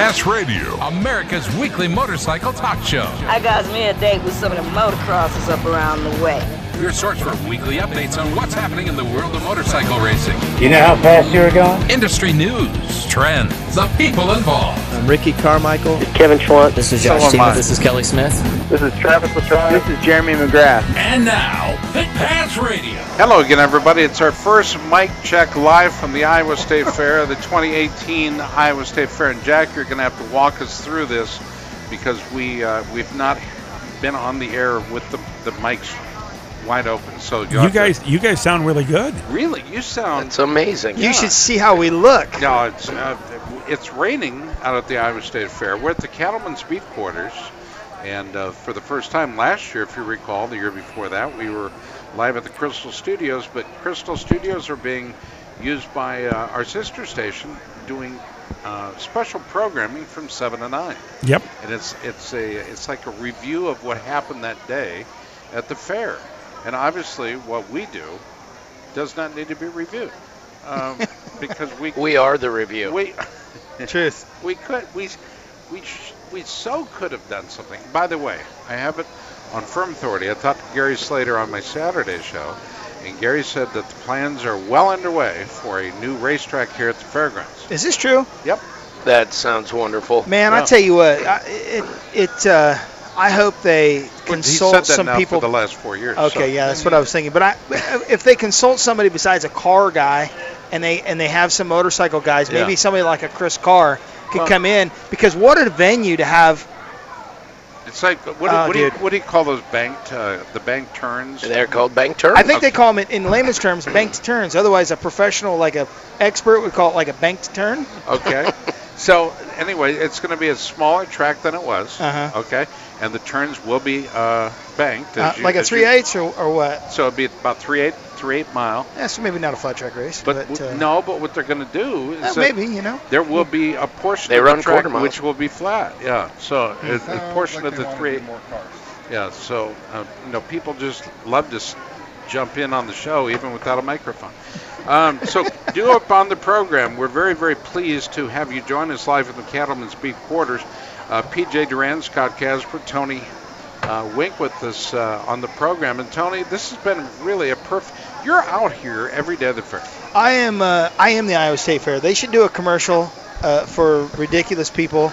Pass Radio, America's weekly motorcycle talk show. I got me a date with some of the motocrossers up around the way. Your source for weekly updates on what's happening in the world of motorcycle racing. You know how fast you were going? Industry news, trends, the people involved. I'm Ricky Carmichael. This is Kevin Schwantz. This is Josh Stevens. This is Kelly Smith. This is Travis Latrobe. This is Jeremy McGrath. And now, Pit Pass Radio. Hello again, everybody. It's our first mic check live from the Iowa State Fair, the 2018 Iowa State Fair. And Jack, you're going to have to walk us through this because we uh, we've not been on the air with the the mics wide open. So you guys, to, you guys sound really good. Really, you sound. It's amazing. You yeah. should see how we look. No, it's uh, it's raining out at the Iowa State Fair. We're at the Cattlemen's Beef Quarters, and uh, for the first time last year, if you recall, the year before that, we were live at the Crystal Studios. But Crystal Studios are being used by uh, our sister station, doing uh, special programming from seven to nine. Yep. And it's it's a it's like a review of what happened that day at the fair. And obviously, what we do does not need to be reviewed um, because we we are the review. We truth. We could we we we so could have done something. By the way, I have it on firm authority. I talked to Gary Slater on my Saturday show, and Gary said that the plans are well underway for a new racetrack here at the fairgrounds. Is this true? Yep. That sounds wonderful. Man, yeah. I tell you what, I, it it. Uh, I hope they consult well, some people for the last four years. Okay, so. yeah, that's what I was thinking. But I, if they consult somebody besides a car guy, and they and they have some motorcycle guys, maybe yeah. somebody like a Chris Carr could well, come in because what a venue to have. It's like what, oh, what, do, you, what do you call those banked uh, the bank turns? They're called bank turns. I think okay. they call them in, in layman's terms banked turns. Otherwise, a professional like a expert would call it like a banked turn. Okay. so anyway, it's going to be a smaller track than it was. Uh-huh. Okay and the turns will be uh, banked. Uh, you, like a three eighths or, or what? So it'd be about three eight three eight mile. Yeah, so maybe not a flat track race. But, but uh, no, but what they're going to do is maybe you know there will be a portion they of run the track which will be flat. Yeah, so mm-hmm. a, a portion like of the three. eight. Yeah, so uh, you know people just love to jump in on the show even without a microphone. Um, so, do up on the program, we're very, very pleased to have you join us live in the Cattlemen's Beef Quarters. Uh, PJ Duran, Scott Casper, Tony uh, Wink with us uh, on the program. And Tony, this has been really a perfect. You're out here every day of the fair. I am. Uh, I am the Iowa State Fair. They should do a commercial uh, for ridiculous people,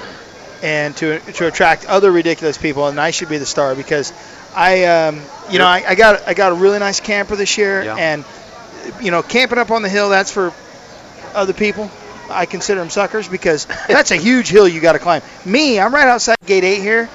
and to to attract other ridiculous people. And I should be the star because I, um, you know, I, I, got I got a really nice camper this year, yeah. and you know, camping up on the hill that's for other people. I consider them suckers because that's a huge hill you got to climb. Me, I'm right outside gate eight here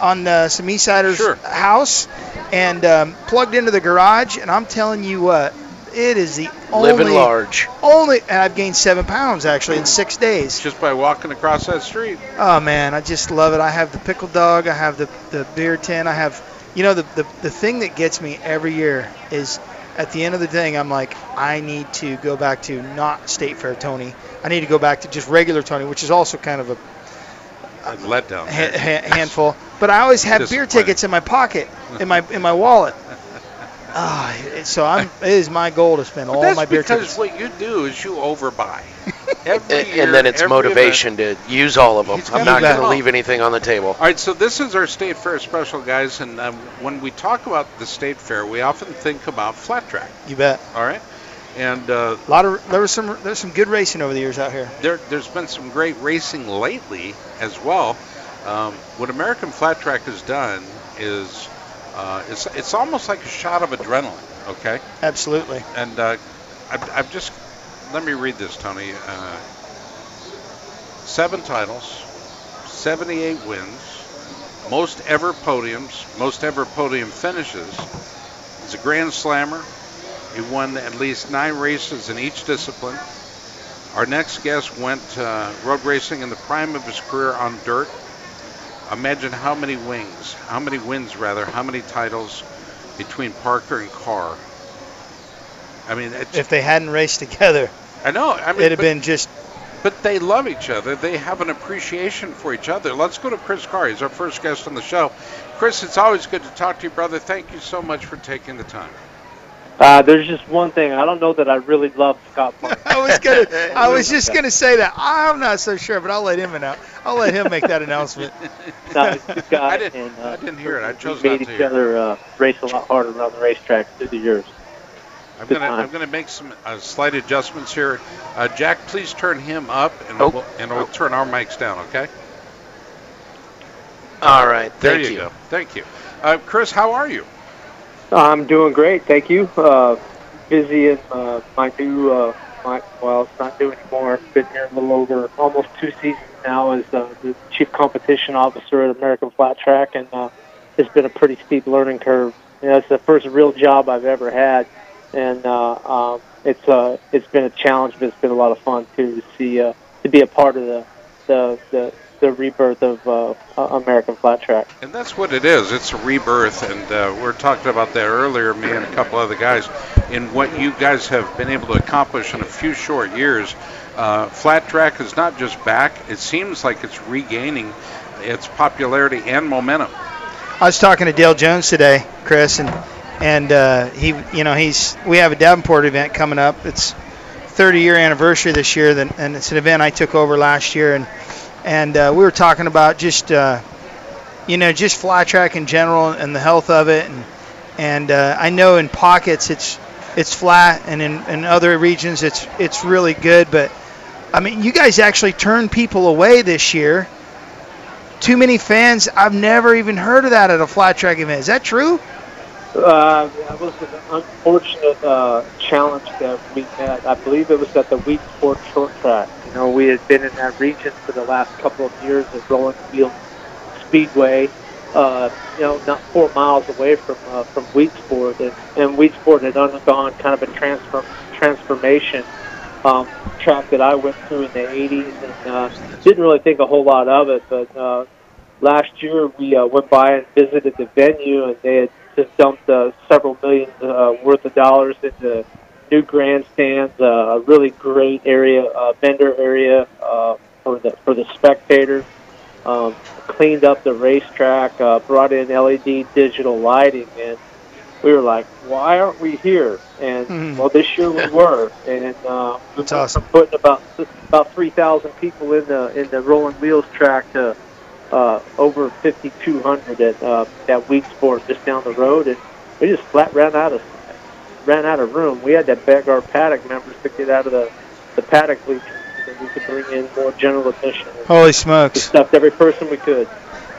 on uh, some Eastsider's sure. house and um, plugged into the garage. And I'm telling you what, it is the only living large. Only, and I've gained seven pounds actually in six days just by walking across that street. Oh man, I just love it. I have the pickle dog. I have the the beer tin. I have, you know, the the the thing that gets me every year is at the end of the day, I'm like, I need to go back to not State Fair Tony. I need to go back to just regular Tony, which is also kind of a a letdown. Ha- ha- handful. But I always have beer tickets in my pocket, in my in my wallet. Oh, so I'm. It is my goal to spend all my beer tickets. That's because what you do is you overbuy. Every and, year, and then it's motivation event, to use all of them. I'm not going to leave anything on the table. All right, so this is our state fair special, guys. And um, when we talk about the state fair, we often think about flat track. You bet. All right. And uh, a lot of there was some there's some good racing over the years out here. There there's been some great racing lately as well. Um, what American Flat Track has done is uh, it's it's almost like a shot of adrenaline. Okay. Absolutely. And uh, I've, I've, just let me read this, Tony. Uh, seven titles, 78 wins, most ever podiums, most ever podium finishes. He's a Grand Slammer. He won at least nine races in each discipline. Our next guest went uh, road racing in the prime of his career on dirt. Imagine how many wings, how many wins rather, how many titles between Parker and Carr. I mean, if they hadn't raced together, I know. I mean, it'd have been just. But they love each other. They have an appreciation for each other. Let's go to Chris Carr. He's our first guest on the show. Chris, it's always good to talk to you, brother. Thank you so much for taking the time. Uh, there's just one thing. I don't know that I really love Scott Parker. I was gonna. I was just gonna say that. I'm not so sure, but I'll let him know. I'll let him make that announcement. no, he's a guy. I didn't, and, uh, I didn't hear it. I chose we not made to each hear. other uh, race a lot harder around the racetrack through the years. I'm gonna time. I'm gonna make some uh, slight adjustments here. Uh, Jack, please turn him up, and Oh. we'll, and we'll turn our mics down. Okay. All right. There Thank you, you. go. Thank you. Uh, Chris, how are you? I'm doing great, thank you. Uh, busy in uh, my new, uh, my, well, it's not new anymore. Been here a little over almost two seasons now as uh, the chief competition officer at American Flat Track, and uh, it's been a pretty steep learning curve. You know, it's the first real job I've ever had, and uh, um, it's uh, it's been a challenge, but it's been a lot of fun too to see uh, to be a part of the the the, the rebirth of uh, uh, American Flat Track. And that's what it is. It's a rebirth, and uh, we are talking about that earlier, me and a couple other guys, in what you guys have been able to accomplish in a few short years. Uh, flat track is not just back; it seems like it's regaining its popularity and momentum. I was talking to Dale Jones today, Chris, and and uh, he, you know, he's we have a Davenport event coming up. It's 30 year anniversary this year, and it's an event I took over last year, and and uh, we were talking about just uh, you know just fly track in general and the health of it, and and uh, I know in pockets it's it's flat, and in, in other regions it's it's really good, but I mean you guys actually turned people away this year too many fans. I've never even heard of that at a flat track event. Is that true? Uh, that was an unfortunate uh, challenge that we had. I believe it was at the Wheat Sport Short Track. You know, we had been in that region for the last couple of years at Rolling Wheels Speedway. Uh, you know, not four miles away from uh, from Wheat Sport, and, and Wheat had undergone kind of a transfer transformation um, track that I went through in the 80s, and uh, didn't really think a whole lot of it. But uh, last year we uh, went by and visited the venue, and they had just dumped uh, several million uh, worth of dollars into new grandstands, uh, a really great area, uh, vendor area uh, for the for the spectators. Um, cleaned up the racetrack, uh, brought in LED digital lighting, and we were like, "Why aren't we here?" And Mhm. well, this year we were, and uh, we That's went awesome. putting about about three thousand people in the in the rolling wheels track to uh, over 5,200 at uh, at Weedsport just down the road, and we just flat ran out of ran out of room. We had to beg our paddock members to get out of the the paddock bleachers so that we could bring in more general admission. Holy smokes! We stuffed every person we could.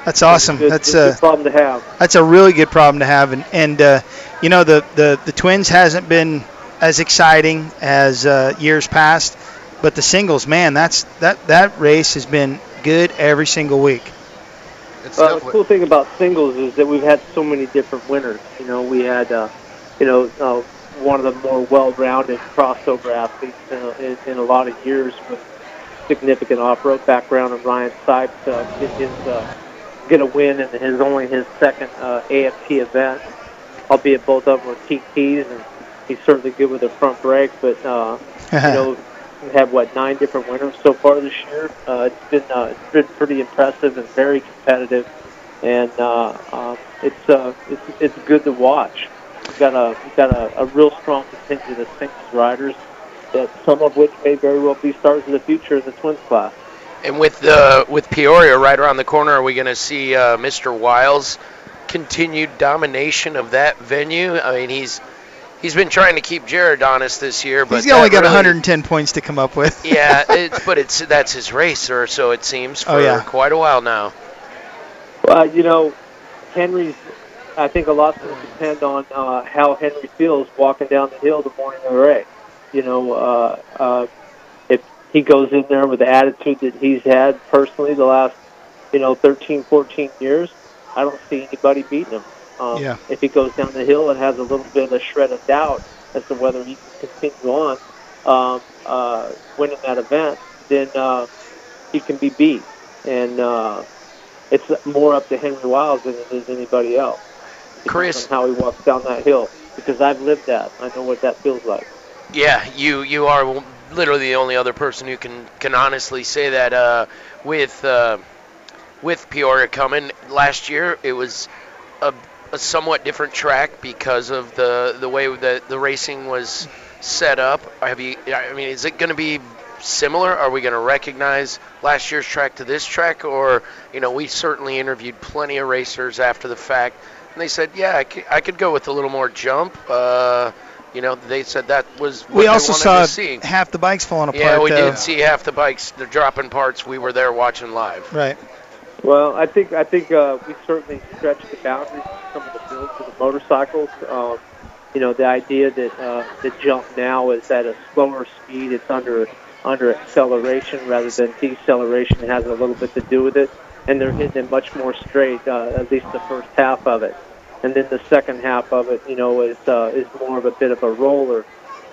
that's awesome. Good, That's a good problem to have. that's a really good problem to have, and and uh, you know the the the twins hasn't been as exciting as uh, years past, but the singles, man, that's that that race has been good every single week. It's Well, the cool thing about singles is that we've had so many different winners. You know, we had, uh, you know, uh, one of the more well-rounded crossover athletes uh, in, in a lot of years with significant off-road background. And Ryan Sipes uh, get his uh, get a win in his only his second uh, AFT event, albeit both of them were TTs, and he's certainly good with the front brake. But uh, you know, we have what nine different winners so far this year. Uh, it's been uh, it's been pretty impressive and very competitive, and uh, uh, it's uh, it's it's good to watch. We've got a we've got a, a real strong contingent of singles riders, that some of which may very well be stars of the future in the twins class. And with the with Peoria right around the corner, are we going to see uh, Mr. Wiles continued domination of that venue? I mean, he's he's been trying to keep Jared honest this year, but He's only got really- 110 points to come up with. yeah, it's, but it's that's his race, or so it seems, for Oh, yeah. quite a while now. Well, you know, Henry's. I think a lot's going to depend on uh, how Henry feels walking down the hill the morning of the race. You know, uh, uh, if he goes in there with the attitude that he's had personally the last, you know, 13, 14 years, I don't see anybody beating him. Um, Yeah. If he goes down the hill and has a little bit of a shred of doubt, as to whether he can continue on um, uh, winning that event, then uh, he can be beat. And uh, it's more up to Henry Wiles than it is anybody else. Chris, how he walks down that hill, because I've lived that. I know what that feels like. Yeah, you you are literally the only other person who can can honestly say that. Uh, with uh, with Peoria coming last year, it was a, a somewhat different track because of the the way that the racing was set up. Have you? I mean, is it going to be similar? Are we going to recognize last year's track to this track, or you know, we certainly interviewed plenty of racers after the fact, and they said, yeah, I could, go with a little more jump. Uh, you know, they said that was what we also saw see. half the bikes falling apart. Yeah, we though. did see half the bikes. They're dropping parts. We were there watching live. Right. Well, I think I think uh, we certainly stretched the boundaries of some of the builds of the motorcycles. Um, you know, the idea that uh, the jump now is at a slower speed. It's under under acceleration rather than deceleration has a little bit to do with it, and they're hitting it much more straight. Uh, at least the first half of it and then the second half of it, you know, is uh, is more of a bit of a roller.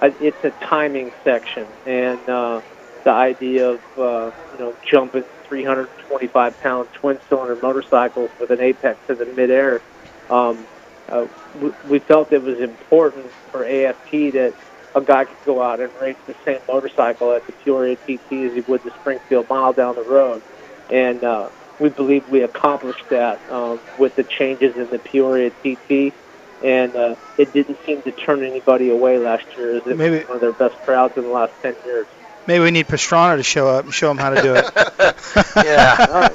It's a timing section, and uh, the idea of uh, you know jumping 325 pound twin cylinder motorcycles with an apex in the midair. Um, uh, we, we felt it was important for AFT that a guy could go out and race the same motorcycle at the Peoria TT as he would the Springfield Mile down the road, and uh, we believe we accomplished that um, with the changes in the Peoria TT, and uh, it didn't seem to turn anybody away last year. As it Maybe- was one of their best crowds in the last ten years. Maybe we need Pastrana to show up and show him how to do it. yeah.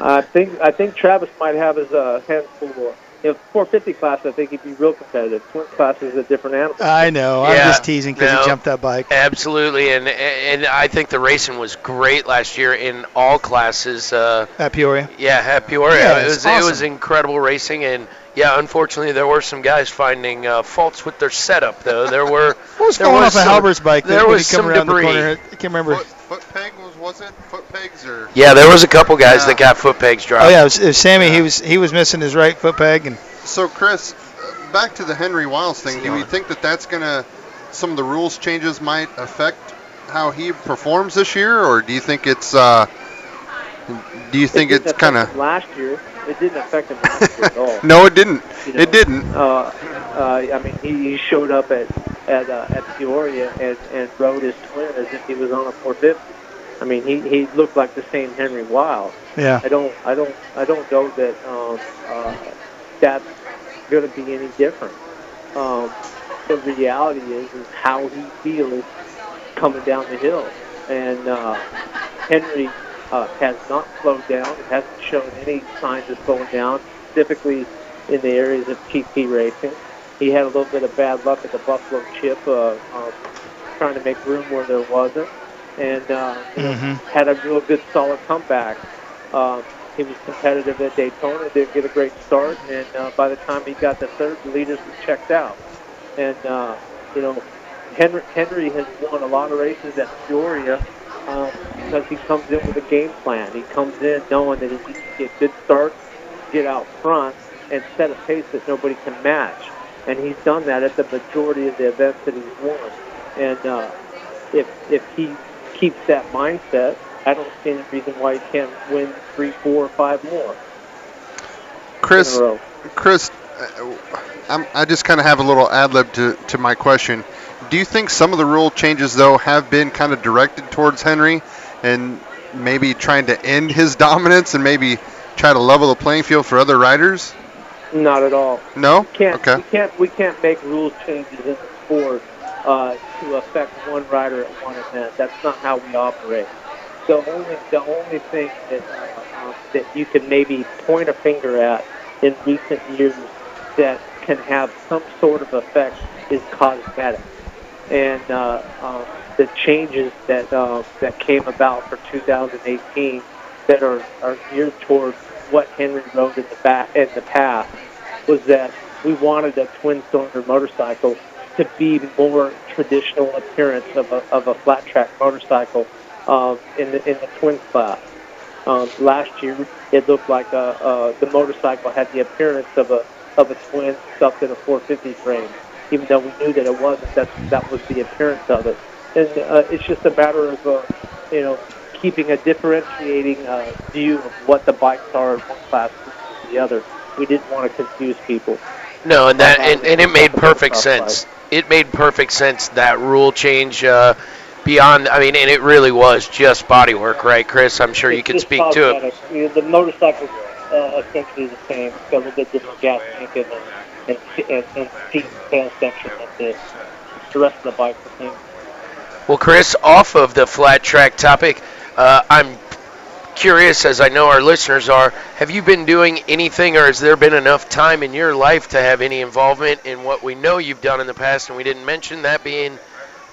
I think I think Travis might have his uh, hands full. You know, 450 class, I think he'd be real competitive. Twin class is a different animal. I know. I'm just teasing because no. he jumped that bike. Absolutely, and and I think the racing was great last year in all classes. Uh, At Peoria. yeah, at Peoria, Yeah, it it's was it was incredible racing, and yeah, unfortunately there were some guys finding uh, faults with their setup. Though there were What was there falling was off of some- Halbert's bike There when was he come some around debris. the corner? I can't remember. Foot, foot peg was was it foot pegs or? Yeah, there was a couple guys Yeah. that got foot pegs dropped. Oh yeah, it was, it was Sammy. He was he was missing his right foot peg, and So Chris, uh, back to the Henry Wiles thing. Do you think that that's gonna some of the rules changes might affect how he performs this year, or do you think it's uh, do you think it it's kind of last year. It didn't affect him at all. no, it didn't. You know, It didn't. Uh, uh, I mean, he, he showed up at at uh, at Peoria and and rode his twin as if he was on a 450. I mean, he he looked like the same Henry Wiles. Yeah. I don't I don't I don't know that um, uh, that's going to be any different. Um, the reality is is how he feels coming down the hill, and uh, Henry uh, has not slowed down. It hasn't shown any signs of slowing down, specifically in the areas of TT racing. He had a little bit of bad luck at the Buffalo Chip, uh, um, trying to make room where there wasn't, and uh, Mhm. had a real good, solid comeback. Um, he was competitive at Daytona, didn't get a great start, and uh, by the time he got to third, the leaders were checked out. And uh, you know, Henry, Henry has won a lot of races at Peoria um, because he comes in with a game plan. He comes in knowing that he needs to get good starts, get out front, and set a pace that nobody can match. And he's done that at the majority of the events that he's won. And uh, if if he keeps that mindset, I don't see any reason why he can't win three, four, or five more. Chris, in a row. Chris, uh, I'm, I just kind of have a little ad lib to, to my question. Do you think some of the rule changes, though, have been kind of directed towards Henry and maybe trying to end his dominance and maybe try to level the playing field for other riders? Not at all. No? can't Okay. we can't we can't make rule changes in the sport uh, to affect one rider at one event. That's not how we operate. The only the only thing that uh, that you can maybe point a finger at in recent years that can have some sort of effect is cosmetic, and uh, uh, the changes that uh, that came about for 2018 that are, are geared towards what Henry rode in the back in the past was that we wanted a twin cylinder motorcycle to be more traditional appearance of a, of a flat track motorcycle um, in the in the twin class. Um, last year, it looked like uh uh the motorcycle had the appearance of a of a twin stuffed in a 450 frame, even though we knew that it wasn't. That that was the appearance of it, and uh, it's just a matter of uh, you know keeping a differentiating uh, view of what the bikes are in one class versus the other. We didn't want to confuse people. No, and that and, and it made perfect sense. It made perfect sense that rule change uh, beyond. I mean, and it really was just bodywork, right, Chris? I'm sure you It's could just speak to it. cosmetic. You know, The motorcycle's uh, essentially the same. It's got a little bit different gas tank in and and and, and and tail. That's it. The rest of the the same. Well, Chris, off of the flat track topic, uh, I'm curious, as I know our listeners are, have you been doing anything, or has there been enough time in your life to have any involvement in what we know you've done in the past? And we didn't mention that being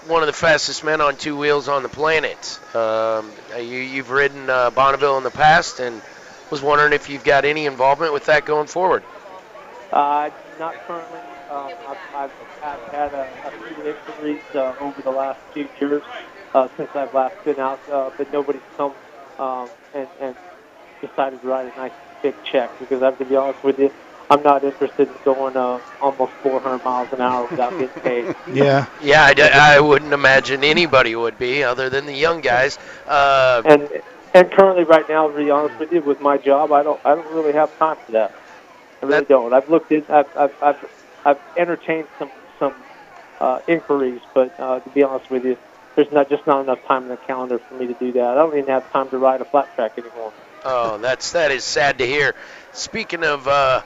one of the fastest men on two wheels on the planet. Um, you, you've ridden uh, Bonneville in the past, and was wondering if you've got any involvement with that going forward. Uh, not currently. Um, I've, I've, I've had a, a few inquiries uh, over the last few years uh, since I've last been out, uh, but nobody's come um, and, and decided to write a nice big check because I have to be honest with you, I'm not interested in going uh, almost 400 miles an hour without getting paid. Yeah. Yeah, I, d- I wouldn't imagine anybody would be, other than the young guys. Uh, And and currently, right now, to be honest with you, with my job, I don't I don't really have time for that. I really don't. I've looked in. I've I've I've, I've entertained some some uh, inquiries, but uh, to be honest with you, there's not just not enough time in the calendar for me to do that. I don't even have time to ride a flat track anymore. Oh, that's that is sad to hear. Speaking of uh,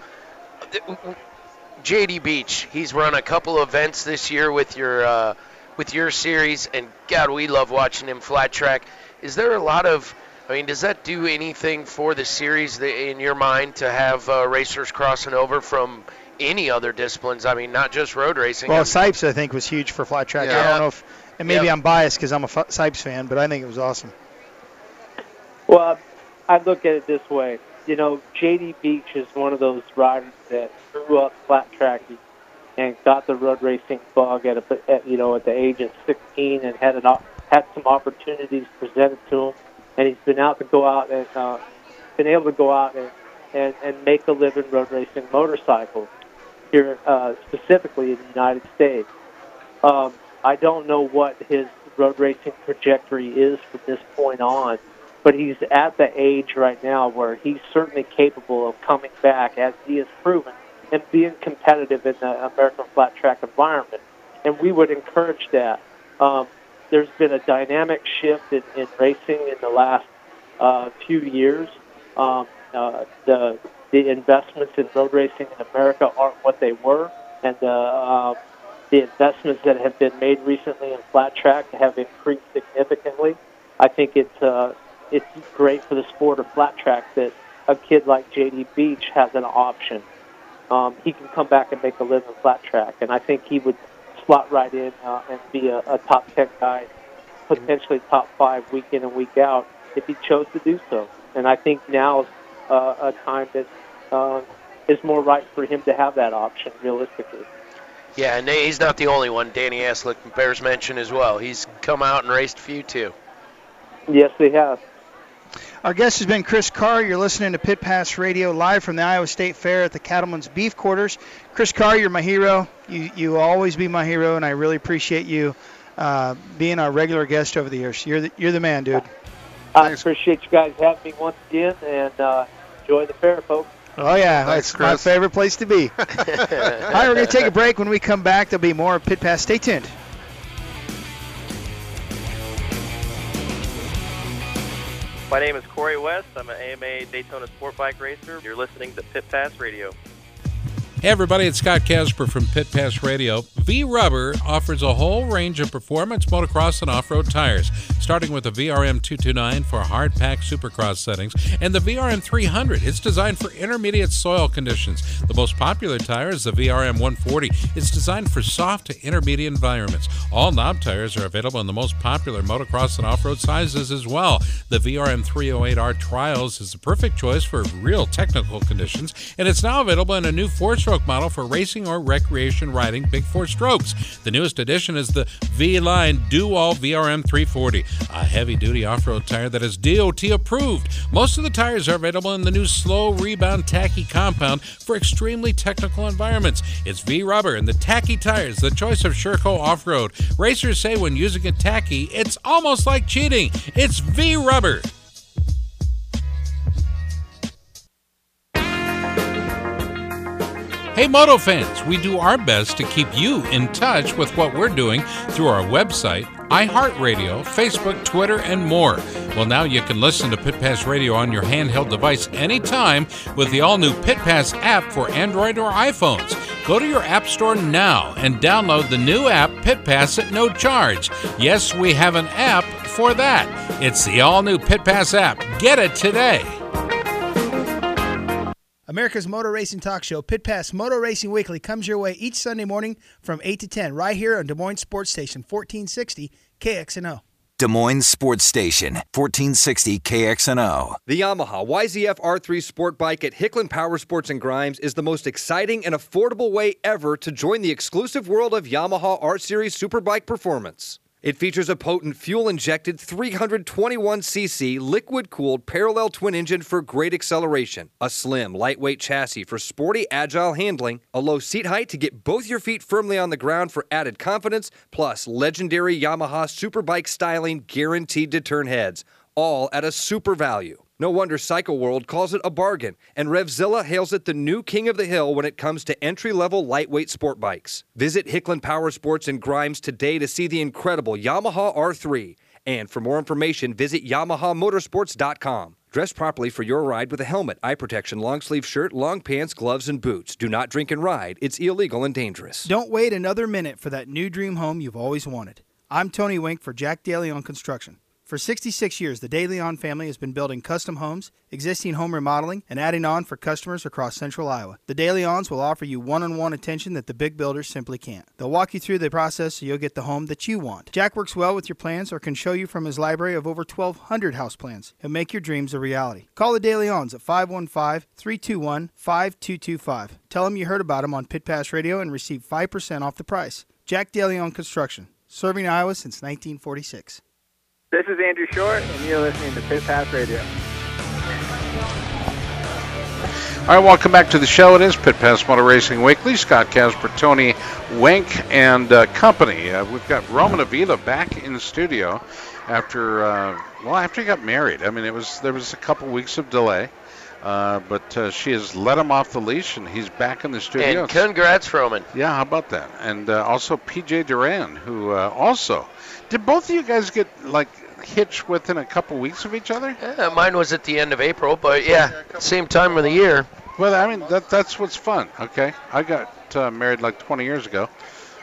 JD Beach, he's run a couple events this year with your uh, with your series, and God, we love watching him flat track. Is there a lot of I mean, does that do anything for the series that, in your mind to have uh, racers crossing over from any other disciplines? I mean, not just road racing. Well, I'm- Sipes, I think, was huge for flat track. I don't know if, and maybe Yeah. I'm biased because I'm a F- Sipes fan, but I think it was awesome. Well, I look at it this way. You know, JD Beach is one of those riders that grew up flat tracking and got the road racing bug at, a, at you know at the age of 16 and had an had some opportunities presented to him, and he's been out to go out and uh, been able to go out and, and and make a living road racing motorcycles here uh, specifically in the United States. Um, I don't know what his road racing trajectory is from this point on, but he's at the age right now where he's certainly capable of coming back, as he has proven, and being competitive in the American flat track environment. And we would encourage that. Um, there's been a dynamic shift in, in racing in the last uh, few years. Um, uh, the the investments in road racing in America aren't what they were, and the uh, the investments that have been made recently in flat track have increased significantly. I think it's uh, it's great for the sport of flat track that a kid like JD Beach has an option. Um, he can come back and make a living flat track, and I think he would slot right in uh, and be a, a top ten guy, potentially top five week in and week out if he chose to do so. And I think now is uh, a time that uh, is more right for him to have that option realistically. yeah, and he's not the only one. Danny Eslick bears mention as well. He's come out and raced a few too. Yes, they have. Our guest has been Chris Carr. You're listening to Pit Pass Radio live from the Iowa State Fair at the Cattleman's Beef Quarters. Chris Carr, you're my hero. You you will always be my hero, and I really appreciate you uh, being our regular guest over the years. You're the, you're the man, dude. I appreciate you guys having me once again, and uh, enjoy the fair, folks. Oh yeah, Thanks, that's my favorite place to be. All right, we're gonna take a break. When we come back, there'll be more Pit Pass. Stay tuned. My name is Corey West. I'm an AMA Daytona Sport Bike Racer. You're listening to Pit Pass Radio. Hey everybody, it's Scott Casper from Pit Pass Radio. V Rubber offers a whole range of performance motocross and off-road tires, starting with the VRM 229 for hard pack supercross settings and the VRM 300. It's designed for intermediate soil conditions. The most popular tire is the VRM 140. It's designed for soft to intermediate environments. All knob tires are available in the most popular motocross and off-road sizes as well. The VRM 308R Trials is the perfect choice for real technical conditions, and it's now available in a new four stroke model for racing or recreation riding big four strokes. The newest addition is the V Line Dual VRM 340, a heavy duty off road tire that is DOT approved. Most of the tires are available in the new slow rebound tacky compound for extremely technical environments. It's V rubber and the tacky tires, the choice of Sherco off road. Racers say when using a tacky, it's almost like cheating. It's V Hey, Moto fans, we do our best to keep you in touch with what we're doing through our website, iHeartRadio, Facebook, Twitter, and more. Well, now you can listen to Pit Pass Radio on your handheld device anytime with the all new Pit Pass app for Android or iPhones. Go to your App Store now and download the new app Pit Pass at no charge. Yes, we have an app for that. It's the all new Pit Pass app. Get it today. America's Motor Racing Talk Show, Pit Pass Motor Racing Weekly, comes your way each Sunday morning from 8 to 10, right here on Des Moines Sports Station, 1460 KXNO. Des Moines Sports Station, 1460 KXNO. The Yamaha YZF R3 sport bike at Hicklin Power Sports and Grimes is the most exciting and affordable way ever to join the exclusive world of Yamaha R Series Superbike performance. It features a potent fuel injected 321cc liquid cooled parallel twin engine for great acceleration, a slim, lightweight chassis for sporty, agile handling, a low seat height to get both your feet firmly on the ground for added confidence, plus legendary Yamaha Superbike styling guaranteed to turn heads, all at a super value. No wonder Cycle World calls it a bargain, and Revzilla hails it the new king of the hill when it comes to entry level lightweight sport bikes. Visit Hicklin Power Sports and Grimes today to see the incredible Yamaha R3. And for more information, visit YamahaMotorsports.com. Dress properly for your ride with a helmet, eye protection, long sleeve shirt, long pants, gloves, and boots. Do not drink and ride. It's illegal and dangerous. Don't wait another minute for that new dream home you've always wanted. I'm Tony Wink for Jack De Leon Construction. For 66 years, the De Leon family has been building custom homes, existing home remodeling, and adding on for customers across central Iowa. The De Leons will offer you one on one attention that the big builders simply can't. They'll walk you through the process so you'll get the home that you want. Jack works well with your plans or can show you from his library of over 1,200 house plans and make your dreams a reality. Call the De Leons at 515 321 5225. Tell them you heard about them on Pit Pass Radio and receive 5% off the price. Jack De Leon Construction, serving Iowa since 1946. This is Andrew Short, and you're listening to Pit Pass Radio. All right, welcome back to the show. It is Pit Pass Motor Racing Weekly. Scott Casper, Tony Wink, and uh, company. Uh, we've got Roman Avila back in the studio after uh, well after he got married. I mean, it was there was a couple weeks of delay. Uh, but uh, she has let him off the leash, and he's back in the studio. And congrats, Roman. Yeah, how about that? And uh, also PJ Duran, who uh, also did both of you guys get like hitched within a couple weeks of each other? Yeah, mine was at the end of April, but yeah, same time of the year. Well, I mean that that's what's fun. Okay, I got uh, married like 20 years ago,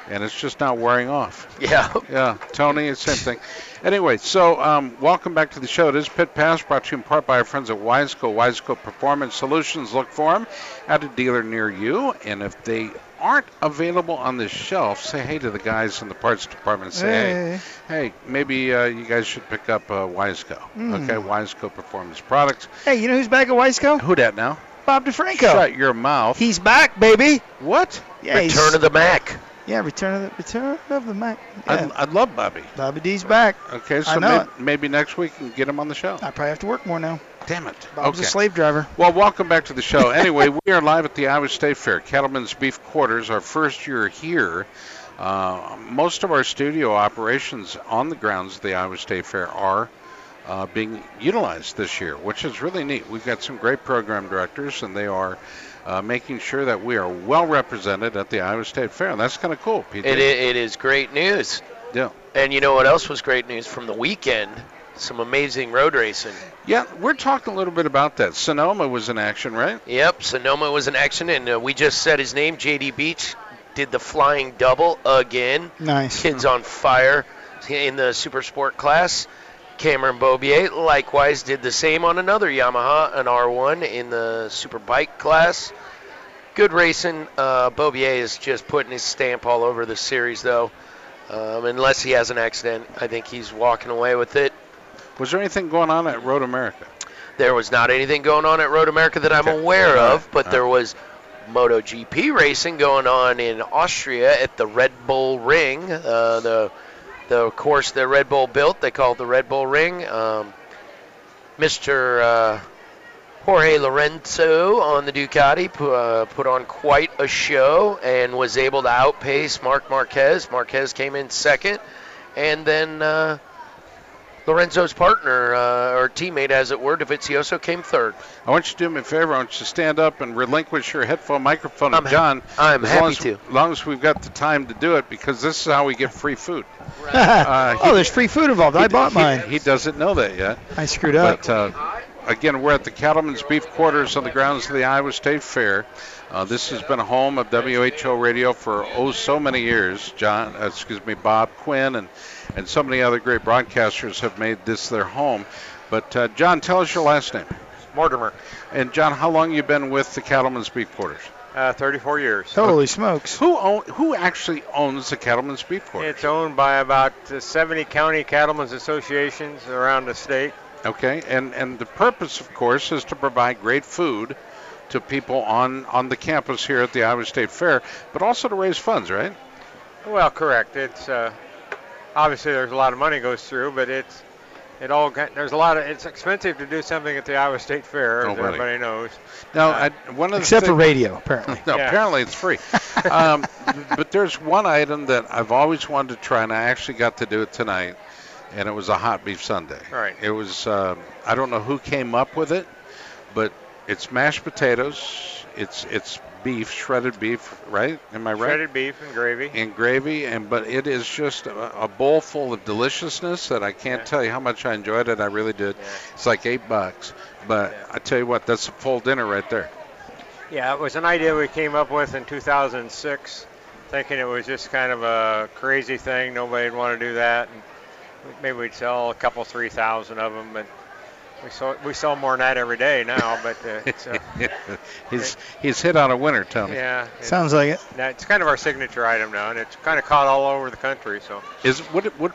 and it's just not wearing off. Yeah. Yeah, Tony, same thing. Anyway, so um, welcome back to the show. It is Pit Pass, brought to you in part by our friends at Wiseco. Wiseco Performance Solutions. Look for them at a dealer near you, and if they aren't available on the shelf, say hey to the guys in the parts department. Say hey, hey, hey maybe uh, you guys should pick up uh, Wiseco. Mm. Okay, Wiseco Performance Products. Hey, you know who's back at Wiseco? Who dat now? Bob DeFranco. Shut your mouth. He's back, baby. What? Yeah, he's- Return of the Mac. Yeah, Return of the Return of the Mac. I, Yeah. I love Bobby. Bobby D's back. Okay, I so know maybe, maybe next week we can get him on the show. I probably have to work more now. Damn it. Bob's okay. a slave driver. Well, welcome back to the show. Anyway, we are live at the Iowa State Fair, Cattlemen's Beef Quarters, our first year here. Uh, most of our studio operations on the grounds of the Iowa State Fair are uh, being utilized this year, which is really neat. We've got some great program directors, and they are uh, making sure that we are well represented at the Iowa State Fair. And that's kind of cool, PJ. It, it is great news. Yeah. And you know what else was great news from the weekend? Some amazing road racing. Yeah, we're talking a little bit about that. Sonoma was in action, right? Yep, Sonoma was in action, and uh, we just said his name. JD Beach did the flying double again. Nice. Kids on fire in the super sport class. Cameron Beaubier likewise did the same on another Yamaha, an R1 in the super bike class. Good racing. Uh, Beaubier is just putting his stamp all over the series, though. Um, unless he has an accident, I think he's walking away with it. Was there anything going on at Road America? There was not anything going on at Road America that I'm aware All of, but all there was MotoGP racing going on in Austria at the Red Bull Ring, uh, the the course that Red Bull built. They call it the Red Bull Ring. Um, Mr. Uh, Jorge Lorenzo on the Ducati pu- uh, put on quite a show and was able to outpace Marc Marquez. Marquez came in second, and then uh, Lorenzo's partner uh, or teammate, as it were, Dovizioso, came third. I want you to do me a favor. I want you to stand up and relinquish your headphone microphone to I'm ha- John. I'm as happy as, to. As long as we've got the time to do it, because this is how we get free food. Uh, oh, there's free food involved. I he- bought he- mine. He doesn't know that yet. I screwed up. But uh, again, we're at the Cattleman's Beef Quarters on the grounds of the Iowa State Fair. Uh, this has been a home of WHO Radio for oh so many years. John, uh, excuse me, Bob Quinn, and and so many other great broadcasters have made this their home. But uh, John, tell us your last name. Mortimer. And John, how long you been with the Cattlemen's Beef Quarters? Uh, 34 years. Holy smokes! Who own, who actually owns the Cattlemen's Beef Quarters? It's owned by about uh, 70 county cattlemen's associations around the state. Okay, and and the purpose, of course, is to provide great food to people on on the campus here at the Iowa State Fair, but also to raise funds, right? Well, correct. It's uh, obviously there's a lot of money goes through, but it's it all got, there's a lot of it's expensive to do something at the Iowa State Fair, as Oh, buddy. everybody knows. Now, Uh, I, one of the Except for radio, apparently. no, Yeah. apparently it's free. um, but there's one item that I've always wanted to try, and I actually got to do it tonight, and it was a hot beef sundae. Right. It was um, I don't know who came up with it, but it's mashed potatoes, it's it's beef, shredded beef, right? Am I right? Shredded beef and gravy. and gravy, and but it is just a, a bowl full of deliciousness that I can't tell you how much I enjoyed it. I really did. It's like eight bucks, but I tell you what, that's a full dinner right there. Yeah, it was an idea we came up with in 2006, thinking it was just kind of a crazy thing. Nobody'd want to do that. And maybe we'd sell a couple, three thousand of them, but we sell we sell more than that every day now. But uh, it's, uh, he's he's hit on a winner, Tony. yeah, Sounds like it. now, it's kind of our signature item now, and it's kind of caught all over the country. So Is what what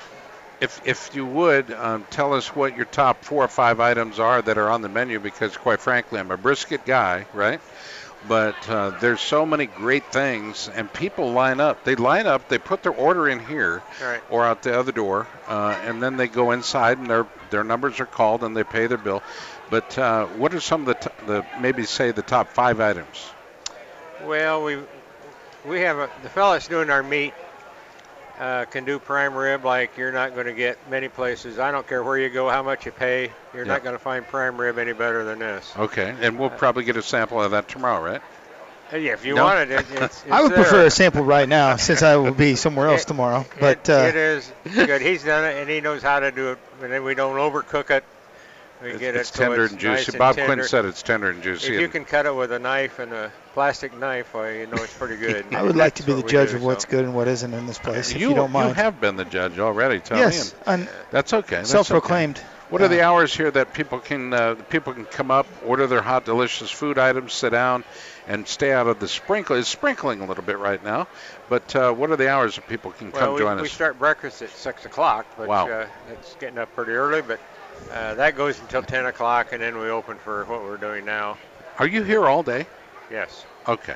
if if you would um, tell us what your top four or five items are that are on the menu because quite frankly I'm a brisket guy, right? But uh, there's so many great things, and people line up. They line up. They put their order in here, Right. or out the other door, uh, and then they go inside, and their their numbers are called, and they pay their bill. But uh, what are some of the, t- the maybe say the top five items? Well, we we have a, the that's doing our meat uh, can do prime rib like you're not going to get many places. I don't care where you go, how much you pay. You're Yeah. not going to find prime rib any better than this. Okay, and we'll probably get a sample of that tomorrow, right? Uh, Yeah, if you No? want it, it it's, it's I would there. prefer a sample right now, since I will be somewhere else tomorrow. But it, uh, it is good. He's done it, and he knows how to do it. And then we don't overcook it. We It's, get it's it so tender it's and juicy. nice and Bob tender. Quinn said it's tender and juicy. If you can cut it with a knife and a plastic knife, well, you know it's pretty good. I would like to be the judge do, of what's so. good and what isn't in this place, if you, you don't mind. You have been the judge already, Tony. Yes, and that's okay. that's self-proclaimed. okay. What are the hours here that people can uh, people can come up, order their hot, delicious food items, sit down, and stay out of the sprinkle? It's sprinkling a little bit right now, but uh, what are the hours that people can Well, come we, join we us? We start breakfast at six o'clock, but Wow. uh, it's getting up pretty early. But uh, that goes until ten o'clock, and then we open for what we're doing now. Are you here all day? Yes. Okay.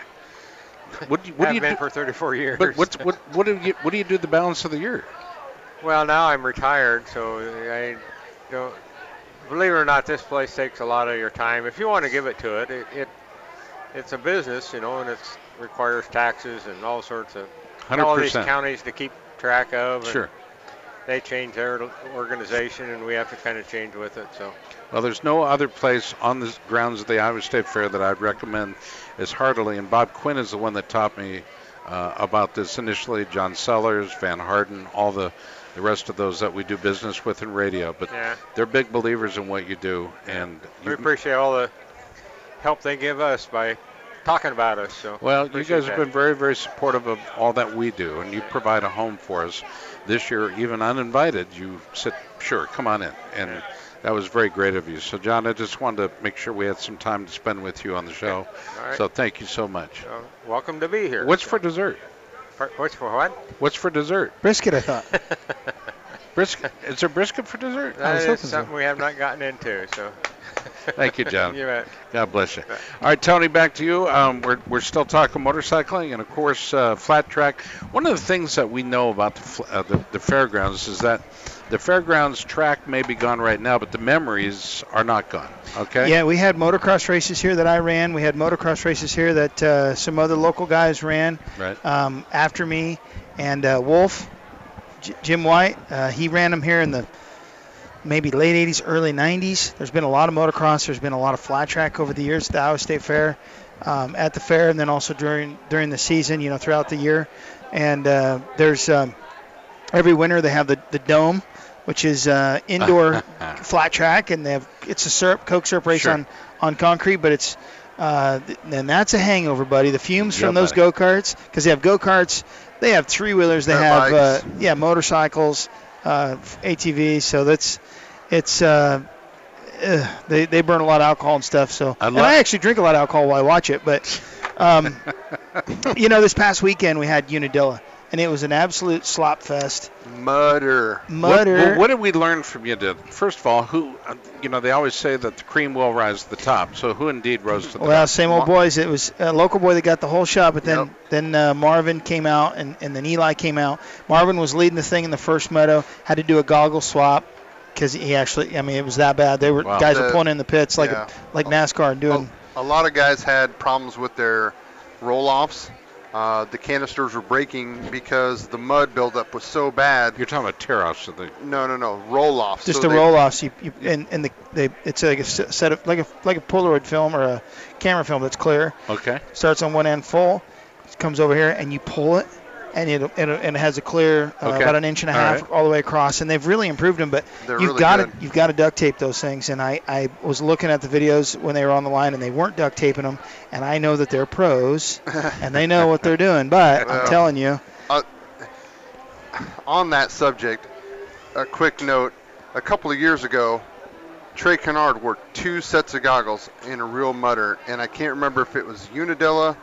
What do you, what Have do you been do? for 34 years. But what's, what what do you what do you do the balance of the year? Well, now I'm retired, so I don't. Believe it or not, this place takes a lot of your time. If you want to give it to it, it, it it's a business, you know, and it requires taxes and all sorts of all these counties to keep track of. and Sure. They change their organization, and we have to kind of change with it. So. Well, there's no other place on the grounds of the Iowa State Fair that I'd recommend as heartily. And Bob Quinn is the one that taught me uh, about this initially. John Sellers, Van Harden, all the the rest of those that we do business with in radio. But Yeah. they're big believers in what you do, and We you, appreciate all the help they give us by talking about us. So well, you guys have been very, very supportive of all that we do, and you provide a home for us. This year, even uninvited, you said, "Sure, come on in," and that was very great of you. So, John, I just wanted to make sure we had some time to spend with you on the show. All right. So, thank you so much. Uh, welcome to be here. What's for dessert? For, what's for what? What's for dessert? brisket, I thought. Brisket? Is there brisket for dessert? That is something we have not gotten into. So Thank you, John. You bet. God bless you. All right, Tony, back to you. Um, we're, we're still talking motorcycling and, of course, uh, flat track. One of the things that we know about the, fl- uh, the, the fairgrounds is that the fairgrounds track may be gone right now, but the memories are not gone. Okay? Yeah, we had motocross races here that I ran. We had motocross races here that uh, some other local guys ran Right. um, after me. And uh, Wolf, J- Jim White, uh, he ran them here in the maybe late 80s, early 90s. There's been a lot of motocross. There's been a lot of flat track over the years at the Iowa State Fair, um, at the fair, and then also during during the season, you know, throughout the year. And uh, there's um, every winter they have the, the dome, which is uh, indoor flat track, and they have it's a syrup Coke syrup race Sure. on on concrete, but it's uh, and that's a hangover, buddy. The fumes Yeah, from those go karts, because they have go karts, they have three wheelers, they Dirt have uh, yeah motorcycles, uh, ATVs. So that's it's uh, uh, they they burn a lot of alcohol and stuff. So I and I actually drink a lot of alcohol while I watch it, but um, you know, this past weekend we had Unadilla, and it was an absolute slop fest. Mutter. What, Mutter. well, what did we learn from Unadilla? First of all, who uh, you know they always say that the cream will rise to the top. So who indeed rose to the Well, top? Well, same old boys. It was a local boy that got the whole shot, but then Yep. then uh, Marvin came out, and, and then Eli came out. Marvin was leading the thing in the first moto. Had to do a goggle swap because he actually, I mean, it was that bad. They were Wow. guys were pulling in the pits like yeah. like NASCAR and doing. A lot of guys had problems with their roll-offs. Uh, the canisters were breaking because the mud buildup was so bad. You're talking about tear-offs of the. No, no, no, roll-offs. just So the they- roll offs. You, you and, and the they it's like a s- set of like a like a Polaroid film or a camera film that's clear. Okay. Starts on one end full, comes over here, and you pull it, and it it, and it has a clear uh, Okay. about an inch and a half right. all the way across. And they've really improved them, but They're you've really got to you've got to duct tape those things. And I I was looking at the videos when they were on the line, and they weren't duct taping them. And I know that they're pros, and they know what they're doing. But I'm telling you, on that subject, a quick note. A couple of years ago, Trey Canard wore two sets of goggles in a real mutter, and I can't remember if it was Unadilla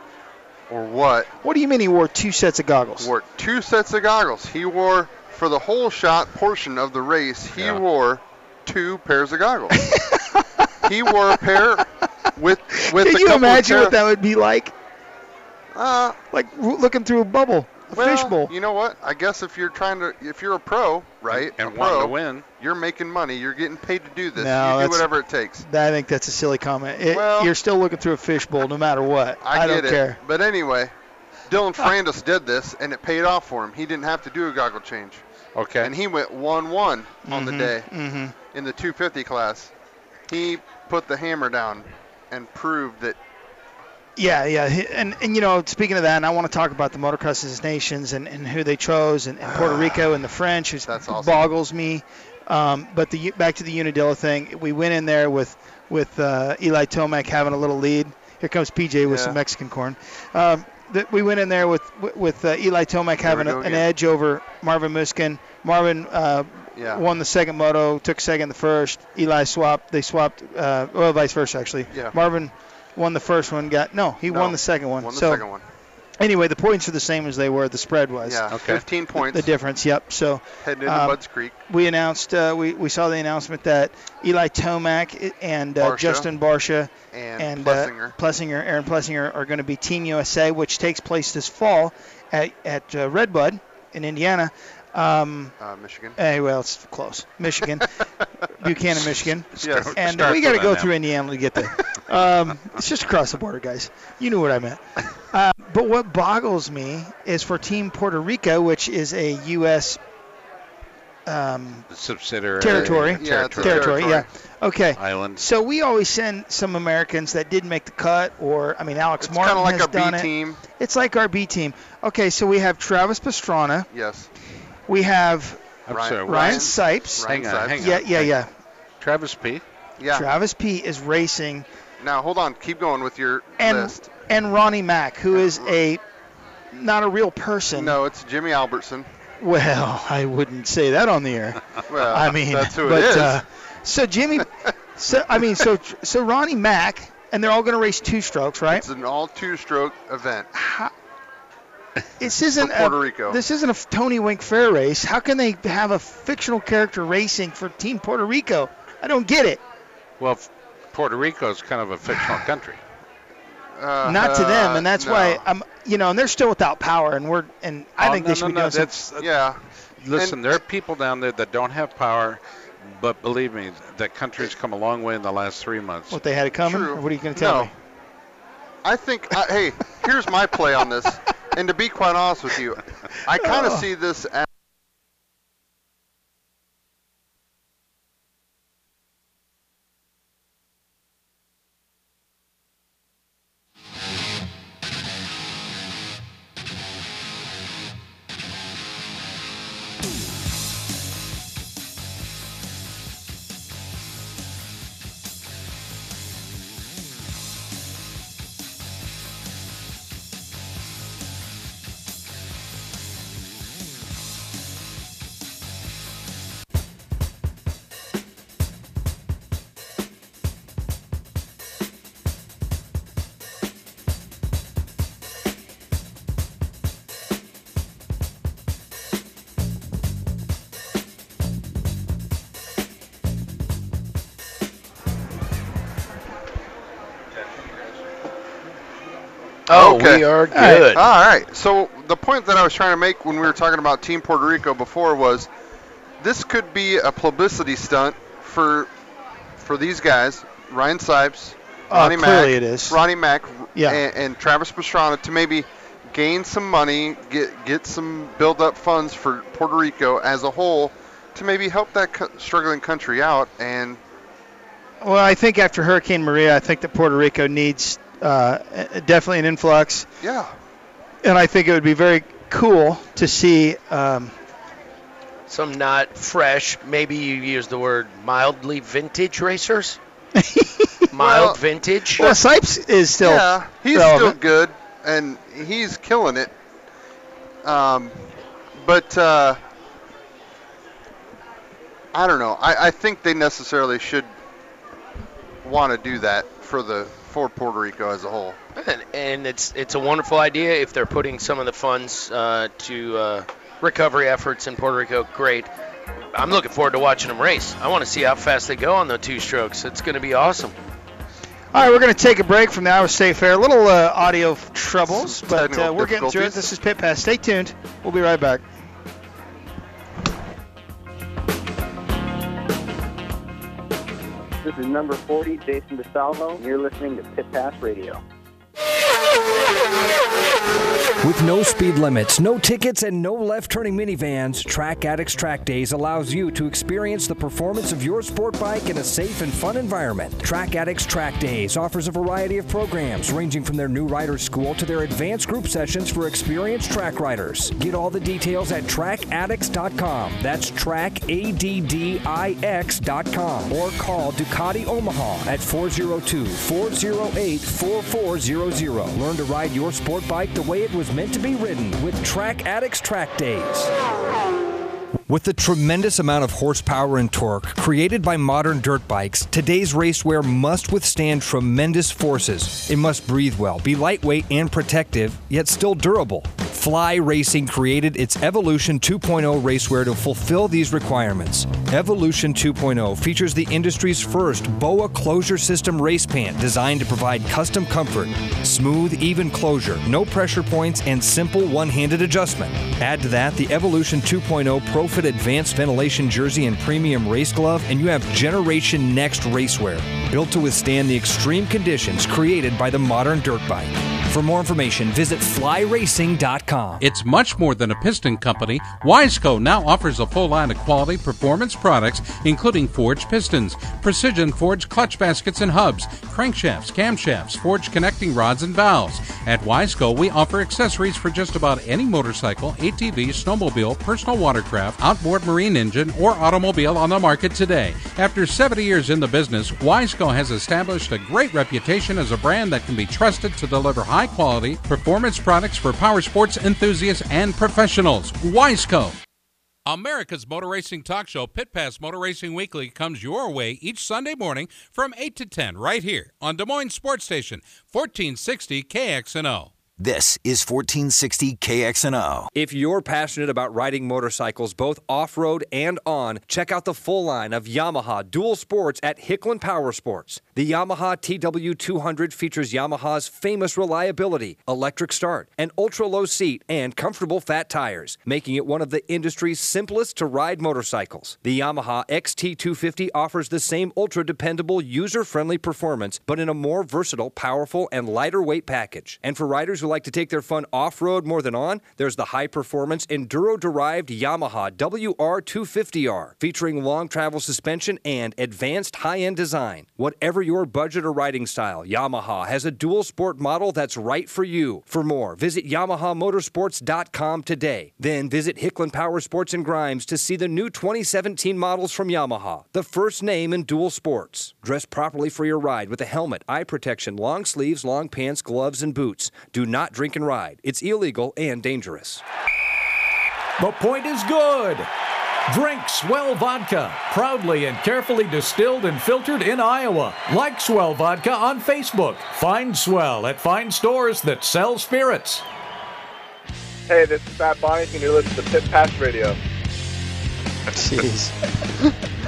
or what. what do you mean he wore two sets of goggles? Wore two sets of goggles. He wore for the whole shot portion of the race. He Yeah. wore two pairs of goggles. he wore a pair with with Can you imagine what that would be like? Uh, Like looking through a bubble, well, fishbowl. You know what? I guess if you're trying to, if you're a pro, right, And a wanting pro, to win. you're making money. You're getting paid to do this. No, you do whatever it takes. I think that's a silly comment. It, Well- you're still looking through a fishbowl no matter what. I, don't it. care. But anyway, Dylan Ferrandis did this, and it paid off for him. He didn't have to do a goggle change, Okay. and he went one-one on the day hmm in the 250 class. He put the hammer down and proved that. Yeah, yeah, and and you know, speaking of that, and I want to talk about the motocross nations and, and who they chose, and, and Puerto Rico and the French, which That's awesome. boggles me. Um, but the back to the Unadilla thing, we went in there with with uh, Eli Tomac having a little lead. Here comes PJ with Yeah. some Mexican corn. Um, th- we went in there with with uh, Eli Tomac having a, an edge over Marvin Musquin. Marvin uh, Yeah. won the second moto, took second the first. Eli swapped. They swapped. Uh, well, vice versa actually. Yeah. Marvin won the first one. Got no, he No, won the second one. Won the so second one. anyway, the points are the same as they were. The spread was. Yeah, Okay. 15 points. The difference. Yep. So heading into um, Budds Creek. we announced. Uh, we we saw the announcement that Eli Tomac and uh, Barcia. Justin Barcia And, and Plessinger. Uh, Plessinger, Aaron Plessinger, are going to be Team USA, which takes place this fall at at uh, Redbud in Indiana. Um, uh, Michigan. Hey, well, it's close. Michigan, Buchanan, Michigan. Yes. And Start we got to go now. through Indiana to get there. Um, it's just across the border, guys. You knew what I meant. Uh, but what boggles me is for Team Puerto Rico, which is a U.S. Um, subsidiary. territory. Yeah, territory. territory. Yeah. Okay. Island. So we always send some Americans that didn't make the cut, or I mean, Alex It's Martin kind of like has a B done it. team. It's like our B team. Okay, so we have Travis Pastrana. Yes. We have I'm Ryan- sorry. Ryan Ryan- Sipes. Hang on. Ryan Hang on. Yeah, yeah, yeah. Travis P. Yeah. Travis P is racing, Now hold on. Keep going with your and list. and Ronnie Mac, who is a not a real person. No, it's Jimmy Albertson. Well, I wouldn't say that on the air. Well, I mean, that's who but, it is. Uh, so Jimmy, so I mean, so so Ronnie Mac, and they're all going to race two strokes, right? It's an all two-stroke event. This isn't Puerto a, Rico. This isn't a Tony Wink Fair race. How can they have a fictional character racing for Team Puerto Rico? I don't get it. Well, Puerto Rico is kind of a fictional country. Uh, Not to them, and that's no. why I'm, you know, and they're still without power, and we're, and I Oh, think no, they should no, be no, doing some- that's, yeah. Listen, there are people down there that don't have power, but believe me, that country's come a long way in the last three months. what they had it coming. True. Or what are you going to tell No. me? I think, uh, hey, here's my play on this. And to be quite honest with you, I kind of Oh. see this Oh, okay. we are All right. good. All right. So the point that I was trying to make when we were talking about Team Puerto Rico before was this could be a publicity stunt for for these guys, Ryan Sipes, Uh, Ronnie clearly Mac, it is. Ronnie Mac, Yeah. and, and Travis Pastrana to maybe gain some money, get get some build up funds for Puerto Rico as a whole to maybe help that co- struggling country out and Well, I think after Hurricane Maria, I think that Puerto Rico needs uh, definitely an influx, yeah. and I think it would be very cool to see. Um, Some not fresh. Maybe you use the word mildly vintage racers. Mild Well- vintage. well, Sipes is still yeah, he's relevant. still good and he's killing it. Um, but uh, I don't know. I, I think they necessarily should want to do that for the for Puerto Rico as a whole. And, and it's it's a wonderful idea if they're putting some of the funds uh, to uh, recovery efforts in Puerto Rico. Great. I'm looking forward to watching them race. I want to see how fast they go on the two strokes. It's going to be awesome. All right, we're going to take a break from the Iowa State Fair. A little uh, audio troubles, but uh, we're getting through it. This is Pit Pass. Stay tuned. We'll be right back. This is number 40, Jason DeSalvo, and you're listening to Pit Pass Radio. With no speed limits, no tickets, and no left turning minivans, Track Addicts Track Days allows you to experience the performance of your sport bike in a safe and fun environment. Track Addicts Track Days offers a variety of programs ranging from their new riders school to their advanced group sessions for experienced track riders. Get all the details at trackaddicts.com. That's trackaddicts.com or call Ducati Omaha at 402 408 4400. Learn to ride your sport bike the way it was meant to be ridden with Track Addicts Track Days. With the tremendous amount of horsepower and torque created by modern dirt bikes, today's racewear must withstand tremendous forces. It must breathe well, be lightweight and protective, yet still durable. Fly Racing created its Evolution 2.0 racewear to fulfill these requirements. Evolution 2.0 features the industry's first BOA closure system race pant designed to provide custom comfort, smooth, even closure, no pressure points, and simple one handed adjustment. Add to that the Evolution 2.0 Advanced Ventilation Jersey and Premium Race Glove, and you have Generation Next racewear, built to withstand the extreme conditions created by the modern dirt bike. For more information, visit flyracing.com. It's much more than a piston company. Wiseco now offers a full line of quality performance products, including forged pistons, precision forged clutch baskets and hubs, crankshafts, camshafts, forged connecting rods and valves. At Wiseco, we offer accessories for just about any motorcycle, ATV, snowmobile, personal watercraft, outboard marine engine, or automobile on the market today. After 70 years in the business, Wiseco has established a great reputation as a brand that can be trusted to deliver high quality performance products for power sports enthusiasts and professionals. Wiseco. America's Motor Racing Talk Show, Pit Pass Motor Racing Weekly, comes your way each Sunday morning from 8 to 10 right here on Des Moines Sports Station, 1460 KXNO. This is 1460 KXNO. If you're passionate about riding motorcycles, both off road and on, check out the full line of Yamaha dual sports at Hicklin Power Sports. The Yamaha TW200 features Yamaha's famous reliability, electric start, an ultra low seat, and comfortable fat tires, making it one of the industry's simplest to ride motorcycles. The Yamaha XT250 offers the same ultra dependable, user friendly performance, but in a more versatile, powerful, and lighter weight package. And for riders who like to take their fun off road more than on, there's the high performance enduro derived Yamaha WR250R, featuring long travel suspension and advanced high end design. Whatever your budget or riding style, Yamaha has a dual sport model that's right for you. For more, visit YamahaMotorsports.com today. Then visit Hicklin Power Sports and Grimes to see the new 2017 models from Yamaha, the first name in dual sports. Dress properly for your ride with a helmet, eye protection, long sleeves, long pants, gloves, and boots. Do not drink and ride. It's illegal and dangerous. The point is good. Drink Swell Vodka, proudly and carefully distilled and filtered in Iowa. Like Swell Vodka on Facebook. Find Swell at fine stores that sell spirits. Hey, this is Matt Bonnie, and you're listening to Pit Pass Radio. Jeez.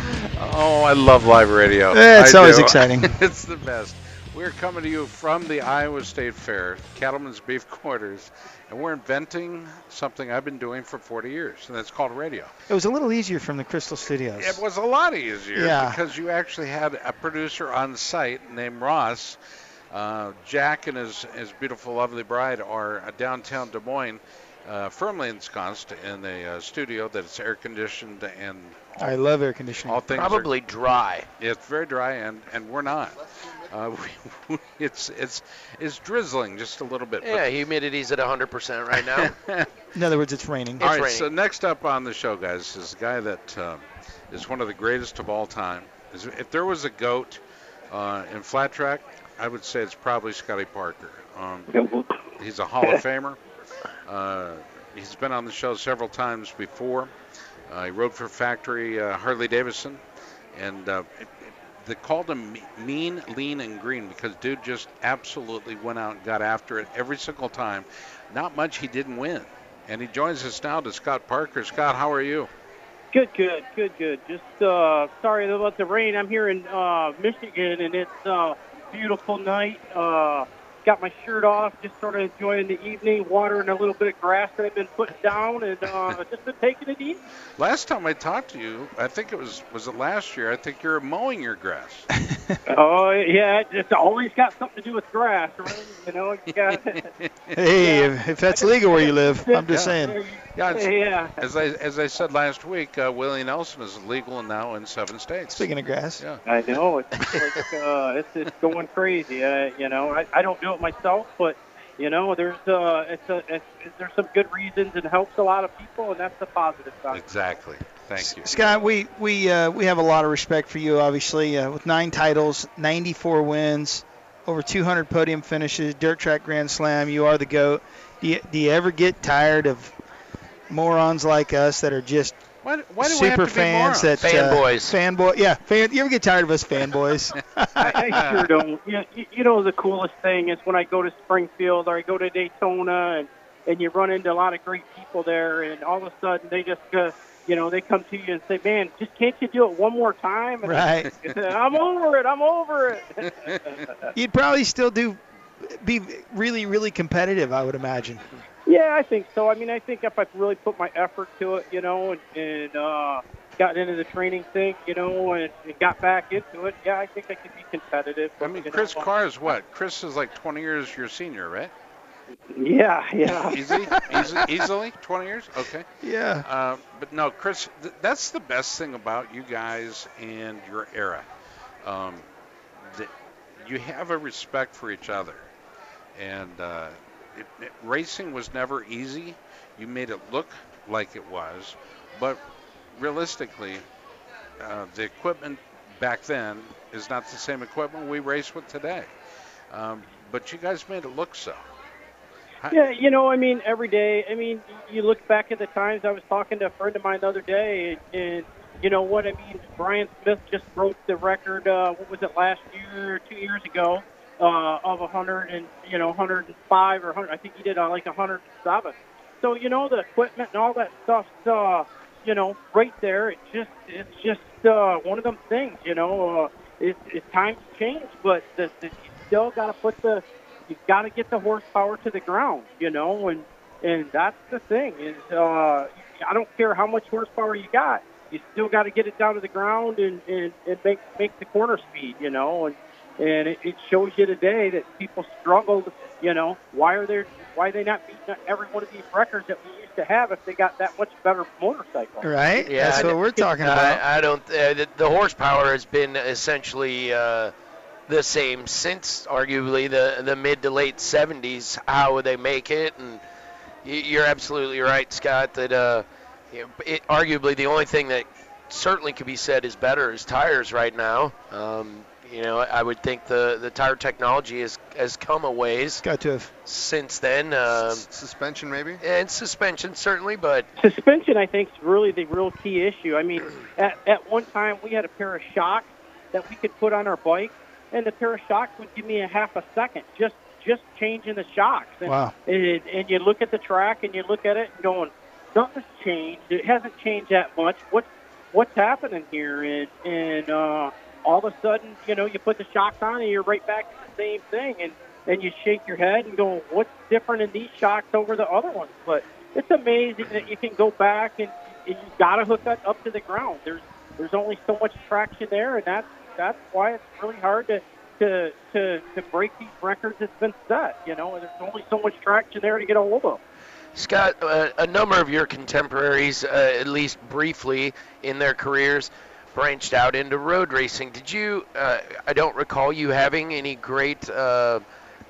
Oh, I love live radio. Yeah, it's I always do. exciting. it's the best. We're coming to you from the Iowa State Fair, Cattleman's Beef Quarters, and we're inventing something I've been doing for 40 years, and that's called radio. It was a little easier from the Crystal Studios. It was a lot easier Yeah. because you actually had a producer on site named Ross. Uh, Jack and his, his beautiful, lovely bride are uh, downtown Des Moines, uh, firmly ensconced in a uh, studio that's air conditioned and I love air conditioning. all things are- Probably dry. it's very dry, and, and we're not. Uh, we, it's it's it's drizzling just a little bit. Yeah, humidity's at 100% right now. In other words, it's raining. All right, so next up on the show, guys, is a guy that uh, is one of the greatest of all time. Is- If there was a goat uh, in flat track, I would say it's probably Scotty Parker. Um, he's a Hall of Famer. Uh, he's been on the show several times before. Uh, he rode for Factory uh, Harley Davidson, and uh, it- it- they called him mean, lean, and green because dude just absolutely went out and got after it every single time. Not much he didn't win. And he joins us now to Scott Parker. Scott, how are you? Good, good, good, good. Just uh, sorry about the rain. I'm here in uh, Michigan, and it's a beautiful night. Uh, got my shirt off, just sort of enjoying the evening, watering a little bit of grass that I've been putting down, and uh, just been taking it easy. Last time I talked to you, I think it was was it last year. I think you were mowing your grass. Oh yeah, it's always got something to do with grass, right? You know, you got. Hey, if, if that's legal where you live, I'm just Yeah. saying. Yeah, it's- Yeah. As I as I said last week, uh, Willie Nelson is legal now in seven states. Speaking of grass. Yeah. I know it's like uh, it's it's going crazy. Uh, you know, I, I don't do it myself, but you know, there's uh, it's a it's, there's some good reasons and helps a lot of people, and that's the positive side. Exactly. Thank you. Scott, we we uh, we have a lot of respect for you, obviously, uh, with nine titles, 94 wins, over 200 podium finishes, dirt track Grand Slam. You are the goat. Do you, do you ever get tired of morons like us that are just Why, why do we have super to fans morons? that uh, fanboy? Yeah, fan, you ever get tired of us fanboys? I, I sure don't. You, you- you know, the coolest thing is when I go to Springfield or I go to Daytona, and and you run into a lot of great people there, and all of a sudden they just, uh, you know, they come to you and say, "Man, just can't you do it one more time?" And Right. I'm over it. I'm over it. You'd probably still do be really really competitive, I would imagine. Yeah, I think so. I mean, I think if I really put my effort to it, you know, and, and uh, got into the training thing, you know, and, and got back into it, yeah, I think I could be competitive. I mean, Chris Carr is what? Chris is like 20 years your senior, right? Yeah, yeah. Easy, easy, easily, 20 years. Okay. Yeah. Uh, but no, Chris, th- that's the best thing about you guys and your era. Um, that you have a respect for each other, and uh, it, it, racing was never easy. You made it look like it was, but realistically, uh, the equipment back then is not the same equipment we race with today. Um, but you guys made it look so. Yeah, you know, I mean, every day. I mean, you look back at the times. I was talking to a friend of mine the other day, and, and you know what I mean. Bryan Smith just broke the record. Uh, what was it last year two years ago? Uh, of 100 and you know 105 or 100. I think he did uh, like 107. So you know the equipment and all that stuff's uh, you know right there. It's just it's just uh, one of them things. You know, uh, it, it times change, but the, the, you still got to put the you got to get the horsepower to the ground. You know, and and that's the thing is uh, I don't care how much horsepower you got. You still got to get it down to the ground and, and, and make make the corner speed, you know, and and it, it shows you today that people struggled. You know, why are they why are they not beating every one of these records that we used to have if they got that much better motorcycle? Right. Yeah, That's I- what we're talking about. I, I don't. Uh, the, the horsepower has been essentially uh, the same since arguably the the mid to late 70s. How would they make it? And y- you're absolutely right, Scott. That uh, you know, it, arguably the only thing that certainly could be said is better is tires right now. Um, you know, I would think the, the tire technology has, has come a ways. Got to have. Since then. Um, suspension, maybe? And suspension, certainly, but Suspension, I think, is really the real key issue. I mean, at, at one time we had a pair of shocks that we could put on our bike, and the pair of shocks would give me a half a second just just changing the shocks. And, Wow. And, and you look at the track and you look at it and going, something's changed. It hasn't changed that much. What's what's happening here? And and uh, all of a sudden, you know, you put the shocks on and you're right back to the same thing. And and you shake your head and go, what's different in these shocks over the other ones? But it's amazing that you can go back and, and you got to hook that up to the ground. There's there's only so much traction there, and that's that's why it's really hard to to to, to break these records that's been set. You know, there's only so much traction there to get a hold of. Scott, uh, a number of your contemporaries, uh, at least briefly in their careers, branched out into road racing. Did you? Uh, I don't recall you having any great uh,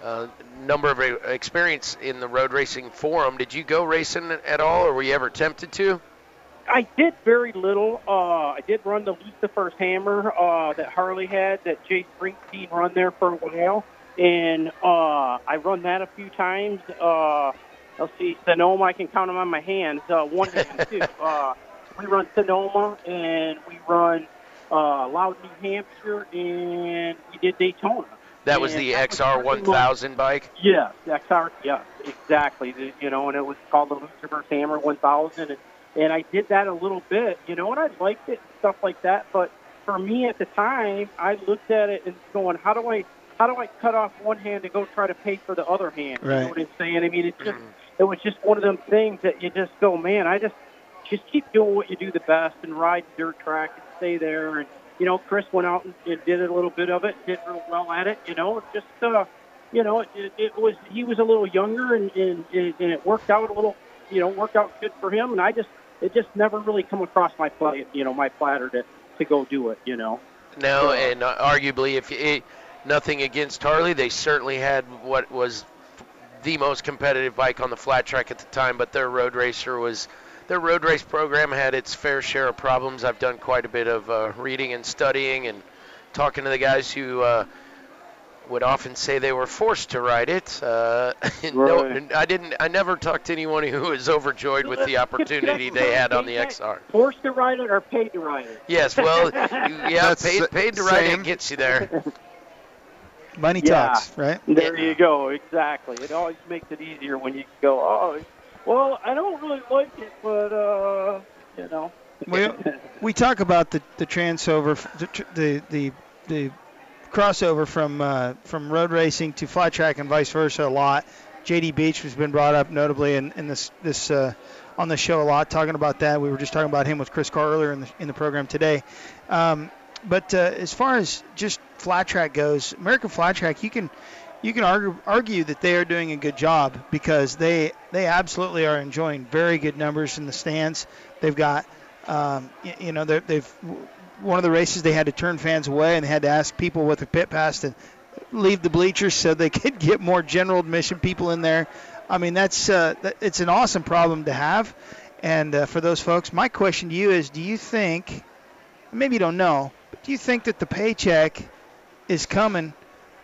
uh, number of experience in the road racing forum. Did you go racing at all, or were you ever tempted to? I did very little. Uh, I did run the Lucifer's Hammer uh, that Harley had, that Jay Springsteen run there for a while, and uh, I run that a few times. Uh, let's see, Sonoma, I can count them on my hands. Uh, one hand too. We run Sonoma, and we run uh, Loud, New Hampshire, and we did Daytona. That was And the that XR pretty 1000 bike. yeah, XR, yeah, exactly. The, you know, and it was called the Lucifer's Hammer 1000, and, and I did that a little bit, you know, and I liked it and stuff like that. But for me at the time, I looked at it and going, how do I, how do I cut off one hand to go try to pay for the other hand? You Right. know what I'm saying? I mean, it just, it was just one of them things that you just go, man, I just, just keep doing what you do the best and ride the dirt track and stay there. And you know, Chris went out and, and did a little bit of it, did real well at it. You know, just, uh, you know, it, it, it was he was a little younger and, and and it worked out a little, you know, worked out good for him. And I just, it just never really come across my plate, you know, my platter to to go do it. You know. No, and uh, arguably, if you, it, nothing against Harley, they certainly had what was the most competitive bike on the flat track at the time. But their road racer was their road race program had its fair share of problems. I've done quite a bit of uh, reading and studying and talking to the guys who uh, would often say they were forced to ride it. Uh, no, Right. I didn't. I never talked to anyone who was overjoyed with the opportunity they had on the XR. Forced to ride it or paid to ride it? Yes, well, yeah, paid, paid to ride same. it gets you there. Money Yeah. talks, right? There you go. Exactly. It always makes it easier when you go, oh, well, I don't really like it, but uh, you know. we we talk about the the transover, the the the, the crossover from uh, from road racing to flat track and vice versa a lot. JD Beach has been brought up notably in, in this this uh, on the show a lot, talking about that. We were just talking about him with Chris Carr earlier in the in the program today. Um, but uh, as far as just flat track goes, American Flat Track, you can you can argue, argue that they are doing a good job because they they absolutely are enjoying very good numbers in the stands. They've got um, y- you know they've one of the races they had to turn fans away and they had to ask people with a pit pass to leave the bleachers so they could get more general admission people in there. I mean that's uh, that, it's an awesome problem to have. And uh, for those folks, my question to you is: Do you think, maybe you don't know, but do you think that the paycheck is coming,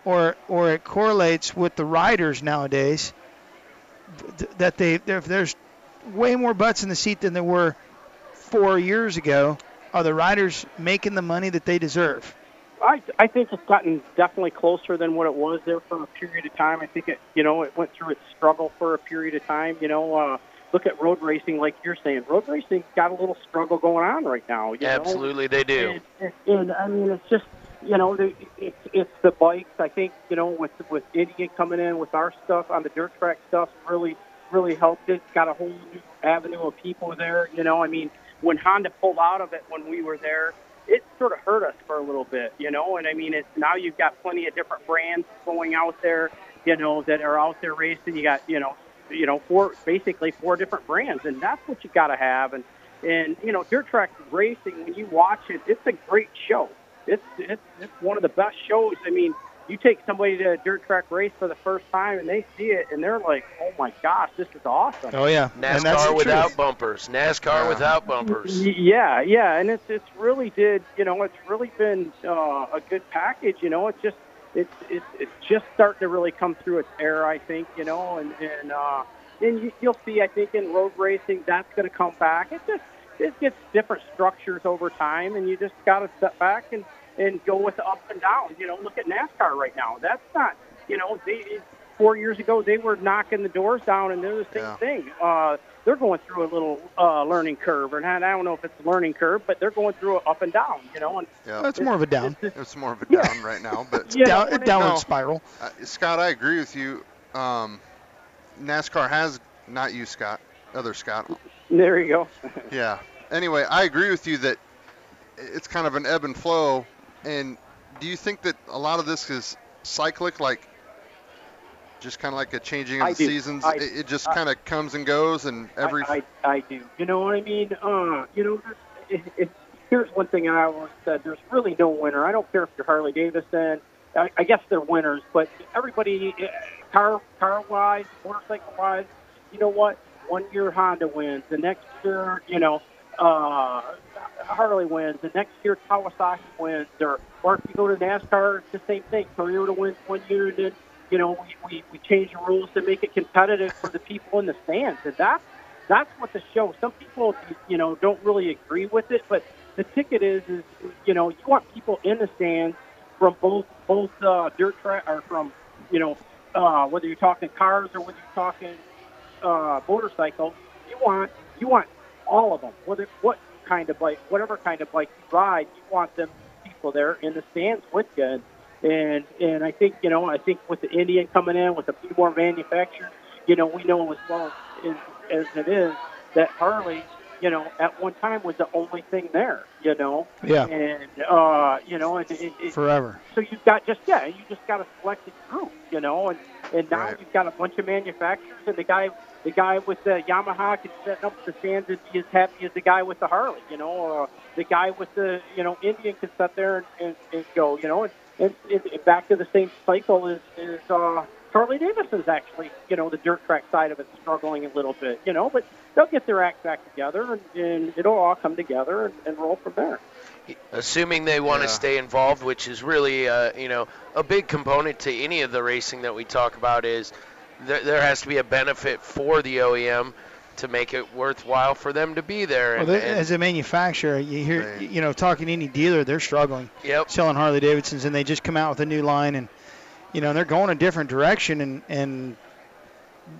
or or it correlates with the riders nowadays? That they there's way more butts in the seat than there were four years ago. Are the riders making the money that they deserve? I I think it's gotten definitely closer than what it was there for a period of time. I think it you know it went through its struggle for a period of time. You know, uh, look at road racing, like you're saying, road racing's got a little struggle going on right now. You know? Absolutely, they do. And, and, and I mean, it's just you know, it's it's the bikes. I think you know with with Indian coming in with our stuff on the dirt track stuff really really helped it. Got a whole new avenue of people there. You know, I mean, when Honda pulled out of it when we were there, it sort of hurt us for a little bit. You know, and I mean, it's now you've got plenty of different brands going out there. You know, that are out there racing. You got you know, you know, four basically four different brands, and that's what you got to have. And and you know, dirt track racing when you watch it, it's a great show it's it's it's one of the best shows. I mean, you take somebody to a dirt track race for the first time and they see it and they're like, "Oh my gosh, this is awesome!" Oh yeah, NASCAR without bumpers. NASCAR Yeah. without bumpers. Yeah, yeah, and it's it's really did you know it's really been uh, a good package. You know, it's just it's it's it's just starting to really come through its air, I think you know, and and uh, and you, you'll see. I think in road racing that's going to come back. It just it gets different structures over time, and you just got to step back and and go with the up and down. You know, look at NASCAR right now. That's not you know they four years ago they were knocking the doors down and they're the same thing. Uh, they're going through a little uh, learning curve, and I don't know if it's a learning curve, but they're going through it up and down. You know, and Yeah. That's more of a down. It's more of a down right now, but It's down- a downward No, spiral. Uh, Scott, I agree with you. Um, NASCAR has not you, Scott. Other Scott. there you go. Yeah. Anyway, I agree with you that it's kind of an ebb and flow. And do you think that a lot of this is cyclic, like just kind of like a changing of the seasons? I- it, it just kind of comes and goes, and every I, I, I do. You know what I mean? Uh, you know, it, it, here's one thing I always said: there's really no winner. I don't care if you're Harley Davidson. I, I guess they're winners, but everybody, uh, car car wise, motorcycle wise, you know what? One year Honda wins, the next year, you know, uh, Harley wins, the next year Kawasaki wins, or or if you go to NASCAR, it's the same thing. Toyota wins one year, and then you know we, we, we change the rules to make it competitive for the people in the stands, and that's that's what the show. Some people, you know, don't really agree with it, but the ticket is, is you know, you want people in the stands from both both uh, dirt track or from, you know, uh, whether you're talking cars or whether you're talking uh, motorcycles. You want you want all of them. Whether what kind of bike, whatever kind of bike you ride, you want them people there in the stands with you. And and, and I think you know, I think with the Indian coming in with a few more manufacturers, you know, we know as well as, as it is that Harley, you know, at one time was the only thing there. You know. Yeah. And uh, you know, and it, it, Forever. so you've got just yeah, you just got a selected group, you know, and and now Right. you've got a bunch of manufacturers, and the guy the guy with the Yamaha can set up the stands and be as happy as the guy with the Harley, you know, uh, the guy with the you know Indian can sit there and, and, and go, you know, and, and, and back to the same cycle is is uh, Harley Davidson's actually, you know, the dirt track side of it struggling a little bit, you know, but they'll get their act back together and, and it'll all come together and, and roll from there. assuming they want to stay involved, which is really, uh, you know, a big component to any of the racing that we talk about is there, there has to be a benefit for the OEM to make it worthwhile for them to be there. Well, And, they, and as a manufacturer, you hear, you know, talking to any dealer, they're struggling. Yep. Selling Harley Davidsons, and they just come out with a new line, and you know, they're going a different direction, and and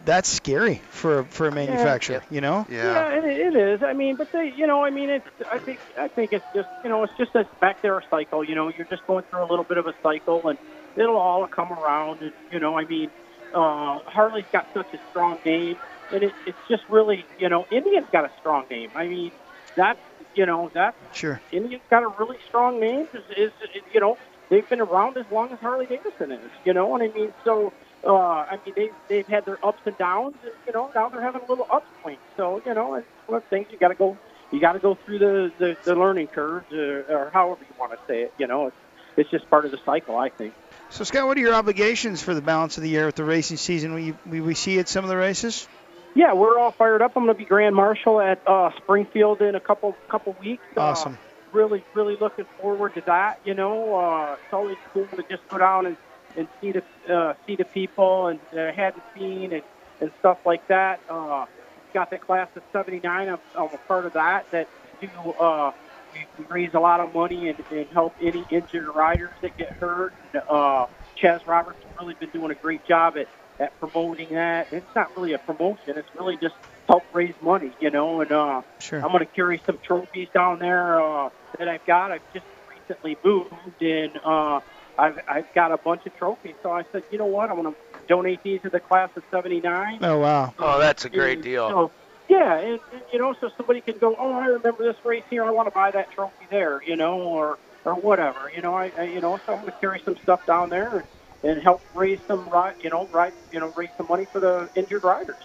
that's scary for for a manufacturer. You know. Yeah, it, it is. I mean, but they, you know, I mean, it's. I think, I think it's just, you know, it's just a back there a cycle. You know, you're just going through a little bit of a cycle, and it'll all come around. And you know, I mean, uh, Harley's got such a strong name, and it, it's just really, you know, Indian's got a strong name. I mean, that's, you know, that Sure. Indian's got a really strong name. Is, is, you know, they've been around as long as Harley Davidson is. You know what I mean? So. Uh, I mean, they they've had their ups and downs, and you know now they're having a little upswing. So you know, it's one of the things you got to go, you got to go through the, the the learning curves, uh, or however you want to say it. You know, it's it's just part of the cycle, I think. So Scott, what are your obligations for the balance of the year with the racing season? Will, you, will we see at some of the races? Yeah, we're all fired up. I'm going to be grand marshal at uh, Springfield in a couple couple weeks. Awesome. Uh, really, really looking forward to that. You know, uh, it's always cool to just go down and, and see the uh, see the people and uh, hadn't seen and, and stuff like that. Uh, got the class of '79. I'm, I'm a part of that. That do uh, we, we raise a lot of money and, and help any injured riders that get hurt. And, uh, Chaz Roberts has really been doing a great job at, at promoting that. It's not really a promotion; it's really just help raise money, you know. And uh, Sure. I'm going to carry some trophies down there uh, that I've got. I've just recently moved, and uh, I've I've got a bunch of trophies. So I said, you know what? I'm going to donate these to the class of '79. Oh wow. Oh, that's a great And deal. So, yeah, and, and you know, so somebody can go, oh, I remember this race here. I want to buy that trophy there, you know, or or whatever, you know. I, I you know, so I'm going to carry some stuff down there and, and help raise some, you know, right, you know, raise some money for the injured riders.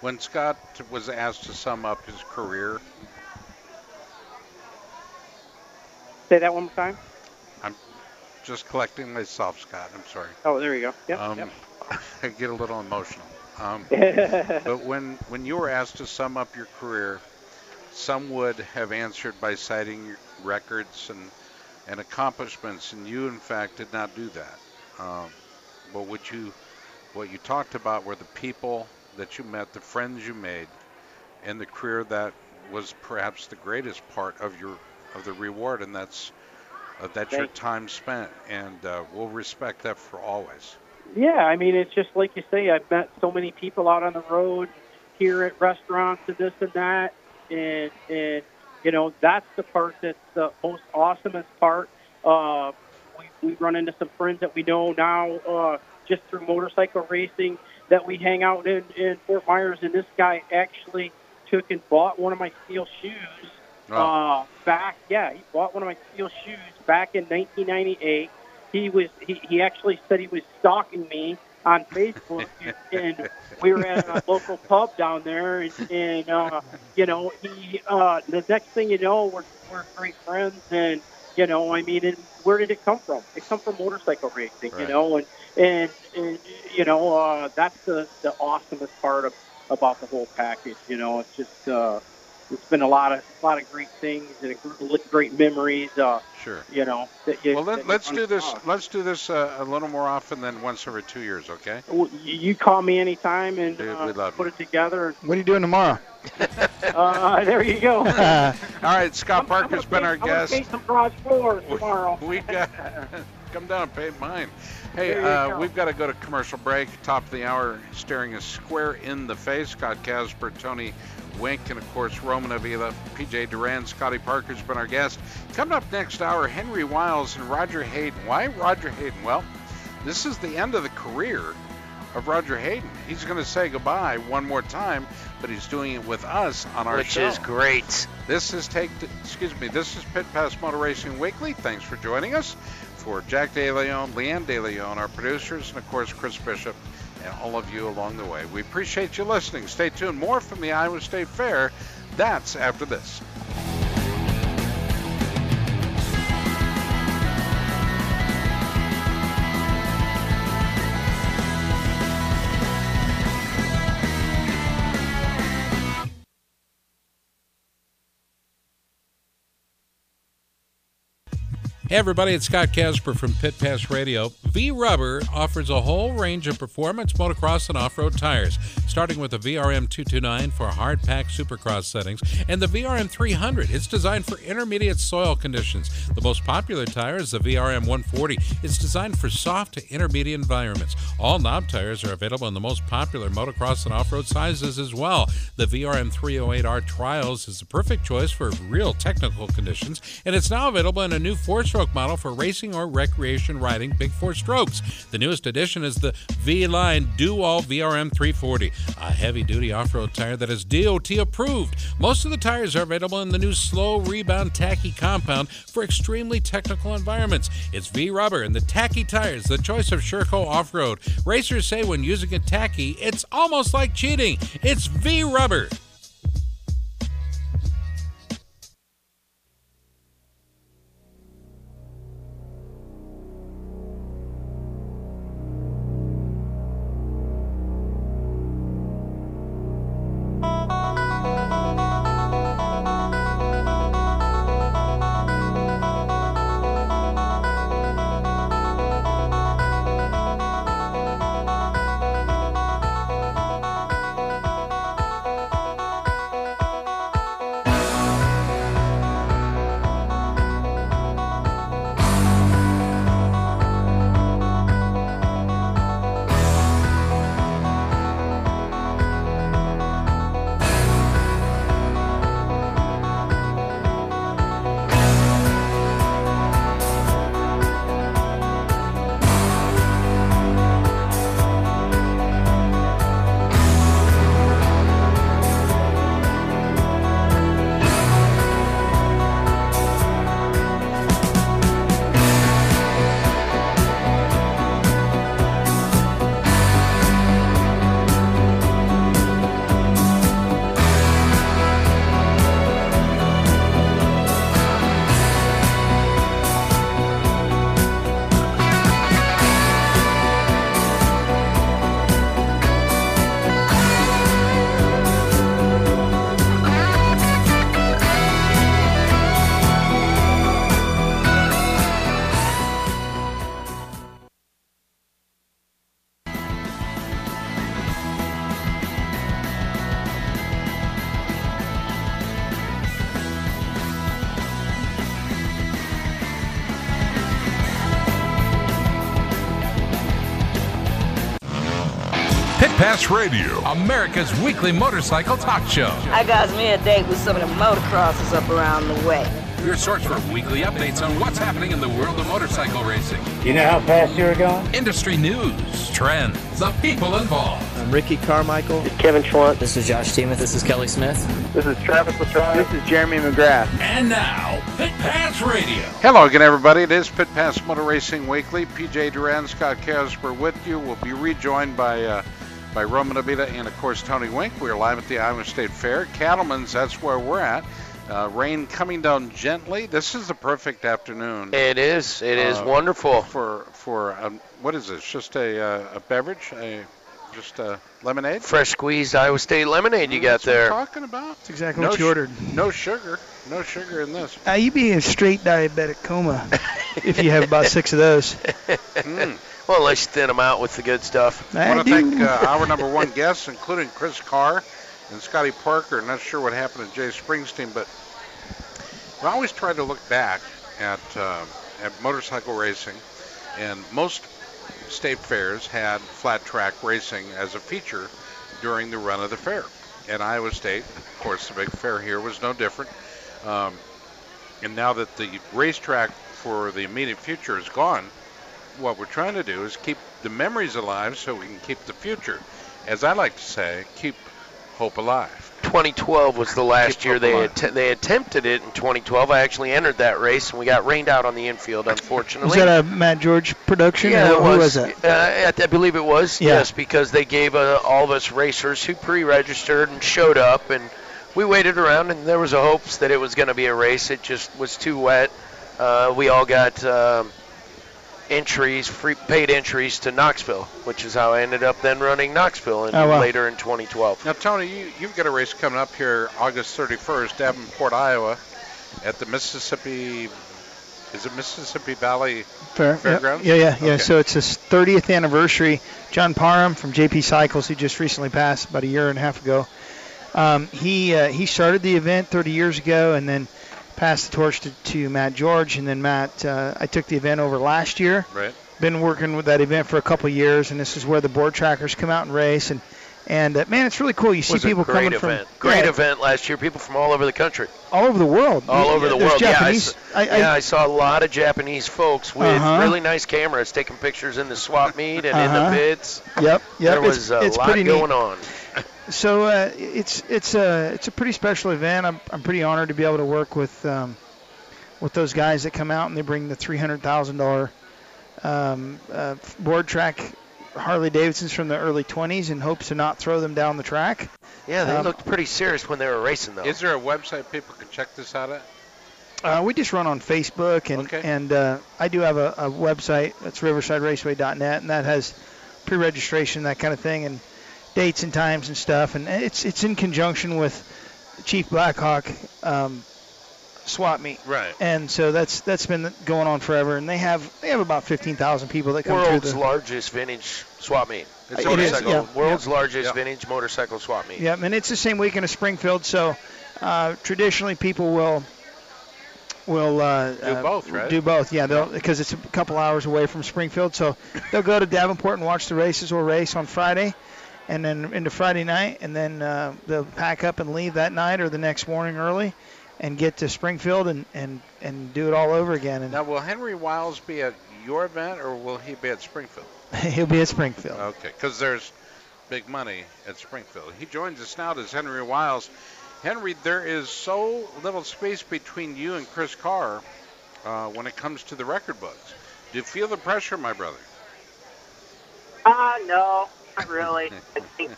When Scott was asked to sum up his career, Say that one more time. I'm just collecting myself, Scott. I'm sorry. Oh, there you go. Yep, um, yep. I get a little emotional. Um, but when when you were asked to sum up your career, some would have answered by citing records and and accomplishments, and you in fact did not do that. Um, but what you what you talked about were the people that you met, the friends you made, and the career that was perhaps the greatest part of your of the reward, and that's uh, that's your Thank you. time spent, and uh, we'll respect that for always. Yeah, I mean, it's just like you say. I've met so many people out on the road, here at restaurants and this and that, and and you know that's the part that's the most awesomest part. Uh, we we run into some friends that we know now uh, just through motorcycle racing that we hang out in in Fort Myers, and this guy actually took and bought one of my steel shoes uh, back. Yeah, he bought one of my steel shoes back in 1998. He was he, he actually said he was stalking me on Facebook, and we were at a local pub down there, and, and uh, you know he uh, the next thing you know we're we're great friends, and you know I mean, and where did it come from? It come from motorcycle racing, you know, and and, and you know uh, that's the the awesomest part of about the whole package. You know, it's just uh, it's been a lot of a lot of great things and a gr- great memories. Uh, Sure. You know. That you, Well, that let, you let's do this. unlock. Let's do this uh, a little more often than once every two years, okay? Well, You you call me anytime and Dude, uh, we love put it together. What are you doing tomorrow? Uh, there you go. All right, Scott Parker's been our I'm gonna guest. paint some garage floors tomorrow. We got come down and pay mine. Hey, uh, go. we've got to go to commercial break. Top of the hour, staring us square in the face. Scott Casper, Tony Wink, and of course Roman Avila, PJ Duran, Scotty Parker's been our guest. Coming up next hour, Henry Wiles and Roger Hayden. Why Roger Hayden? Well, this is the end of the career of Roger Hayden. He's going to say goodbye one more time, but he's doing it with us on our Which show. is great. This is take. Excuse me. This is Pit Pass Motor Racing Weekly. Thanks for joining us. For Jack De Leon, Leanne De Leon, our producers, and of course Chris Bishop, and all of you along the way. We appreciate you listening. Stay tuned. More from the Iowa State Fair. That's after this. Hey everybody, it's Scott Casper from Pit Pass Radio. V Rubber offers a whole range of performance motocross and off-road tires, starting with the VRM 229 for hard pack supercross settings and the VRM 300. It's designed for intermediate soil conditions. The most popular tire is the VRM 140. It's designed for soft to intermediate environments. All knob tires are available in the most popular motocross and off-road sizes as well. The VRM 308R Trials is the perfect choice for real technical conditions, and it's now available in a new four-stroke model for racing or recreation riding big four strokes. The newest addition is the V-Line Do-All VRM 340, a heavy-duty off-road tire that is DOT approved. Most of the tires are available in the new slow rebound tacky compound for extremely technical environments. It's V-Rubber and the tacky tires, the choice of Sherco off-road. Racers say when using a tacky, it's almost like cheating. It's V-Rubber. Pass Radio. America's weekly motorcycle talk show. I got me a date with some of the motocrossers up around the way. Your source for weekly updates on what's happening in the world of motorcycle racing. You know how fast you're going? Industry news, trends, the people involved. I'm Ricky Carmichael. This is Kevin Schwantz. This is Josh Teemuth. This is Kelly Smith. This is Travis Pastrana. This is Jeremy McGrath. And now, Pit Pass Radio. Hello again, everybody. It is Pit Pass Motor Racing Weekly. PJ Duran, Scott Casper with you. We'll be rejoined by uh, by Roman Abita and, of course, Tony Wink. We are live at the Iowa State Fair. Cattlemen's, that's where we're at. Uh, rain coming down gently. This is a perfect afternoon. It is. It is uh, wonderful. For for um, what is this? Just a uh, a beverage? A just a lemonade? Fresh squeezed Iowa State lemonade you Mm, got that's what there. I'm talking about. That's exactly no what you sh- ordered. No sugar. No sugar in this. Uh, you'd be in a straight diabetic coma if you have about six of those. Mm. Well, unless you thin them out with the good stuff. I want to thank uh, our number one guests, including Chris Carr and Scotty Parker. Not sure what happened to Jay Springsteen, but we always try to look back at uh, at motorcycle racing, and most state fairs had flat track racing as a feature during the run of the fair. At Iowa State, of course, the big fair here was no different. Um, and now that the racetrack for the immediate future is gone, what we're trying to do is keep the memories alive so we can keep the future. As I like to say, keep hope alive. 2012 was the last Keep year they att- they attempted it in 2012. I actually entered that race and we got rained out on the infield, unfortunately. Was that a Matt George production? Yeah, or it who was. was that? Uh, I I believe it was. Yeah. Yes, because they gave uh, all of us racers who pre-registered and showed up, and we waited around, and there was a hopes that it was going to be a race. It just was too wet. Uh, we all got um, entries, free paid entries to Knoxville, which is how I ended up then running Knoxville in, Oh, wow. later in 2012. Now, Tony, you, you've got a race coming up here August 31st, Davenport, Iowa, at the Mississippi. Is it Mississippi Valley Fair. Fairgrounds? Yeah, yeah, yeah. Okay. So it's his 30th anniversary. John Parham from JP Cycles, who just recently passed about a year and a half ago. Um, he uh, he started the event 30 years ago, and then passed the torch to, to Matt George, and then Matt. Uh, I took the event over last year. Right. Been working with that event for a couple of years, and this is where the board trackers come out and race, and and uh, man, it's really cool. You see people coming event. from great yeah, event last year. People from all over the country. all over the world. All over the there's world. Japanese. Yeah, I, s- yeah, I saw a lot of Japanese folks with Uh-huh. really nice cameras taking pictures in the swap meet and in Uh-huh. the pits. Yep, yep. There it's- was a it's lot pretty neat. going on. So uh, it's it's a it's a pretty special event. I'm I'm pretty honored to be able to work with um, with those guys that come out and they bring the three hundred thousand dollar um, uh, board track Harley Davidsons from the early 20s in hopes to not throw them down the track. Yeah, they Um, looked pretty serious when they were racing, though. Is there a website people can check this out at? Uh, we just run on Facebook, and and uh, I do have a, a website that's riversideraceway.net, and that has pre-registration, that kind of thing, and dates and times and stuff. And it's it's in conjunction with Chief Blackhawk um, swap meet. Right. And so that's that's been going on forever, and they have they have about 15,000 people that come World's through the. World's largest vintage swap meet. It is, motorcycle. yeah, World's yeah. largest Yeah. vintage motorcycle swap meet. Yeah, and it's the same weekend as Springfield, so uh, traditionally people will will uh, Do uh, both, right? Do both, yeah, they'll because it's a couple hours away from Springfield, so they'll go to Davenport and watch the races or race on Friday, and then into Friday night, and then uh, they'll pack up and leave that night or the next morning early, and get to Springfield and and and do it all over again. And Now, will Henry Wiles be at your event or will he be at Springfield? he'll be at Springfield. Okay, because there's big money at Springfield. He joins us now as Henry Wiles. Henry, there is so little space between you and Chris Carr uh, when it comes to the record books. Do you feel the pressure, my brother? Uh, no, not really. I think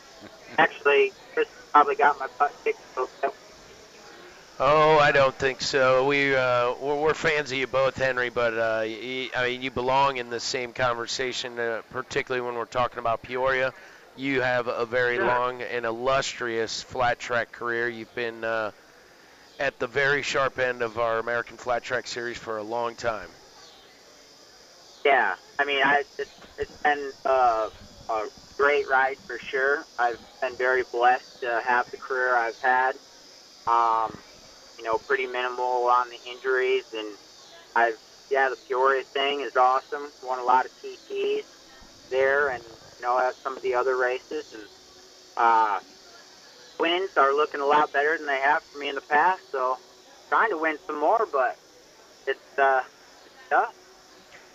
actually Chris probably got my butt kicked. So Oh, I don't think so. We uh, we're, we're fans of you both, Henry. But uh, y I mean, you belong in the same conversation, uh, particularly when we're talking about Peoria. You have a very Sure. long and illustrious flat track career. You've been uh, at the very sharp end of our American Flat Track Series for a long time. Yeah, I mean, I it's, it's been uh, a great ride for sure. I've been very blessed to have the career I've had. Um, you know, pretty minimal on the injuries, and I've yeah, the Peoria thing is awesome. Won a lot of TTs there, and you know, at some of the other races, and uh, wins are looking a lot better than they have for me in the past. So, trying to win some more, but it's uh, tough.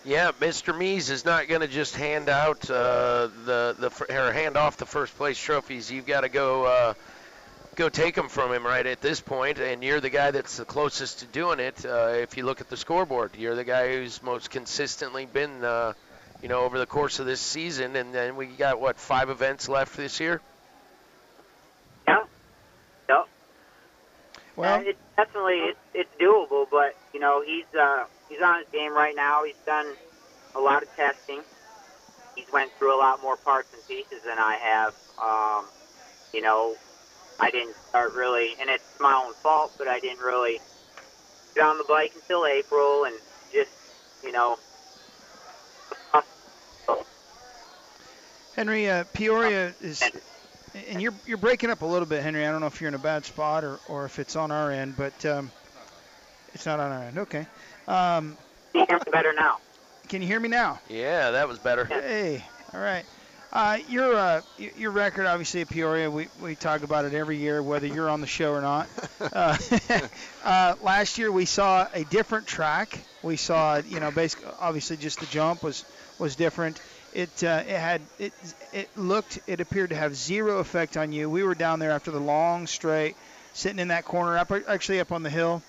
Yeah, Mr. Mees is not going to just hand out uh, the the or hand off the first place trophies. You've got to go uh, go take them from him right at this point, and you're the guy that's the closest to doing it. Uh, if you look at the scoreboard, you're the guy who's most consistently been, uh, you know, over the course of this season. And then we got what five events left this year. Yeah. Yep. Well, Uh, it's definitely it's, it's doable, but you know he's uh, he's on his game right now. He's done a lot of testing. He's went through a lot more parts and pieces than I have. Um, you know, I didn't start really, and it's my own fault, but I didn't really get on the bike until April, and just you know, Henry, uh, Peoria is, and you're you're breaking up a little bit, Henry. I don't know if you're in a bad spot or, or if it's on our end, but um, it's not on our end. Okay. Um, you hear me better now. can you hear me now? Yeah, that was better. Hey, all right. Uh, your uh, your record, obviously at Peoria, we, we talk about it every year, whether you're on the show or not. Uh, uh, last year we saw a different track. We saw, you know, basically, obviously, just the jump was was different. It uh, it had it it looked it appeared to have zero effect on you. We were down there after the long straight, sitting in that corner, up actually up on the hill,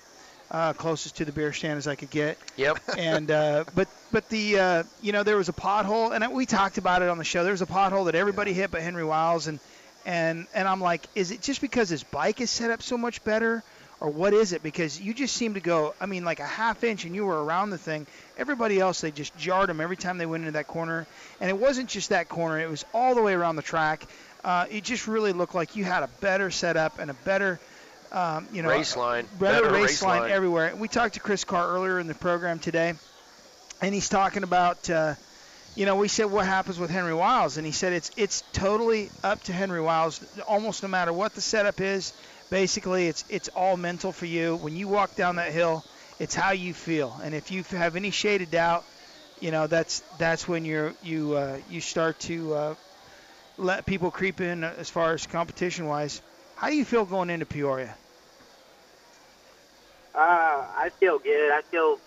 uh, closest to the beer stand as I could get Yep. and uh, but but the uh, you know there was a pothole and we talked about it on the show. There was a pothole that everybody hit but Henry Wiles and and and I'm like, is it just because his bike is set up so much better? Or what is it? Because you just seem to go, I mean, like a half inch and you were around the thing. Everybody else, they just jarred them every time they went into that corner. And it wasn't just that corner, it was all the way around the track. Uh, it just really looked like you had a better setup and a better, um, you know, Race line. better, race, race line, line. everywhere. We talked to Chris Carr earlier in the program today, and he's talking about, uh, you know, we said what happens with Henry Wiles, and he said it's it's totally up to Henry Wiles, almost no matter what the setup is. Basically, it's it's all mental for you. When you walk down that hill, it's how you feel, and if you have any shade of doubt, you know that's that's when you're you uh, you start to uh, let people creep in as far as competition wise. How do you feel going into Peoria? Uh, I feel good. I feel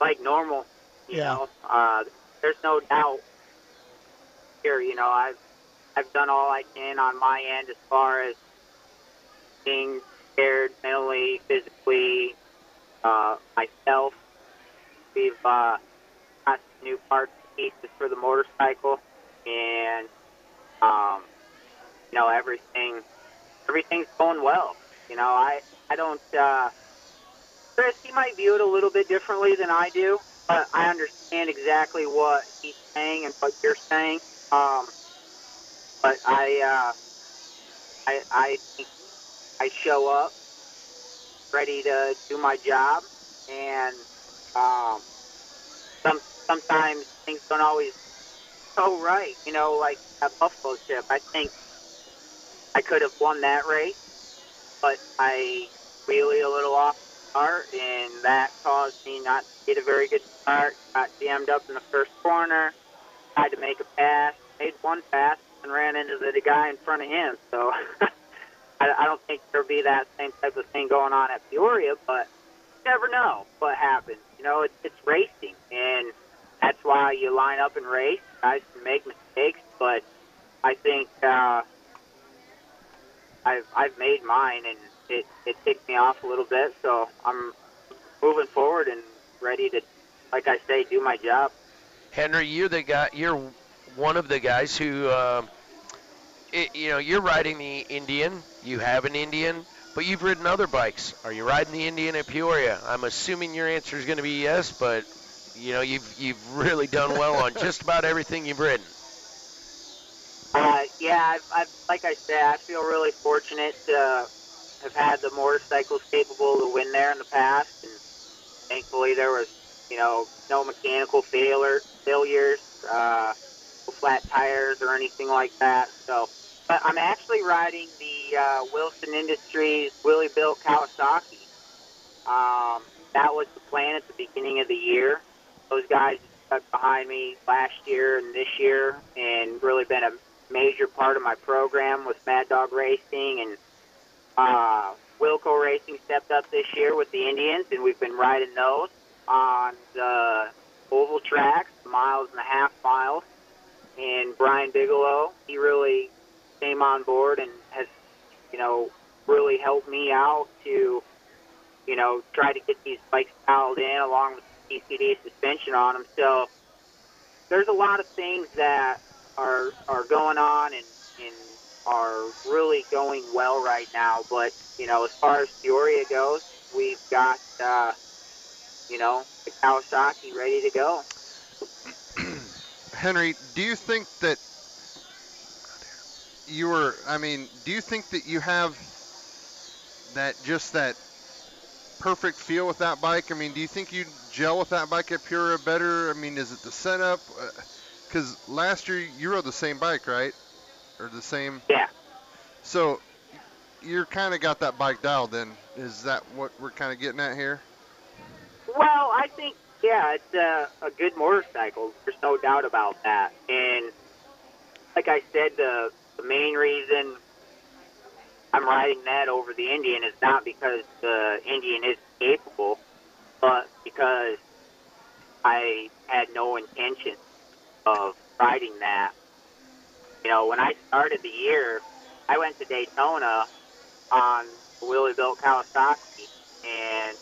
like normal. You Yeah. know, uh, there's no doubt here. You know, I've I've done all I can on my end as far as being prepared mentally, physically, uh, myself. We've uh, got new parts pieces for the motorcycle, and um, you know everything everything's going well. You know, I I don't. Uh, Chris, he might view it a little bit differently than I do, but I understand exactly what he's saying and what you're saying. Um, but I, uh, I, I I show up ready to do my job, and um, some sometimes things don't always go right. You know, like at Buffalo Chip, I think I could have won that race, but I really a little off start, and that caused me not to get a very good start. Got jammed up in the first corner. Tried to make a pass, made one pass, and ran into the guy in front of him. So I, I don't think there'll be that same type of thing going on at Peoria, but you never know what happens. You know, it's, it's racing, and that's why you line up and race. Guys can make mistakes, but I think uh, I've I've made mine, and it it ticked me off a little bit. So I'm moving forward and ready to, like I say, do my job. Henry, you're the guy. You're one of the guys who, um it, you know, you're riding the Indian. You have an Indian, but you've ridden other bikes. Are you riding the Indian at Peoria? I'm assuming your answer is going to be yes, but you know, you've you've really done well on just about everything you've ridden. Yeah, I've, I've, like I said, I feel really fortunate to have had the motorcycles capable to win there in the past, and thankfully there was, you know, no mechanical failure, failures, uh, flat tires or anything like that. So, but I'm actually riding the uh, Wilson Industries Willie built Kawasaki. Um, that was the plan at the beginning of the year. Those guys stuck behind me last year and this year, and really been a major part of my program with Mad Dog Racing and uh, Wilco Racing stepped up this year with the Indians, and we've been riding those on the oval tracks, miles and a half miles. And Brian Bigelow, he really came on board and has, you know, really helped me out to, you know, try to get these bikes dialed in along with ECD suspension on them. So there's a lot of things that are are going on and, and are really going well right now. But you know, as far as Peoria goes, we've got uh, you know the Kawasaki ready to go. Henry, do you think that you were? I mean, do you think that you have that just that perfect feel with that bike? I mean, do you think you gel with that bike at Peoria better? I mean, is it the setup? Because last year you rode the same bike, right? Or the same? Yeah. So you're kind of got that bike dialed. Then is that what we're kind of getting at here? Well, I think yeah, it's a, a good motorcycle. There's no doubt about that. And like I said, the, the main reason I'm riding that over the Indian is not because the Indian is capable, but because I had no intention of riding that. You know, when I started the year, I went to Daytona on Willie Built Kawasaki and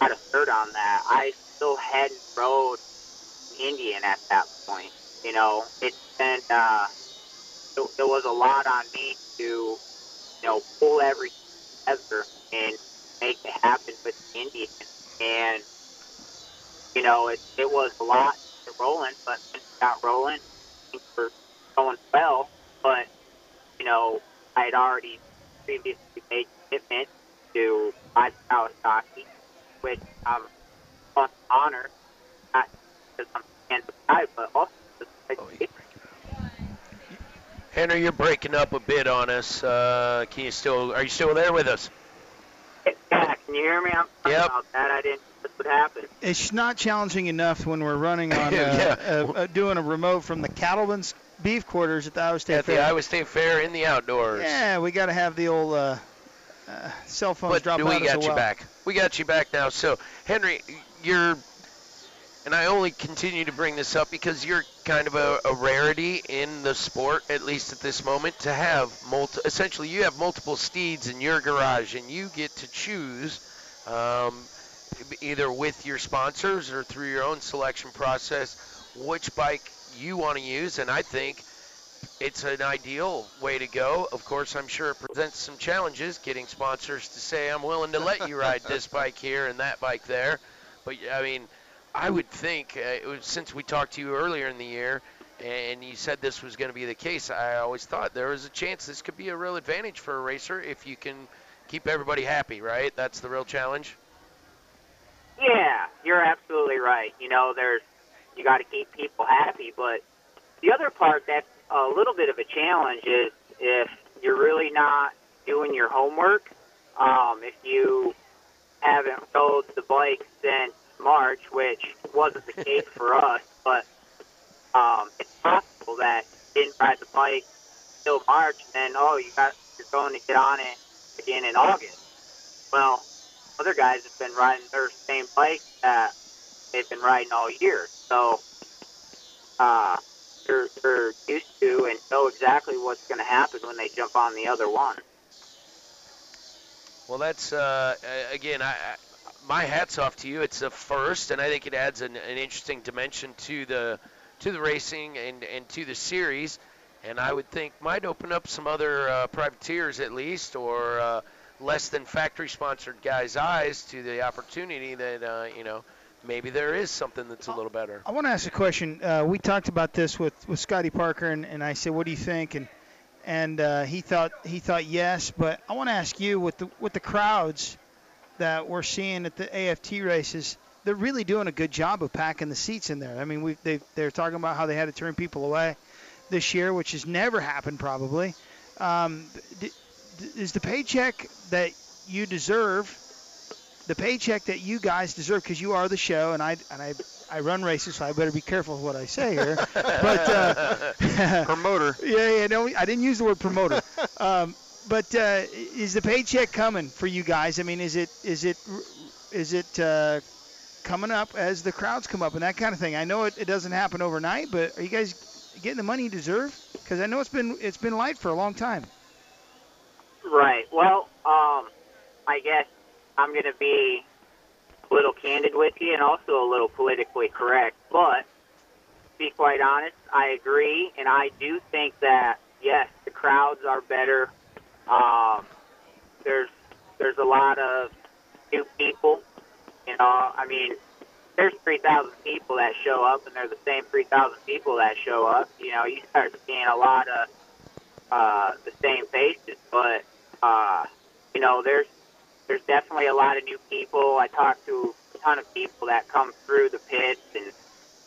had a cert on that. I still hadn't rode Indian at that point. You know, it's been uh, it, there was a lot on me to you know pull every together and make it happen with Indian. And you know, it it was a lot to rolling, but it got rolling, things were going well. But you know, I had already previously made commitment to my Kawasaki, which I'm on honor, not because I'm a fan of the guy, but also because Henry, you're breaking up a bit on us. Uh, can you still? Are you still there with us? Yeah, can you hear me? I'm sorry Yep. about that. I didn't. That's what happened. It's not challenging enough when we're running on uh, Yeah. uh, uh, doing a remote from the Cattleman's beef quarters at the Iowa State At Fair. the Iowa State Fair in the outdoors. Yeah, we got to have the old uh, uh, cell phones But drop we out as got you well. back. We got you back now. So, Henry, you're, and I only continue to bring this up because you're kind of a, a rarity in the sport, at least at this moment, to have multi. Essentially, you have multiple steeds in your garage, and you get to choose. Um, either with your sponsors or through your own selection process, which bike you want to use, and I think it's an ideal way to go. Of course, I'm sure it presents some challenges getting sponsors to say, I'm willing to let you ride this bike here and that bike there. But, I mean, I would think, uh, it was, since we talked to you earlier in the year and you said this was going to be the case, I always thought there was a chance this could be a real advantage for a racer if you can keep everybody happy, right? That's the real challenge. Yeah, you're absolutely right. You know, there's you got to keep people happy, but the other part that's a little bit of a challenge is if you're really not doing your homework. Um, if you haven't rode the bike since March, which wasn't the case for us, but um, it's possible that you didn't ride the bike till March, and then oh, you got you're going to get on it again in August. Well, other guys have been riding their same bike that they've been riding all year, so uh, they're, they're used to and know exactly what's going to happen when they jump on the other one. Well, that's uh, again, I, I, my hats off to you. It's a first, and I think it adds an, an interesting dimension to the to the racing and, and to the series. And I would think might open up some other uh, privateers at least, or uh, less than factory sponsored guys' eyes to the opportunity that uh, you know maybe there is something that's a little better. I want to ask a question. Uh, we talked about this with, with Scotty Parker, and, and I said, "What do you think?" and and uh, he thought he thought yes, but I want to ask you with the with the crowds that we're seeing at the AFT races, they're really doing a good job of packing the seats in there. I mean, we they they're talking about how they had to turn people away this year, which has never happened probably. Um, is the paycheck that you deserve the paycheck that you guys deserve because you are the show, and I and I I run races, so I better be careful with what I say here. but uh, promoter. Yeah, yeah. No, I didn't use the word promoter. Um, but uh, is the paycheck coming for you guys? I mean, is it is it is it uh, coming up as the crowds come up and that kind of thing? I know it, it doesn't happen overnight, but are you guys getting the money you deserve? Because I know it's been it's been light for a long time. Right. Well, um, I guess I'm going to be a little candid with you and also a little politically correct. But to be quite honest, I agree, and I do think that yes, the crowds are better. Um, there's there's a lot of new people. You know, I mean, there's 3,000 people that show up, and they're the same 3,000 people that show up. You know, you start seeing a lot of uh, the same faces, but uh, you know, there's there's definitely a lot of new people. I talked to a ton of people that come through the pits, and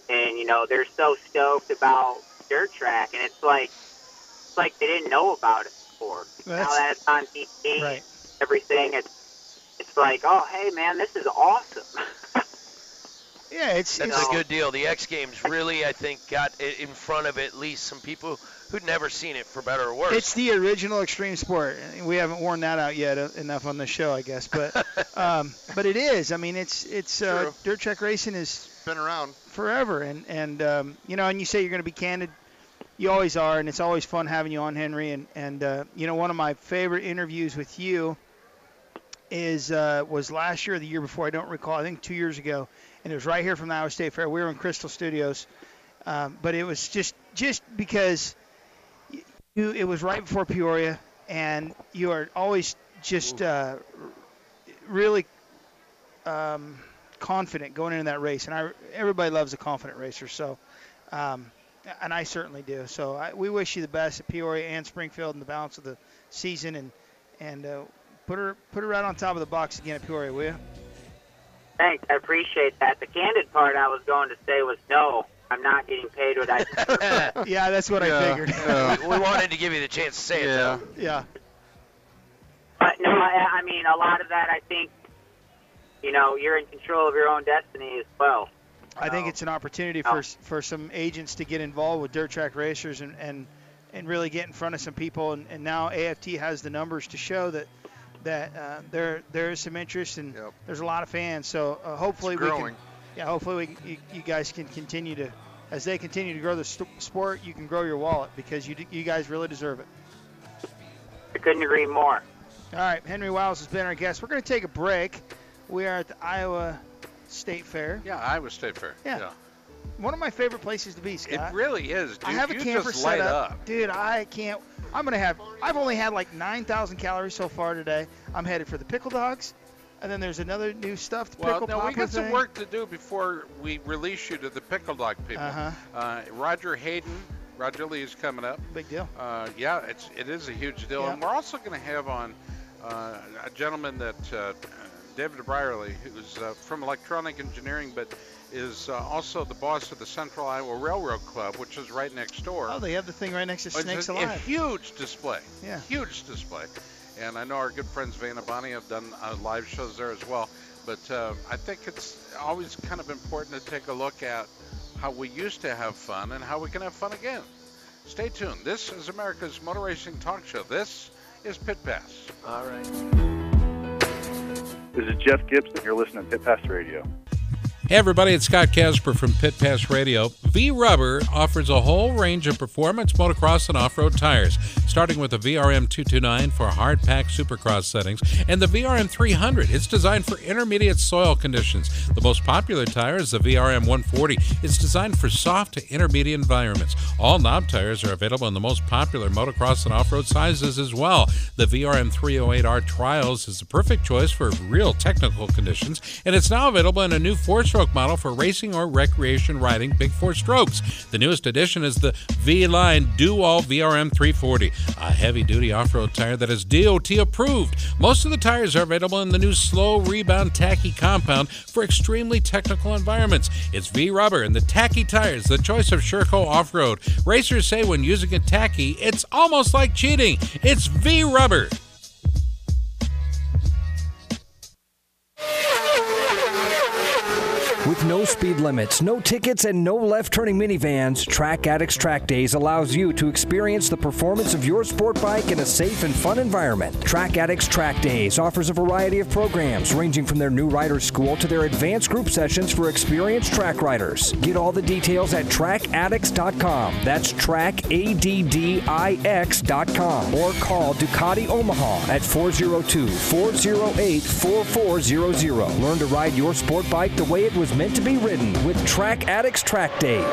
and you know, they're so stoked about dirt track, and it's like it's like they didn't know about it before. now that it's on TV, right. everything, it's it's like, oh, hey, man, this is awesome. Yeah, it's That's it's, a good deal. The X Games really, I think, got i- in front of at least some people who'd never seen it, for better or worse. It's the original extreme sport. We haven't worn that out yet uh, enough on the show, I guess. But um, but it is. I mean, it's it's uh, dirt track racing has Been around. forever, and and um, you know, and you say you're going to be candid. You always are, and it's always fun having you on, Henry. And and uh, you know, one of my favorite interviews with you is uh, was last year or the year before. I don't recall. I think two years ago, and it was right here from the Iowa State Fair. We were in Crystal Studios, um, but it was just just because you, it was right before Peoria, and you are always just uh, really um, confident going into that race. And I, everybody loves a confident racer, so um, and I certainly do. So I, we wish you the best at Peoria and Springfield and the balance of the season, and and uh, put her put her right on top of the box again at Peoria, will you? Thanks, I appreciate that. The candid part I was going to say was no, I'm not getting paid what I deserve. yeah, that's what I figured. we, we wanted to give you the chance to say it, though. Yeah. But no, I, I mean a lot of that. I think you know you're in control of your own destiny as well. I think it's an opportunity oh. for for some agents to get involved with dirt track racers and and, and really get in front of some people. And, and now AFT has the numbers to show that that uh, there there is some interest and there's a lot of fans. So uh, hopefully It's we can, yeah, hopefully we, you, you guys can continue to as they continue to grow the st- sport, you can grow your wallet because you you guys really deserve it. I couldn't agree more. All right, Henry Wiles has been our guest. We're going to take a break. We are at the Iowa State Fair. Yeah, Iowa State Fair. Yeah. One of my favorite places to be, Scott. It really is, dude. I have a you camper just set up. up. Dude, I can't. I'm going to have. I've only had like 9,000 calories so far today. I'm headed for the pickle dogs. And then there's another new stuffed Well, pickle no, we got some work to do before we release you to the pickle dog people. Uh-huh. Uh, Roger Hayden, Roger Lee is coming up. Big deal. Uh, yeah, it's it is a huge deal, Yeah. and we're also going to have on uh, a gentleman that uh, David Brierly, who's uh, from electronic engineering, but is uh, also the boss of the Central Iowa Railroad Club, which is right next door. Oh, they have the thing right next to It's Snakes a, Alive. a huge display. Yeah. Huge display. And I know our good friends Vanna Bonnie have done uh, live shows there as well. But uh, I think it's always kind of important to take a look at how we used to have fun and how we can have fun again. Stay tuned. This is America's Motor Racing Talk Show. This is Pit Pass. All right. This is Jeff Gibson. You're listening to Pit Pass Radio. Hey everybody, it's Scott Casper from Pit Pass Radio. V Rubber offers a whole range of performance motocross and off-road tires, starting with the VRM 229 for hard pack supercross settings and the VRM 300. It's designed for intermediate soil conditions. The most popular tire is the VRM 140. It's designed for soft to intermediate environments. All knob tires are available in the most popular motocross and off-road sizes as well. The VRM 308R Trials is the perfect choice for real technical conditions, and it's now available in a new four-stroke model for racing or recreation riding big four strokes. The newest addition is the V-Line Do-All VRM 340, a heavy-duty off-road tire that is DOT approved. Most of the tires are available in the new slow rebound tacky compound for extremely technical environments. It's V-Rubber and the tacky tires, the choice of Sherco off-road. Racers say when using a tacky, it's almost like cheating. It's V-Rubber. With no speed limits, no tickets, and no left turning minivans, Track Addicts Track Days allows you to experience the performance of your sport bike in a safe and fun environment. Track Addicts Track Days offers a variety of programs ranging from their new rider school to their advanced group sessions for experienced track riders. Get all the details at trackaddicts.com. That's trackaddicts.com or call Ducati Omaha at 402 408 4400. Learn to ride your sport bike the way it was meant to be ridden with Track Addicts Track Days.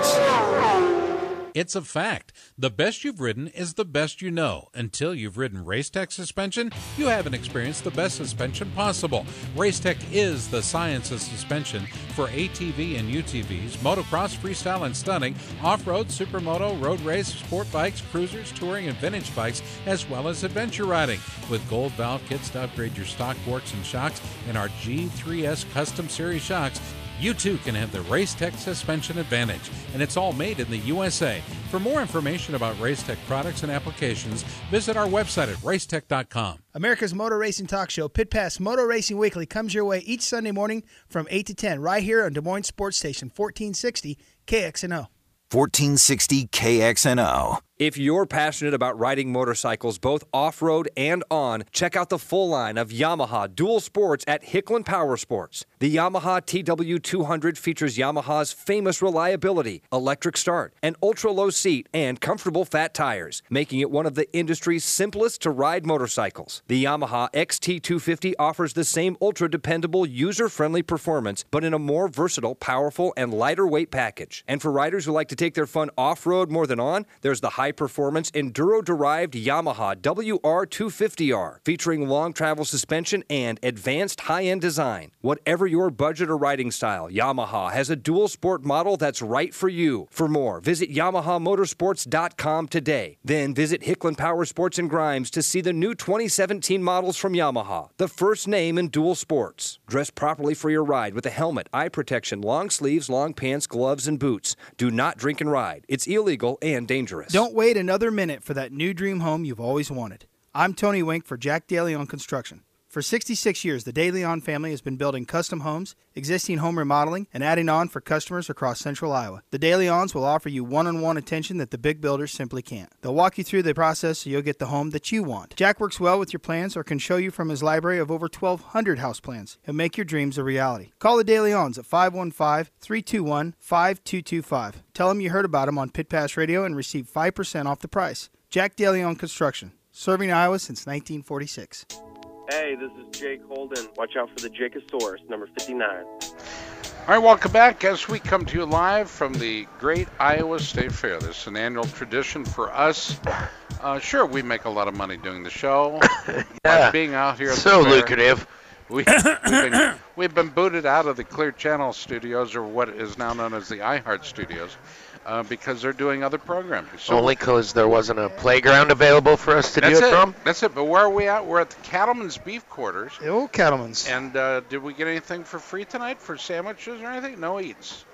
It's a fact. The best you've ridden is the best you know. Until you've ridden Racetech suspension, you haven't experienced the best suspension possible. Racetech is the science of suspension for ATV and UTVs, motocross, freestyle, and stunning, off road, supermoto, road race, sport bikes, cruisers, touring, and vintage bikes, as well as adventure riding. With gold valve kits to upgrade your stock forks and shocks and our G3S Custom Series shocks, you too can have the Racetech suspension advantage, and it's all made in the USA. For more information about Racetech products and applications, visit our website at racetech.com. America's Motor Racing Talk Show, Pit Pass Motor Racing Weekly, comes your way each Sunday morning from 8 to 10, right here on Des Moines Sports Station 1460 KXNO. 1460 KXNO. If you're passionate about riding motorcycles both off road and on, check out the full line of Yamaha dual sports at Hicklin Power Sports. The Yamaha TW200 features Yamaha's famous reliability, electric start, an ultra low seat, and comfortable fat tires, making it one of the industry's simplest to ride motorcycles. The Yamaha XT250 offers the same ultra dependable, user friendly performance, but in a more versatile, powerful, and lighter weight package. And for riders who like to take their fun off road more than on, there's the high performance enduro derived Yamaha WR250R, featuring long travel suspension and advanced high end design. Whatever your budget or riding style, Yamaha has a dual sport model that's right for you. For more, visit YamahaMotorsports.com today. Then visit Hicklin Power Sports and Grimes to see the new 2017 models from Yamaha, the first name in dual sports. Dress properly for your ride with a helmet, eye protection, long sleeves, long pants, gloves, and boots. Do not drink and ride. It's illegal and dangerous. Don't wait another minute for that new dream home you've always wanted. I'm Tony Wink for Jack DeLeon Construction. For 66 years, the DeLeon family has been building custom homes, existing home remodeling, and adding on for customers across central Iowa. The DeLeons will offer you one on one attention that the big builders simply can't. They'll walk you through the process so you'll get the home that you want. Jack works well with your plans or can show you from his library of over 1,200 house plans and make your dreams a reality. Call the DeLeons at 515 321 5225. Tell them you heard about them on Pit Pass Radio and receive 5% off the price. Jack DeLeon Construction, serving Iowa since 1946. Hey, this is Jake Holden. Watch out for the Jacosaurus, number 59. All right, welcome back as we come to you live from the Great Iowa State Fair. This is an annual tradition for us. Uh, sure, we make a lot of money doing the show. Yeah. By being out here at So the fair. lucrative. We, we've, been, we've been booted out of the Clear Channel studios, or what is now known as the iHeart studios, uh, because they're doing other programming. So Only because there wasn't a playground available for us to do that's it, it. from. That's it. But where are we at? We're at the Cattleman's Beef Quarters. The old Cattleman's. And uh, did we get anything for free tonight for sandwiches or anything? No eats.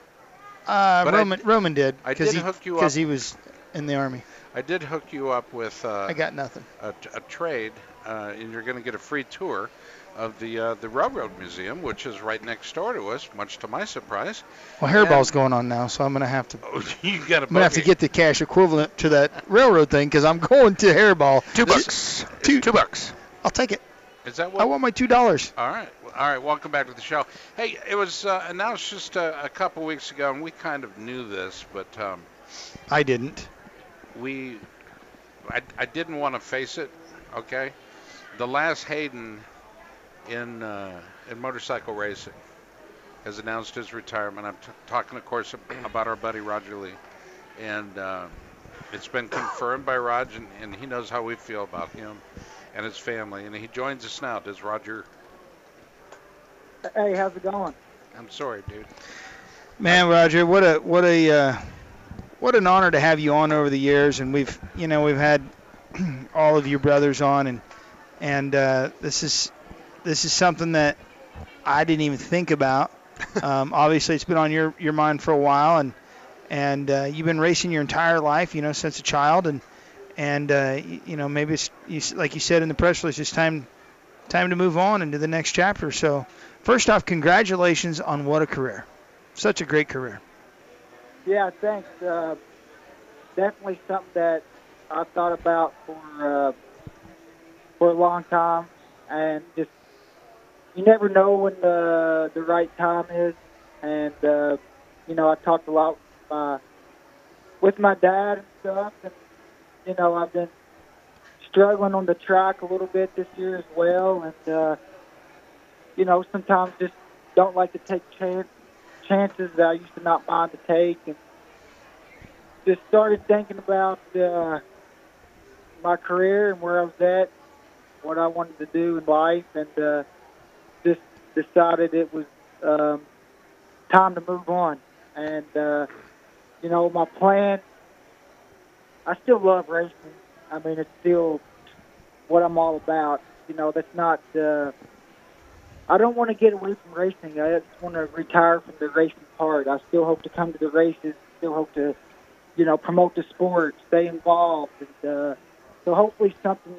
Uh, But I- Roman Roman did I did he hook you up. because he was in the army. I did hook you up with. Uh, I got nothing. A, a trade, uh, and you're going to get a free tour of the uh, the Railroad Museum, which is right next door to us, much to my surprise. Well, hairball's going on now, so I'm gonna have to. you got a I'm gonna have to get the cash equivalent to that railroad thing because I'm going to hairball. Two bucks. Two, two bucks. I'll take it. Is that what? I want my two dollars. All right, all right. Welcome back to the show. Hey, it was uh, announced just a, a couple weeks ago, and we kind of knew this, but um, I didn't. we, I, I didn't want to face it. Okay, the last Hayden in uh, in motorcycle racing has announced his retirement. I'm t- talking, of course, about our buddy Roger Lee, and uh, it's been confirmed by Raj, and, and he knows how we feel about him and his family. And he joins us now. Does Roger? Hey, how's it going? I'm sorry, dude. Man, Roger, what a what a uh, what an honor to have you on over the years, and we've you know we've had all of your brothers on, and and uh, this is this is something that I didn't even think about. Um, obviously, it's been on your your mind for a while, and and uh, you've been racing your entire life, you know, since a child, and and uh, you, you know maybe it's you, like you said in the press release, it's time time to move on into the next chapter. So, first off, congratulations on what a career. such a great career. Yeah, thanks. Uh, definitely something that I've thought about for uh, for a long time, and just you never know when the the right time is. And uh, you know, I talked a lot with my, with my dad and stuff, and you know, I've been struggling on the track a little bit this year as well, and uh, you know, sometimes just don't like to take chance, chances that I used to not mind to take, and just started thinking about uh, my career and where I was at, what I wanted to do in life, and uh, decided it was um, time to move on. And uh, you know, my plan. I still love racing. I mean, it's still what I'm all about. You know, that's not. Uh, I don't want to get away from racing. I just want to retire from the racing part. I still hope to come to the races. Still hope to, you know, promote the sport, stay involved, and uh, so hopefully something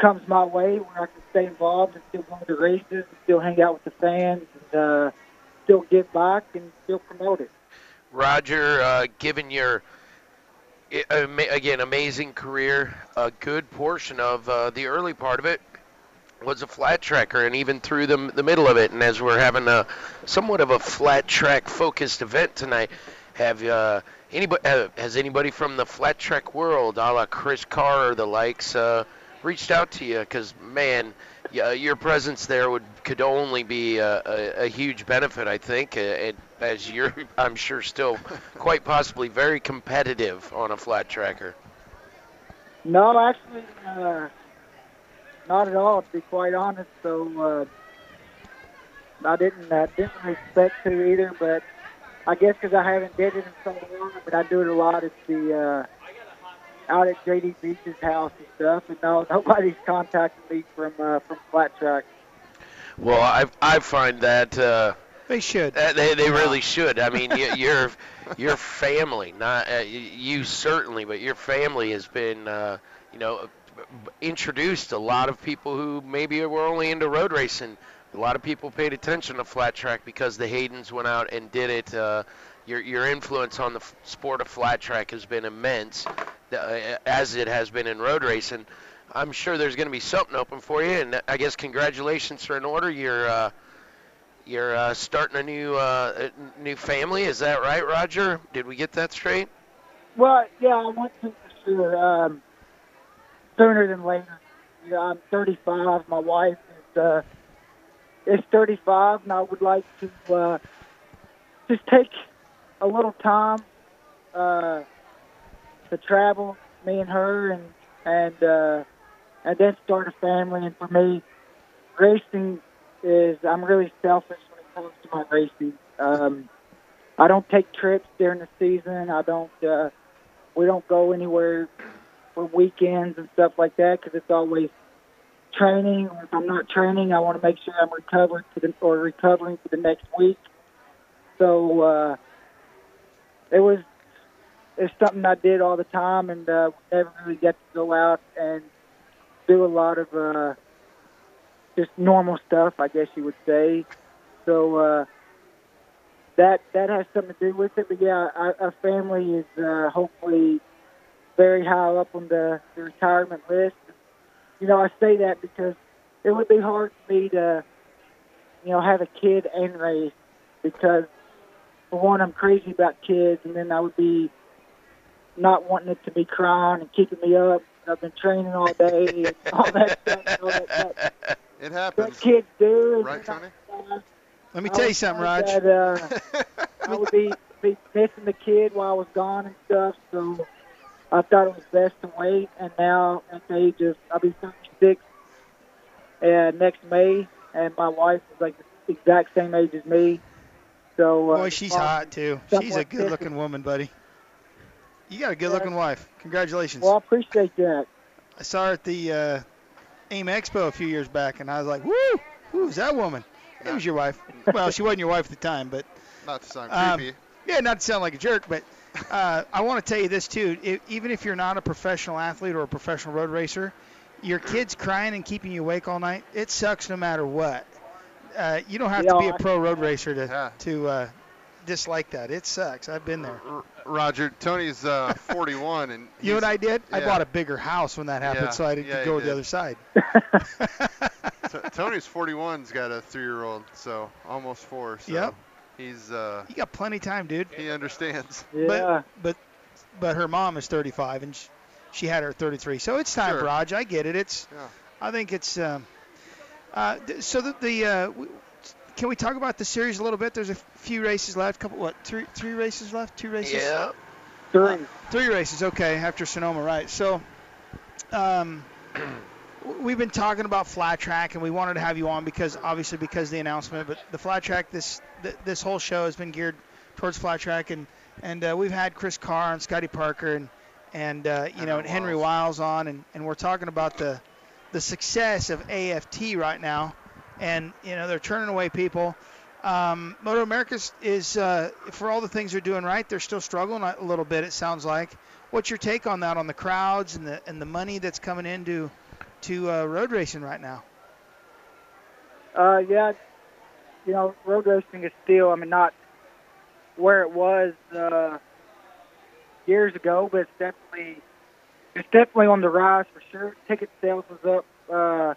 comes my way where I can stay involved and still go to the races, and still hang out with the fans, and uh, still give back and still promote it. Roger, uh, given your again amazing career, a good portion of uh, the early part of it was a flat tracker, and even through the the middle of it. And as we're having a somewhat of a flat track focused event tonight, have uh, anybody uh, has anybody from the flat track world, a la Chris Carr or the likes, uh, reached out to you? Because man. Yeah, your presence there would could only be a, a, a huge benefit, I think, uh, and as you're, I'm sure, still quite possibly very competitive on a flat tracker. No, actually, uh, not at all. To be quite honest, so uh, I didn't uh, didn't expect to either. But I guess because I haven't did it in so long, but I do it a lot at the uh, out at JD Beach's house and stuff. And no, nobody's contacted me from uh, from flat track. Well, I I find that uh, they should. That they they really should. I mean, you, your your family, not uh, you certainly, but your family has been, uh, you know, b- b- introduced a lot of people who maybe were only into road racing. A lot of people paid attention to flat track because the Haydens went out and did it. Uh, your your influence on the sport of flat track has been immense, uh, as it has been in road racing. I'm sure there's going to be something open for you, and I guess congratulations are in order. You're uh, you're uh, starting a new uh, new family. Is that right, Roger? Did we get that straight? Well, yeah, I want to sure. Um, sooner than later. You know, I'm 35. My wife is uh, is 35, and I would like to uh, just take a little time uh, to travel, me and her, and and uh, and then start a family. And for me, racing is I'm really selfish when it comes to my racing. Um, I don't take trips during the season. I don't. Uh, we don't go anywhere for weekends and stuff like that because it's always training. Or if I'm not training, I want to make sure I'm recovered for the or recovering for the next week. So uh, it was it's something I did all the time, and uh, never really get to go out and do a lot of uh, just normal stuff, I guess you would say. So uh, that that has something to do with it. But yeah, our, our family is uh, hopefully very high up on the, the retirement list. You know, I say that because it would be hard for me to, you know, have a kid and race because for one, I'm crazy about kids, and then I would be not wanting it to be crying and keeping me up. I've been training all day and all that stuff. You know, that, that, It happens. that kids do. Right, Tony? I- Let me I tell you something, like Raj. That, uh, I would be, be missing the kid while I was gone and stuff, so I thought it was best to wait. And now, at the age of, I'll be 36 uh, next May, and my wife is like the exact same age as me. So, uh, Boy, she's well, hot too. She's a good-looking woman, buddy. You got a good-looking wife. Congratulations. Well, I appreciate that. I saw her at the uh, AIM Expo a few years back, and I was like, "Woo, who's that woman?" It was your wife. Well, she wasn't your wife at the time, but Not to sound um, yeah, not to sound like a jerk, but uh, I want to tell you this too. I even if you're not a professional athlete or a professional road racer, your kid's crying and keeping you awake all night. It sucks no matter what. Uh, you don't have to Yeah, be a pro road racer to to uh, dislike that. It sucks. I've been there. Roger, Tony's uh, 41, and You know what I did? I bought a bigger house when that happened, Yeah, so I didn't yeah, go you to the other side. T- Tony's 41's got a three-year-old, so almost four. So Yep. He's uh, You got plenty of time, dude. he understands. Yeah. But but but her mom is 35 and sh- she had her at 33. So it's time, Sure. Raj. I get it. It's Yeah. I think it's um, uh, th- so the, the uh, w- can we talk about the series a little bit? There's a few races left. Couple what? Three three races left? Two races? Yeah. Three. Three races. Okay, after Sonoma, right? So um. We've been talking about flat track, and we wanted to have you on because obviously because of the announcement. But the flat track, this th- this whole show has been geared towards flat track, and and uh, we've had Chris Carr and Scotty Parker and and uh, you know and Henry Wiles on, and, and we're talking about the the success of AFT right now, and you know they're turning away people. Um, Moto America is, uh, for all the things they're doing right, they're still struggling a little bit. It sounds like. What's your take on that? On the crowds and the and the money that's coming into to uh, road racing right now? Uh, yeah, you know, road racing is still, I mean, not where it was uh, years ago, but it's definitely, it's definitely on the rise for sure. Ticket sales was up uh,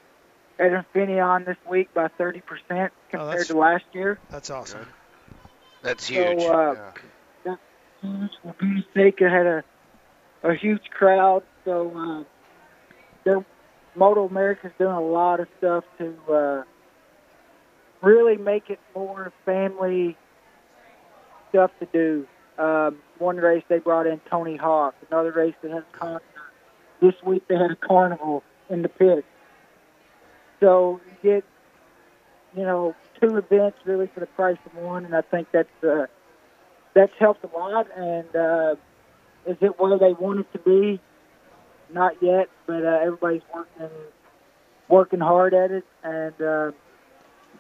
at Infineon this week by 30% compared that's- to last year. That's awesome. That's huge. So, uh, that's huge. Well, Beauty Seika had a, a huge crowd, so uh, they're, Moto America's doing a lot of stuff to uh, really make it more family stuff to do. Um, one race they brought in Tony Hawk. Another race they had a concert. This week they had a carnival in the pit. So you get, you know, two events really for the price of one, and I think that's uh, that's helped a lot. And uh, is it where they want it to be? Not yet, but uh, everybody's working working hard at it, and uh,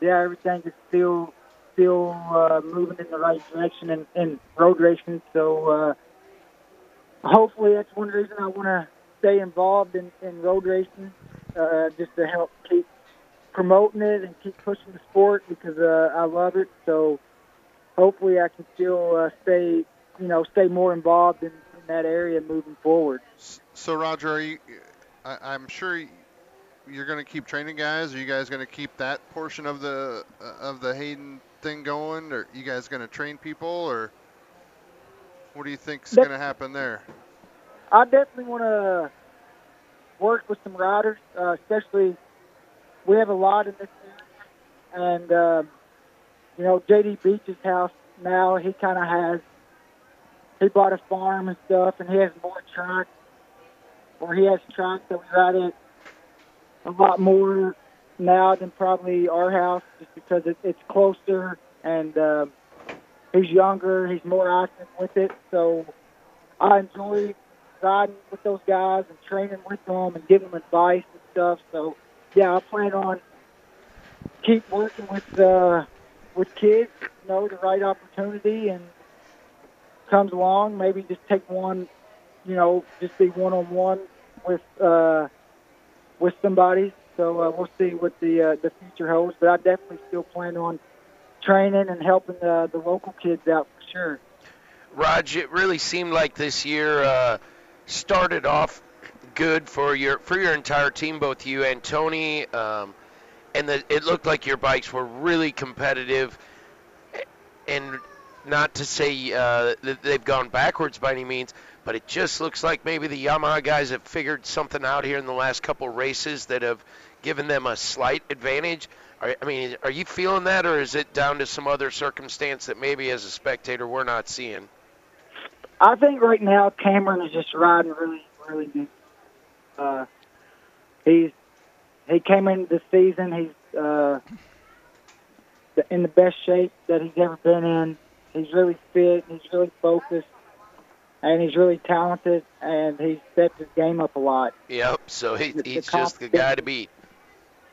yeah, everything is still still uh, moving in the right direction in, in road racing. So uh, hopefully, that's one reason I want to stay involved in, in road racing, uh, just to help keep promoting it and keep pushing the sport because uh, I love it. So hopefully, I can still uh, stay, you know, stay more involved in, in that area moving forward. So Roger, are you? I, I'm sure you're going to keep training guys. Are you guys going to keep that portion of the uh, of the Hayden thing going, or you guys going to train people, or what do you think's That- going to happen there? I definitely want to work with some riders, uh, especially we have a lot in this area, and um, you know JD Beach's house now. He kind of has he bought a farm and stuff, and he has more tracks, or he has tracks that we ride at a lot more now than probably our house, just because it, it's closer and um, he's younger, he's more active with it, so I enjoy riding with those guys and training with them and giving them advice and stuff. So yeah, I plan on keep working with uh, with kids. You know, the right opportunity and comes along, maybe just take one. You know, just be one on one with uh, with somebody. So uh, we'll see what the uh, the future holds. But I definitely still plan on training and helping the the local kids out for sure. Raj, it really seemed like this year uh, started off good for your for your entire team, both you and Tony, um, and the, it looked like your bikes were really competitive. And not to say uh, that they've gone backwards by any means, but it just looks like maybe the Yamaha guys have figured something out here in the last couple races that have given them a slight advantage. Are, I mean, are you feeling that, or is it down to some other circumstance that maybe as a spectator we're not seeing? I think right now Cameron is just riding really, really good. Uh, he's he came into the season. He's uh, in the best shape that he's ever been in. He's really fit. He's really focused, and he's really talented. And he stepped his game up a lot. Yep. So he, The- the he's just the guy to beat.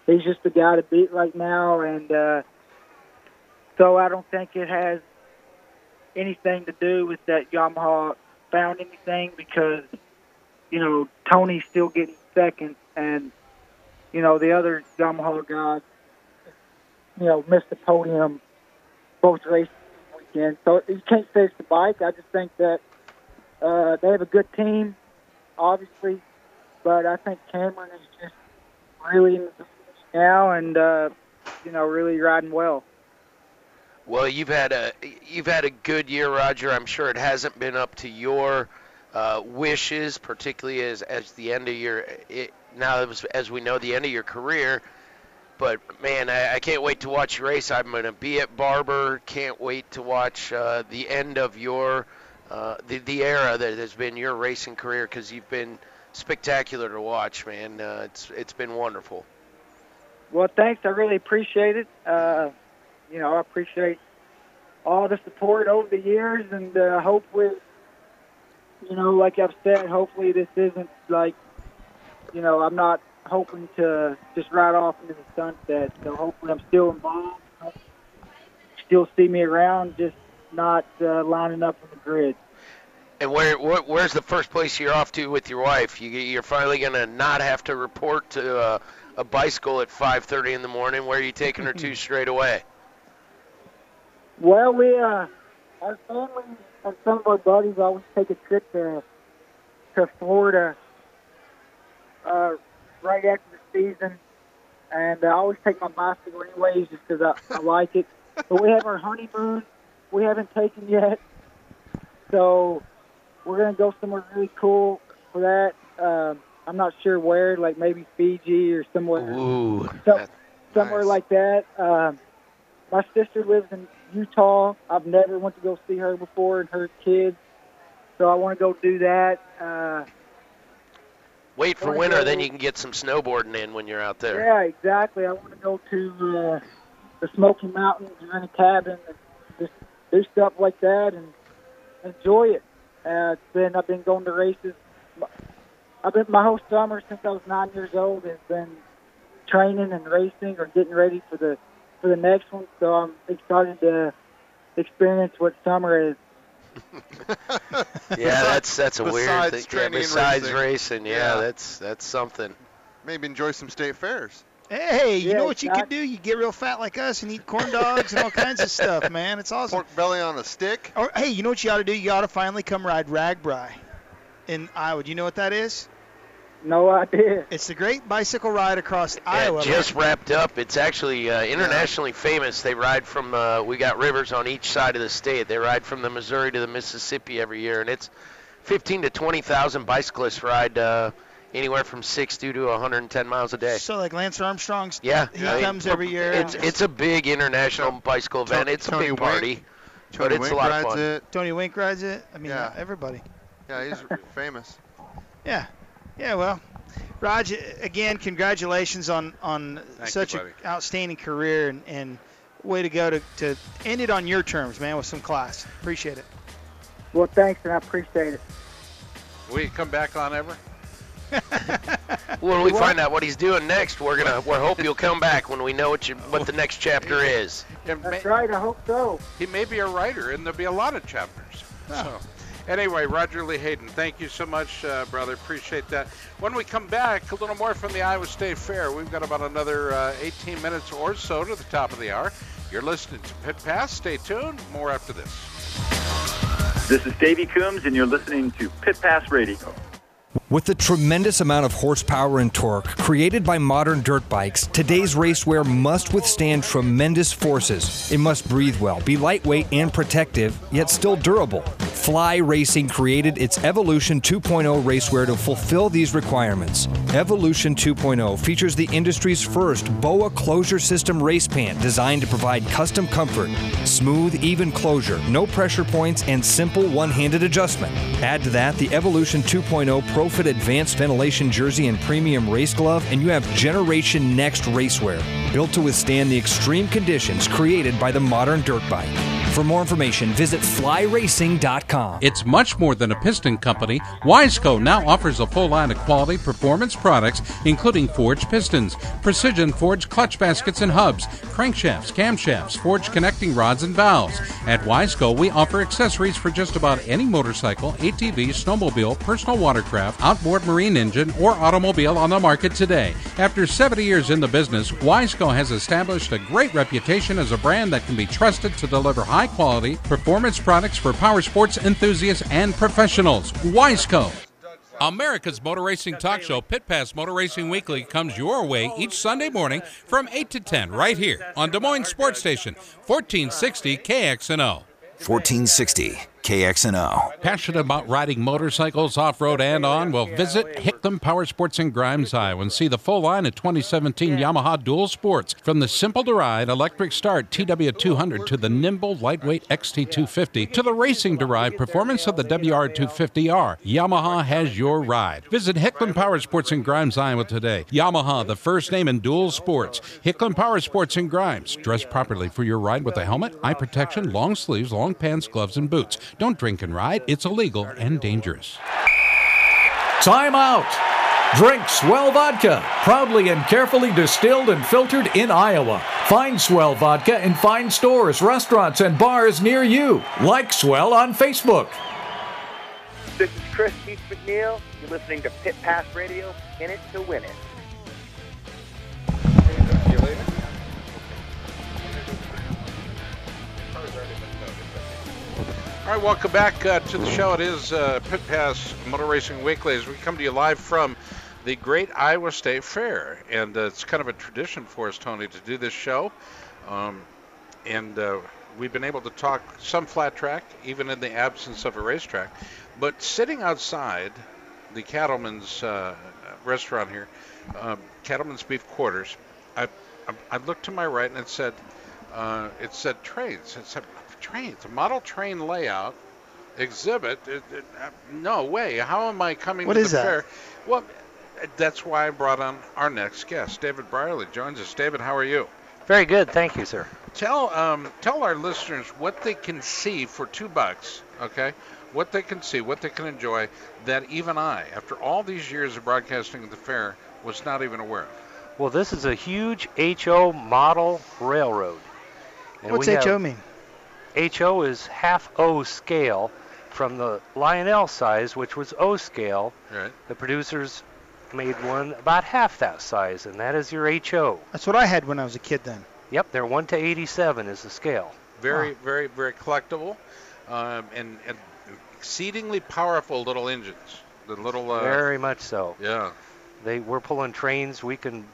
He's just the guy to beat right now, and uh, so I don't think it has anything to do with that Yamaha found anything because you know Tony's still getting second, and you know the other Yamaha guys, you know, missed the podium both races weekend. So you can't it's the bike. I just think that uh, they have a good team, obviously, but I think Cameron is just really in the now and uh, you know really riding well. Well, you've had a you've had a good year, Roger. I'm sure it hasn't been up to your uh, wishes, particularly as as the end of your it, now as, as we know the end of your career. But man, I, I can't wait to watch you race. I'm going to be at Barber. Can't wait to watch uh, the end of your uh, the the era that has been your racing career because you've been spectacular to watch, man. Uh, it's it's been wonderful. Well, thanks. I really appreciate it. Uh, you know, I appreciate all the support over the years, and uh, with, you know, like I've said, hopefully this isn't like, you know, I'm not hoping to just ride off into the sunset. So hopefully, I'm still involved. Still see me around, just not uh, lining up on the grid. And where, where where's the first place you're off to with your wife? You, you're finally gonna not have to report to uh, a bicycle at 5:30 in the morning. Where are you taking her to straight away? Well, we uh, our family and some of our buddies always take a trip to to Florida uh, right after the season, and I always take my bicycle anyways just because I, I like it. But we have our honeymoon we haven't taken yet, so we're gonna go somewhere really cool for that. Um, I'm not sure where, like maybe Fiji or somewhere, Ooh, some, somewhere like that. Um, my sister lives in Utah. I've never went to go see her before and her kids, so I want to go do that. Uh, Wait for winter, go- then you can get some snowboarding in when you're out there. Yeah, exactly. I want to go to uh, the Smoky Mountains, rent a cabin, and just do stuff like that and enjoy it. Uh, it's I've been going to races. I've been my whole summer since I was nine years old has been training and racing or getting ready for the for the next one. So I'm excited to experience what summer is. Yeah, that's that's a weird thing. Yeah, training and besides racing. racing, yeah, Yeah. that's that's something. Maybe enjoy some state fairs. Hey, you Yeah, know what you exactly. could do? You get real fat like us and eat corn dogs and all kinds of stuff, man. It's awesome. Pork belly on a stick. Or hey, you know what you ought to do? You ought to finally come ride RAGBRAI in Iowa. Do you know what that is? No idea. It's the great bicycle ride across Yeah, Iowa. it just man. wrapped up. It's actually uh, internationally famous. They ride from. Uh, we got rivers on each side of the state. They ride from the Missouri to the Mississippi every year, and it's 15 to 20 thousand bicyclists ride uh, anywhere from 60 to 110 miles a day. So like Lance Armstrong's. Yeah, he I mean, comes every year. It's it's a big international bicycle event. It's a Tony big Wink- party, but Tony it's Wink a lot rides of fun. it. Tony Wink rides it. I mean, Yeah. everybody. Yeah, he's famous. Yeah, yeah. Well, Raj, again, congratulations on on you, such an outstanding career and, and way to go to, to end it on your terms, man, with some class. Appreciate it. Well, thanks, and I appreciate it. Will you come back on ever? When we find out what he's doing next, we're gonna we hope you'll come back when we know what you, what the next chapter is. And That's may- right. I hope so. he may be a writer, and there'll be a lot of chapters. So, anyway, Roger Lee Hayden, thank you so much, uh, brother. Appreciate that. When we come back, a little more from the Iowa State Fair. We've got about another uh, 18 minutes or so to the top of the hour. You're listening to Pit Pass. Stay tuned. More after this. This is Davey Coombs, and you're listening to Pit Pass Radio. With the tremendous amount of horsepower and torque created by modern dirt bikes, today's racewear must withstand tremendous forces. It must breathe well, be lightweight and protective, yet still durable. Fly Racing created its Evolution 2.0 racewear to fulfill these requirements. Evolution 2.0 features the industry's first BOA closure system race pant designed to provide custom comfort, smooth, even closure, no pressure points, and simple one handed adjustment. Add to that the Evolution 2.0 ProFit Advanced Ventilation Jersey and Premium Race Glove, and you have Generation Next racewear, built to withstand the extreme conditions created by the modern dirt bike. For more information, visit flyracing.com. It's much more than a piston company. Wiseco now offers a full line of quality performance products, including forged pistons, precision forged clutch baskets and hubs, crankshafts, camshafts, forged connecting rods and valves. At Wiseco, we offer accessories for just about any motorcycle, ATV, snowmobile, personal watercraft, outboard marine engine, or automobile on the market today. After 70 years in the business, Wiseco has established a great reputation as a brand that can be trusted to deliver high quality performance products for power sports enthusiasts and professionals. Wiseco. America's Motor Racing Talk Show, Pit Pass Motor Racing Weekly, comes your way each Sunday morning from 8 to 10 right here on Des Moines Sports Station, 1460 KXNO. 1460 KXNO. Passionate about riding motorcycles off road and on? Well, visit Hicklin Power Sports in Grimes, Iowa, and see the full line of 2017 Yamaha Dual Sports. From the simple to ride electric start TW200 to the nimble lightweight XT250 to the racing derived performance of the WR250R, Yamaha has your ride. Visit Hicklin Power Sports in Grimes, Iowa today. Yamaha, the first name in dual sports. Hicklin Power Sports in Grimes. Dress properly for your ride with a helmet, eye protection, long sleeves, long pants, gloves, and boots. Don't drink and ride. It's illegal and dangerous. Time out. Drink Swell Vodka, proudly and carefully distilled and filtered in Iowa. Find Swell Vodka in fine stores, restaurants, and bars near you. Like Swell on Facebook. This is Chris Keith McNeil. You're listening to Pit Pass Radio. In it to win it. All right, welcome back uh, to the show. It is uh, Pit Pass Motor Racing Weekly as we come to you live from the Great Iowa State Fair, and uh, it's kind of a tradition for us, Tony, to do this show. Um, and uh, we've been able to talk some flat track, even in the absence of a racetrack. But sitting outside the Cattleman's uh, restaurant here, uh, Cattleman's Beef Quarters, I, I, I looked to my right and it said, uh, it said trains. It said trains, a model train layout exhibit. It, it, uh, no way. How am I coming What to is the that? fair? Well, that's why I brought on our next guest, David Brierley, joins us. David, how are you? Very good, thank you, sir. Tell um, tell our listeners what they can see for two bucks. Okay, what they can see, what they can enjoy that even I, after all these years of broadcasting at the fair, was not even aware of. Well, this is a huge HO model railroad. And What's we have- HO mean? HO is half O scale from the Lionel size, which was O scale. Right. The producers made one about half that size, and that is your HO. That's what I had when I was a kid then. Yep, they're 1 to 87 is the scale. Very, very, very collectible, um, and, and exceedingly powerful little engines. The little. Uh, Very much so. Yeah. They we're pulling trains. We can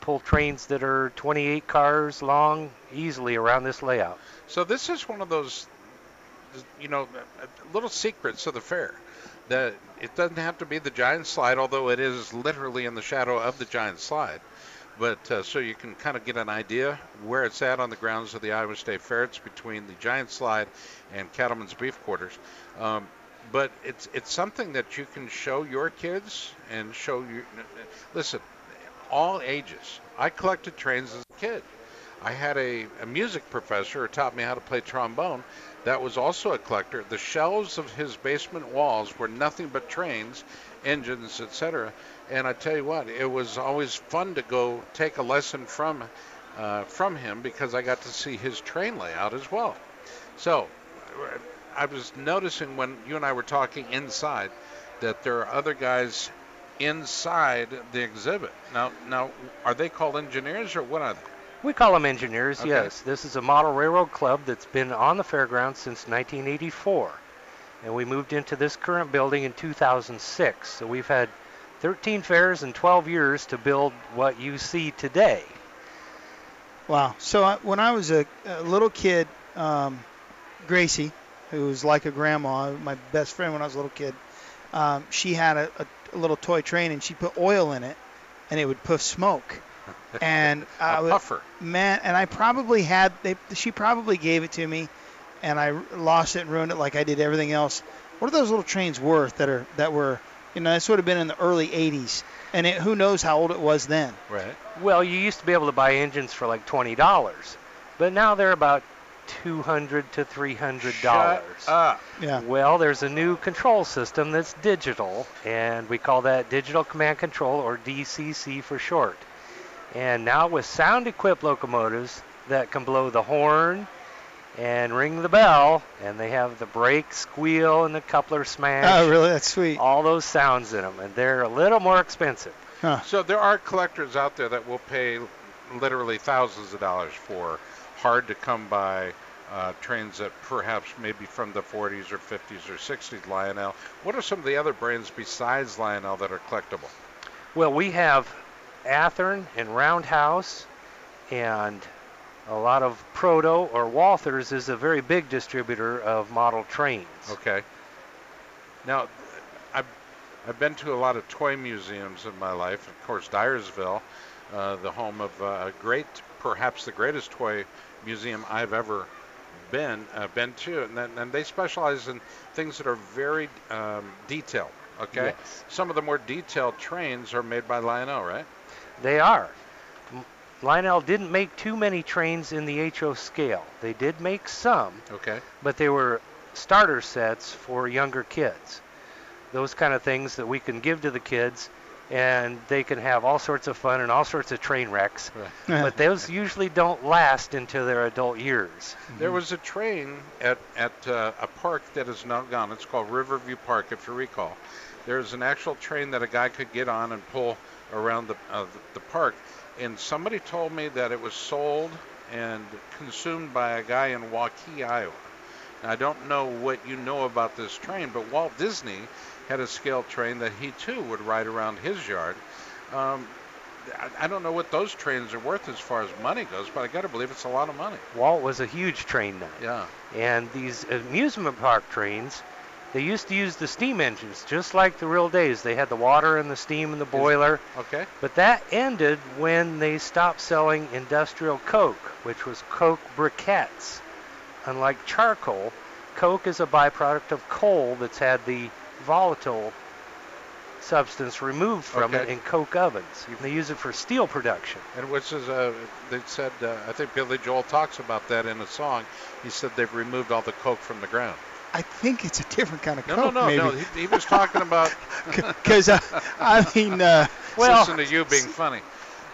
pull trains that are 28 cars long easily around this layout. So this is one of those, you know, little secrets of the fair. That it doesn't have to be the giant slide, although it is literally in the shadow of the giant slide. But uh, so you can kind of get an idea where it's at on the grounds of the Iowa State Fair. It's between the giant slide and Cattleman's Beef Quarters. Um, but it's it's something that you can show your kids and show you. Listen, all ages. I collected trains as a kid. I had a, a music professor who taught me how to play trombone that was also a collector. The shelves of his basement walls were nothing but trains, engines, etc. And I tell you what, it was always fun to go take a lesson from uh, from him because I got to see his train layout as well. So I was noticing when you and I were talking inside that there are other guys inside the exhibit. Now, now are they called engineers or what are they? We call them engineers, Okay. yes. This is a model railroad club that's been on the fairgrounds since 1984. And we moved into this current building in 2006. So we've had 13 fairs and 12 years to build what you see today. Wow. So I, when I was a, a little kid, um, Gracie, who was like a grandma, my best friend when I was a little kid, um, she had a, a, a little toy train and she put oil in it, and it would puff smoke. And I would- puffer. man, and I probably had they. She probably gave it to me, and I lost it and ruined it like I did everything else. What are those little trains worth that are that were, you know, this would have been in the early '80s, and it, who knows how old it was then. Right. Well, you used to be able to buy engines for like $20, but now they're about 200 to $300. up. Yeah. Well, there's a new control system that's digital, and we call that Digital Command Control, or DCC for short. And now with sound equipped locomotives that can blow the horn and ring the bell, and they have the brake squeal and the coupler smash. Oh, really? That's sweet. All those sounds in them, and they're a little more expensive. So there are collectors out there that will pay literally thousands of dollars for hard to come by uh, trains that perhaps maybe from the 40s or 50s or 60s Lionel. What are some of the other brands besides Lionel that are collectible? Well, we have Athearn and Roundhouse, and a lot of Proto or Walthers is a very big distributor of model trains. Okay. Now, I've, I've been to a lot of toy museums in my life. Of course, Dyersville, uh, the home of uh, a great, perhaps the greatest toy museum I've ever been uh, been to, and, then, and they specialize in things that are very um, detailed. Okay. Yes. Some of the more detailed trains are made by Lionel, right? They are. M- Lionel didn't make too many trains in the HO scale. They did make some, Okay. but they were starter sets for younger kids. Those kind of things that we can give to the kids and they can have all sorts of fun and all sorts of train wrecks. but those usually don't last into their adult years. There was a train at at uh, a park that is now gone. It's called Riverview Park, if you recall. There's an actual train that a guy could get on and pull around the uh, the park. And somebody told me that it was sold and consumed by a guy in Waukee, Iowa. Now, I don't know what you know about this train, but Walt Disney had a scale train that he too would ride around his yard. Um, I, don't know what those trains are worth as far as money goes, but I got to believe it's a lot of money. Walt was a huge train nut. Yeah. And these amusement park trains, they used to use the steam engines just like the real days. They had the water and the steam and the boiler. Okay. But that ended when they stopped selling industrial coke, which was coke briquettes. Unlike charcoal, coke is a byproduct of coal that's had the volatile substance removed from it in coke ovens. They use it for steel production. And which is, uh, they said, uh, I think Billy Joel talks about that in a song. He said they've removed all the coke from the ground. I think it's a different kind of No, coke, no, no, maybe. no. He, he was talking about. Because uh, I mean, uh, listen to you being funny.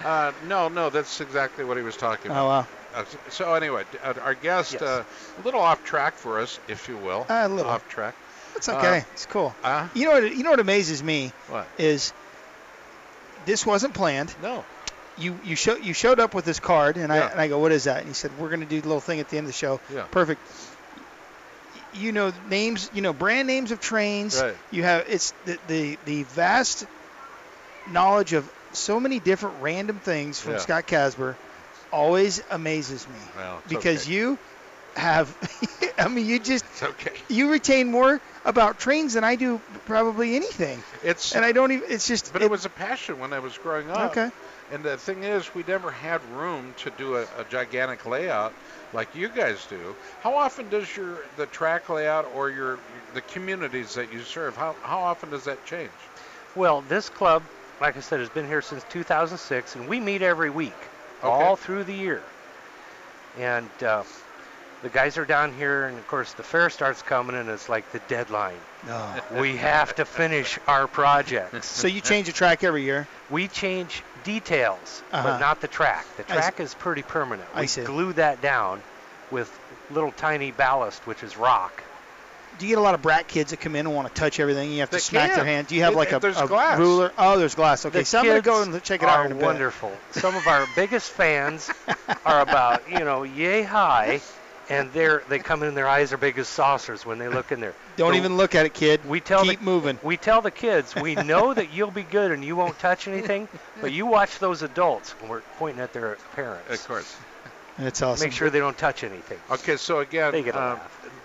Uh, no, no, that's exactly what he was talking about. Oh, wow. Uh, so anyway, uh, our guest, uh, a little off track for us, if you will. A little. off track. It's okay. Uh, it's cool. uh, you know what? You know what amazes me What? is this wasn't planned. No. You you show you showed up with this card, and I and I go, what is that? And he said, we're going to do the little thing at the end of the show. Yeah. Perfect. You know names, you know brand names of trains. Right. You have it's the the, the vast knowledge of so many different random things from Yeah. Scott Casper always amazes me Well, because okay. you have I mean you just okay. you retain more about trains than I do probably anything. It's and I don't even. It's just. But it, was a passion when I was growing up. Okay. And the thing is, we never had room to do a, a gigantic layout like you guys do. How often does your the track layout or your the communities that you serve? How how often does that change? Well, this club, like I said, has been here since 2006, and we meet every week, Okay. all through the year. And uh, the guys are down here, and of course, the fair starts coming, and it's like the deadline. No. We have to finish our projects. So you change the track every year. We change details, Uh-huh. but not the track. The track is pretty permanent. I We see. glue that down with little tiny ballast, which is rock. Do you get a lot of brat kids that come in and want to touch everything? You have to They smack their can. hand. Do you have It- like a, a glass. ruler? Oh, there's glass. Okay, The so I'm gonna go and check it out are in a wonderful. Some of our biggest fans are about you know yay high, and they're they come in. Their eyes are big as saucers when they look in there. Don't So even look at it, kid. We tell Keep the, moving. We tell the kids we know that you'll be good and you won't touch anything, but you watch those adults. And we're pointing at their parents. Of course. That's awesome. Make sure they don't touch anything. Okay, so again, They get um,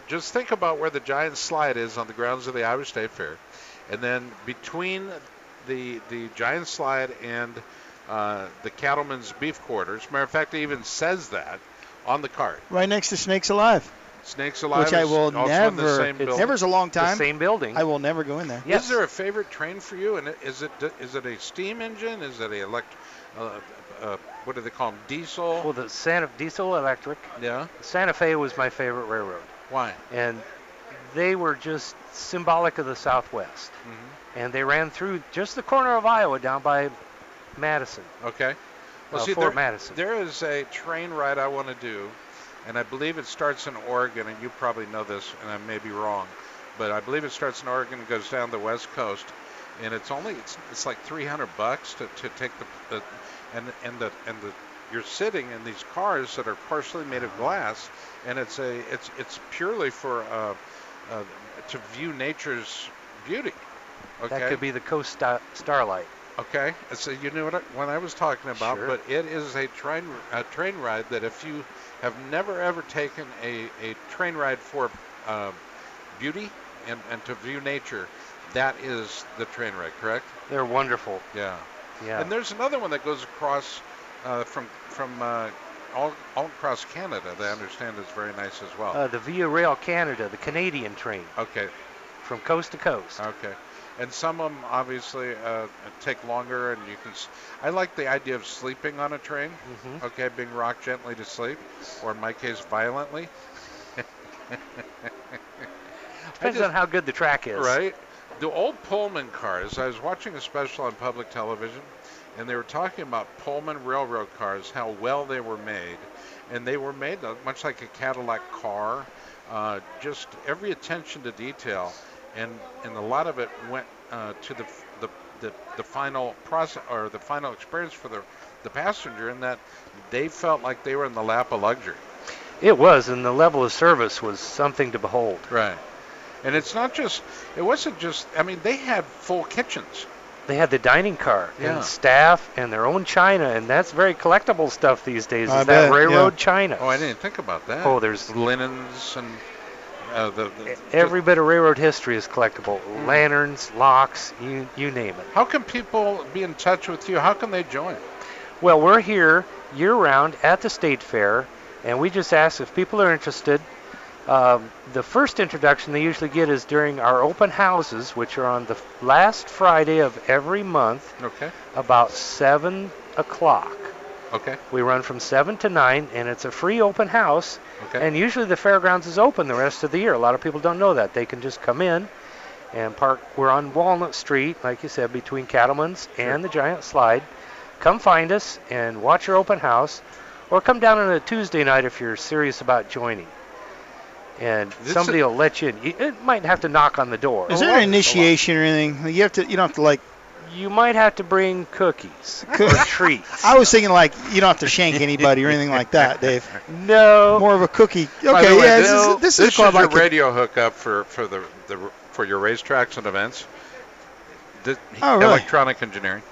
just think about where the giant slide is on the grounds of the Iowa State Fair, and then between the the giant slide and uh, the cattleman's beef quarters. Matter of fact, it even says that on the card. Right next to Snakes Alive. Snakes Alive Which I will also never. same. Never's a long The time. same building. I will never go in there. Is there a favorite train for you? And is it is it a steam engine? Is it a elect? Uh, uh, what do they call them? Diesel. Well, the Santa Fe. Diesel Electric. Yeah. Santa Fe was my favorite railroad. Why? And they were just symbolic of the Southwest. Mm-hmm. And they ran through just the corner of Iowa down by Madison. Okay. Well, Uh, see, Fort there, Madison. there is a train ride I want to do, and I believe it starts in Oregon, and you probably know this, and I may be wrong, but I believe it starts in Oregon and goes down the west coast, and it's only it's, it's like 300 bucks to, to take the, the and and the and the you're sitting in these cars that are partially made of glass, and it's a it's it's purely for uh, uh, to view nature's beauty. Okay. That could be the Coast Sta- Starlight. Okay, so you knew what I, what I was talking about, Sure. but it is a train a train ride that if you have never ever taken a, a train ride for uh, beauty and, and to view nature, that is the train ride, correct? They're wonderful. Yeah. Yeah. And there's another one that goes across uh, from from uh, all all across Canada. That I understand is very nice as well. Uh, the Via Rail Canada, the Canadian train. Okay. From coast to coast. Okay. And some of them obviously uh, take longer, and you can. s- I like the idea of sleeping on a train. Mhm. Okay, being rocked gently to sleep, or in my case, violently. Depends on how good the track is. Right. The old Pullman cars. I was watching a special on public television, and they were talking about Pullman railroad cars, how well they were made, and they were made uh, much like a Cadillac car. Uh, just every attention to detail, and and a lot of it went uh, to the, the the the final process or the final experience for the the passenger, in that they felt like they were in the lap of luxury. It was, and the level of service was something to behold. Right. And it's not just. It wasn't just. I mean, they had full kitchens. They had the dining car Yeah. and staff and their own china, and that's very collectible stuff these days. I is that railroad yeah. china? Oh, I didn't think about that. Oh, there's linens and uh, the, the every bit of railroad history is collectible. Lanterns, locks, you you name it. How can people be in touch with you? How can they join? Well, we're here year round at the state fair, and we just ask if people are interested. Um, the first introduction they usually get is during our open houses, which are on the last Friday of every month, Okay. about 7 o'clock. Okay. We run from 7 to 9, and it's a free open house. Okay. And usually the fairgrounds is open the rest of the year. A lot of people don't know that. They can just come in and park. We're on Walnut Street, like you said, between Cattleman's and the Giant Slide. Come find us and watch our open house, or come down on a Tuesday night if you're serious about joining. And This somebody is- will let you in. You it might have to knock on the door. Is there an initiation or anything? You have to. You don't have to like. You might have to bring cookies or treats. I was thinking like you don't have to shank anybody or anything like that, Dave. No. More of a cookie. Okay, way, yeah. this, This, is, this is a is club your radio hookup for for the, the for your racetracks and events. The, Oh, really? Electronic engineering.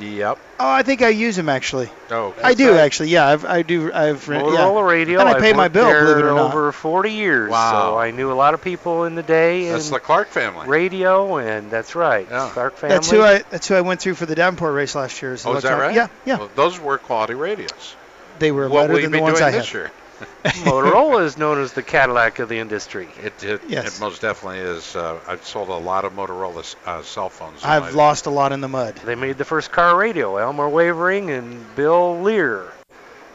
Yep. Oh, I think I use them actually. Oh, I do actually. Yeah, I've, I do. I've re- Motorola yeah. Radio. And I I've pay my bill. there Believe it or not. over 40 years. Wow. So I knew a lot of people in the day. That's and the Clark family. Radio, and that's right. Clark family. That's who I. That's who I went through for the Davenport race last year. is Oh, is that right? Yeah, yeah. Well, those were quality radios. They were what better will you than be the ones doing I this had. year? Motorola is known as the Cadillac of the industry. It, it, Yes. it most definitely is. Uh, I've sold a lot of Motorola uh, cell phones. I've my- lost a lot in the mud. They made the first car radio. Elmer Wavering and Bill Lear.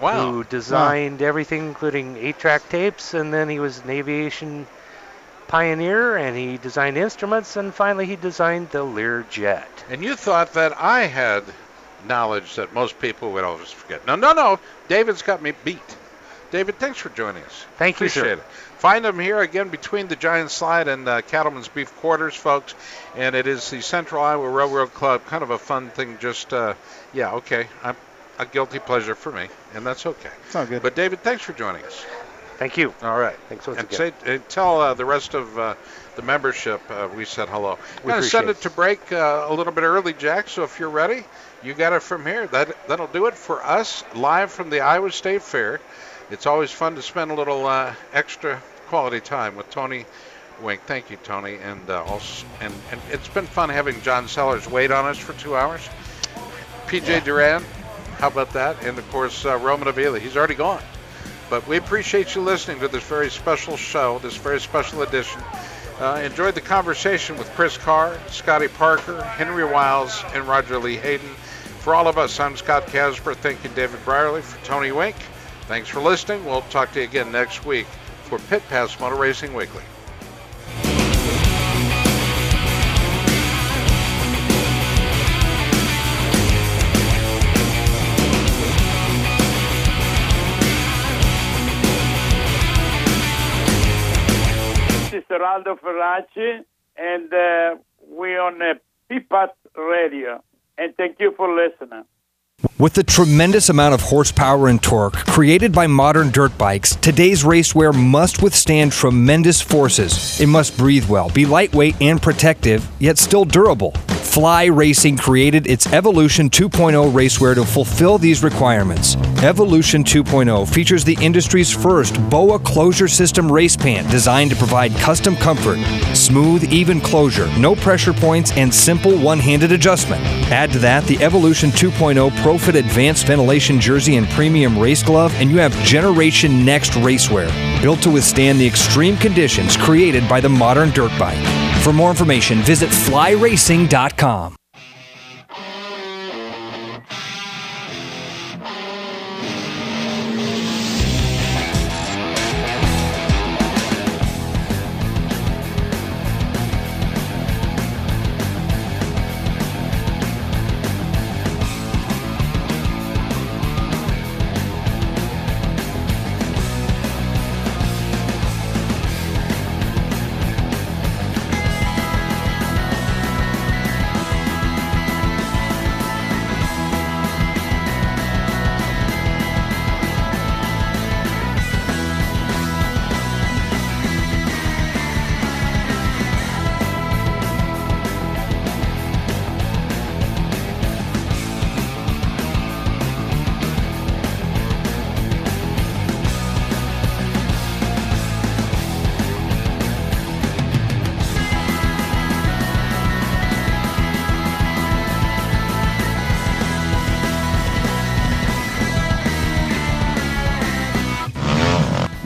Wow. Who designed everything, including eight-track tapes, and then he was an aviation pioneer, and he designed instruments, and finally he designed the Lear jet. And you thought that I had knowledge that most people would always forget. No, no, no. David's got me beat. David, thanks for joining us. Thank you, sir. It. Find them here again between the Giant Slide and uh, Cattleman's Beef Quarters, folks. And it is the Central Iowa Railroad Club. Kind of a fun thing. Just, uh, yeah, okay. I'm a guilty pleasure for me, and that's okay. It's all good. But David, thanks for joining us. Thank you. All right. Thanks once and again. say, uh, tell uh, the rest of uh, the membership uh, we said hello. We We're going to send it to break uh, a little bit early, Jack. So if you're ready, you got it from here. That that'll do it for us live from the Iowa State Fair. It's always fun to spend a little uh, extra quality time with Tony Wink. Thank you, Tony, and uh, also, and and it's been fun having John Sellers wait on us for two hours. PJ Duran, how about that? And of course, uh, Roman Avila. He's already gone. But we appreciate you listening to this very special show, this very special edition. Uh, enjoyed the conversation with Chris Carr, Scotty Parker, Henry Wiles, and Roger Lee Hayden. For all of us, I'm Scott Casper. Thank you, David Brierly for Tony Wink. Thanks for listening. We'll talk to you again next week for Pit Pass Motor Racing Weekly. This is Eraldo Ferracci, and uh, we're on uh, PPAT Radio. And thank you for listening. With the tremendous amount of horsepower and torque created by modern dirt bikes, today's racewear must withstand tremendous forces. It must breathe well, be lightweight and protective, yet still durable. Fly Racing created its Evolution 2.0 racewear to fulfill these requirements. Evolution 2.0 features the industry's first BOA closure system race pant designed to provide custom comfort, smooth, even closure, no pressure points, and simple one handed adjustment. Add to that the Evolution 2.0 Advanced Ventilation Jersey and Premium Race Glove, and you have Generation Next racewear, built to withstand the extreme conditions created by the modern dirt bike. For more information, visit flyracing.com.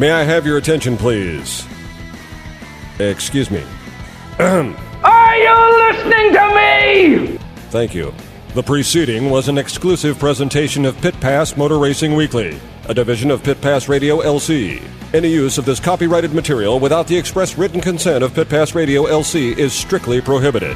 May I have your attention, please? Excuse me. Are you listening to me? Thank you. The preceding was an exclusive presentation of Pit Pass Motor Racing Weekly, a division of Pit Pass Radio LC. Any use of this copyrighted material without the express written consent of Pit Pass Radio LC is strictly prohibited.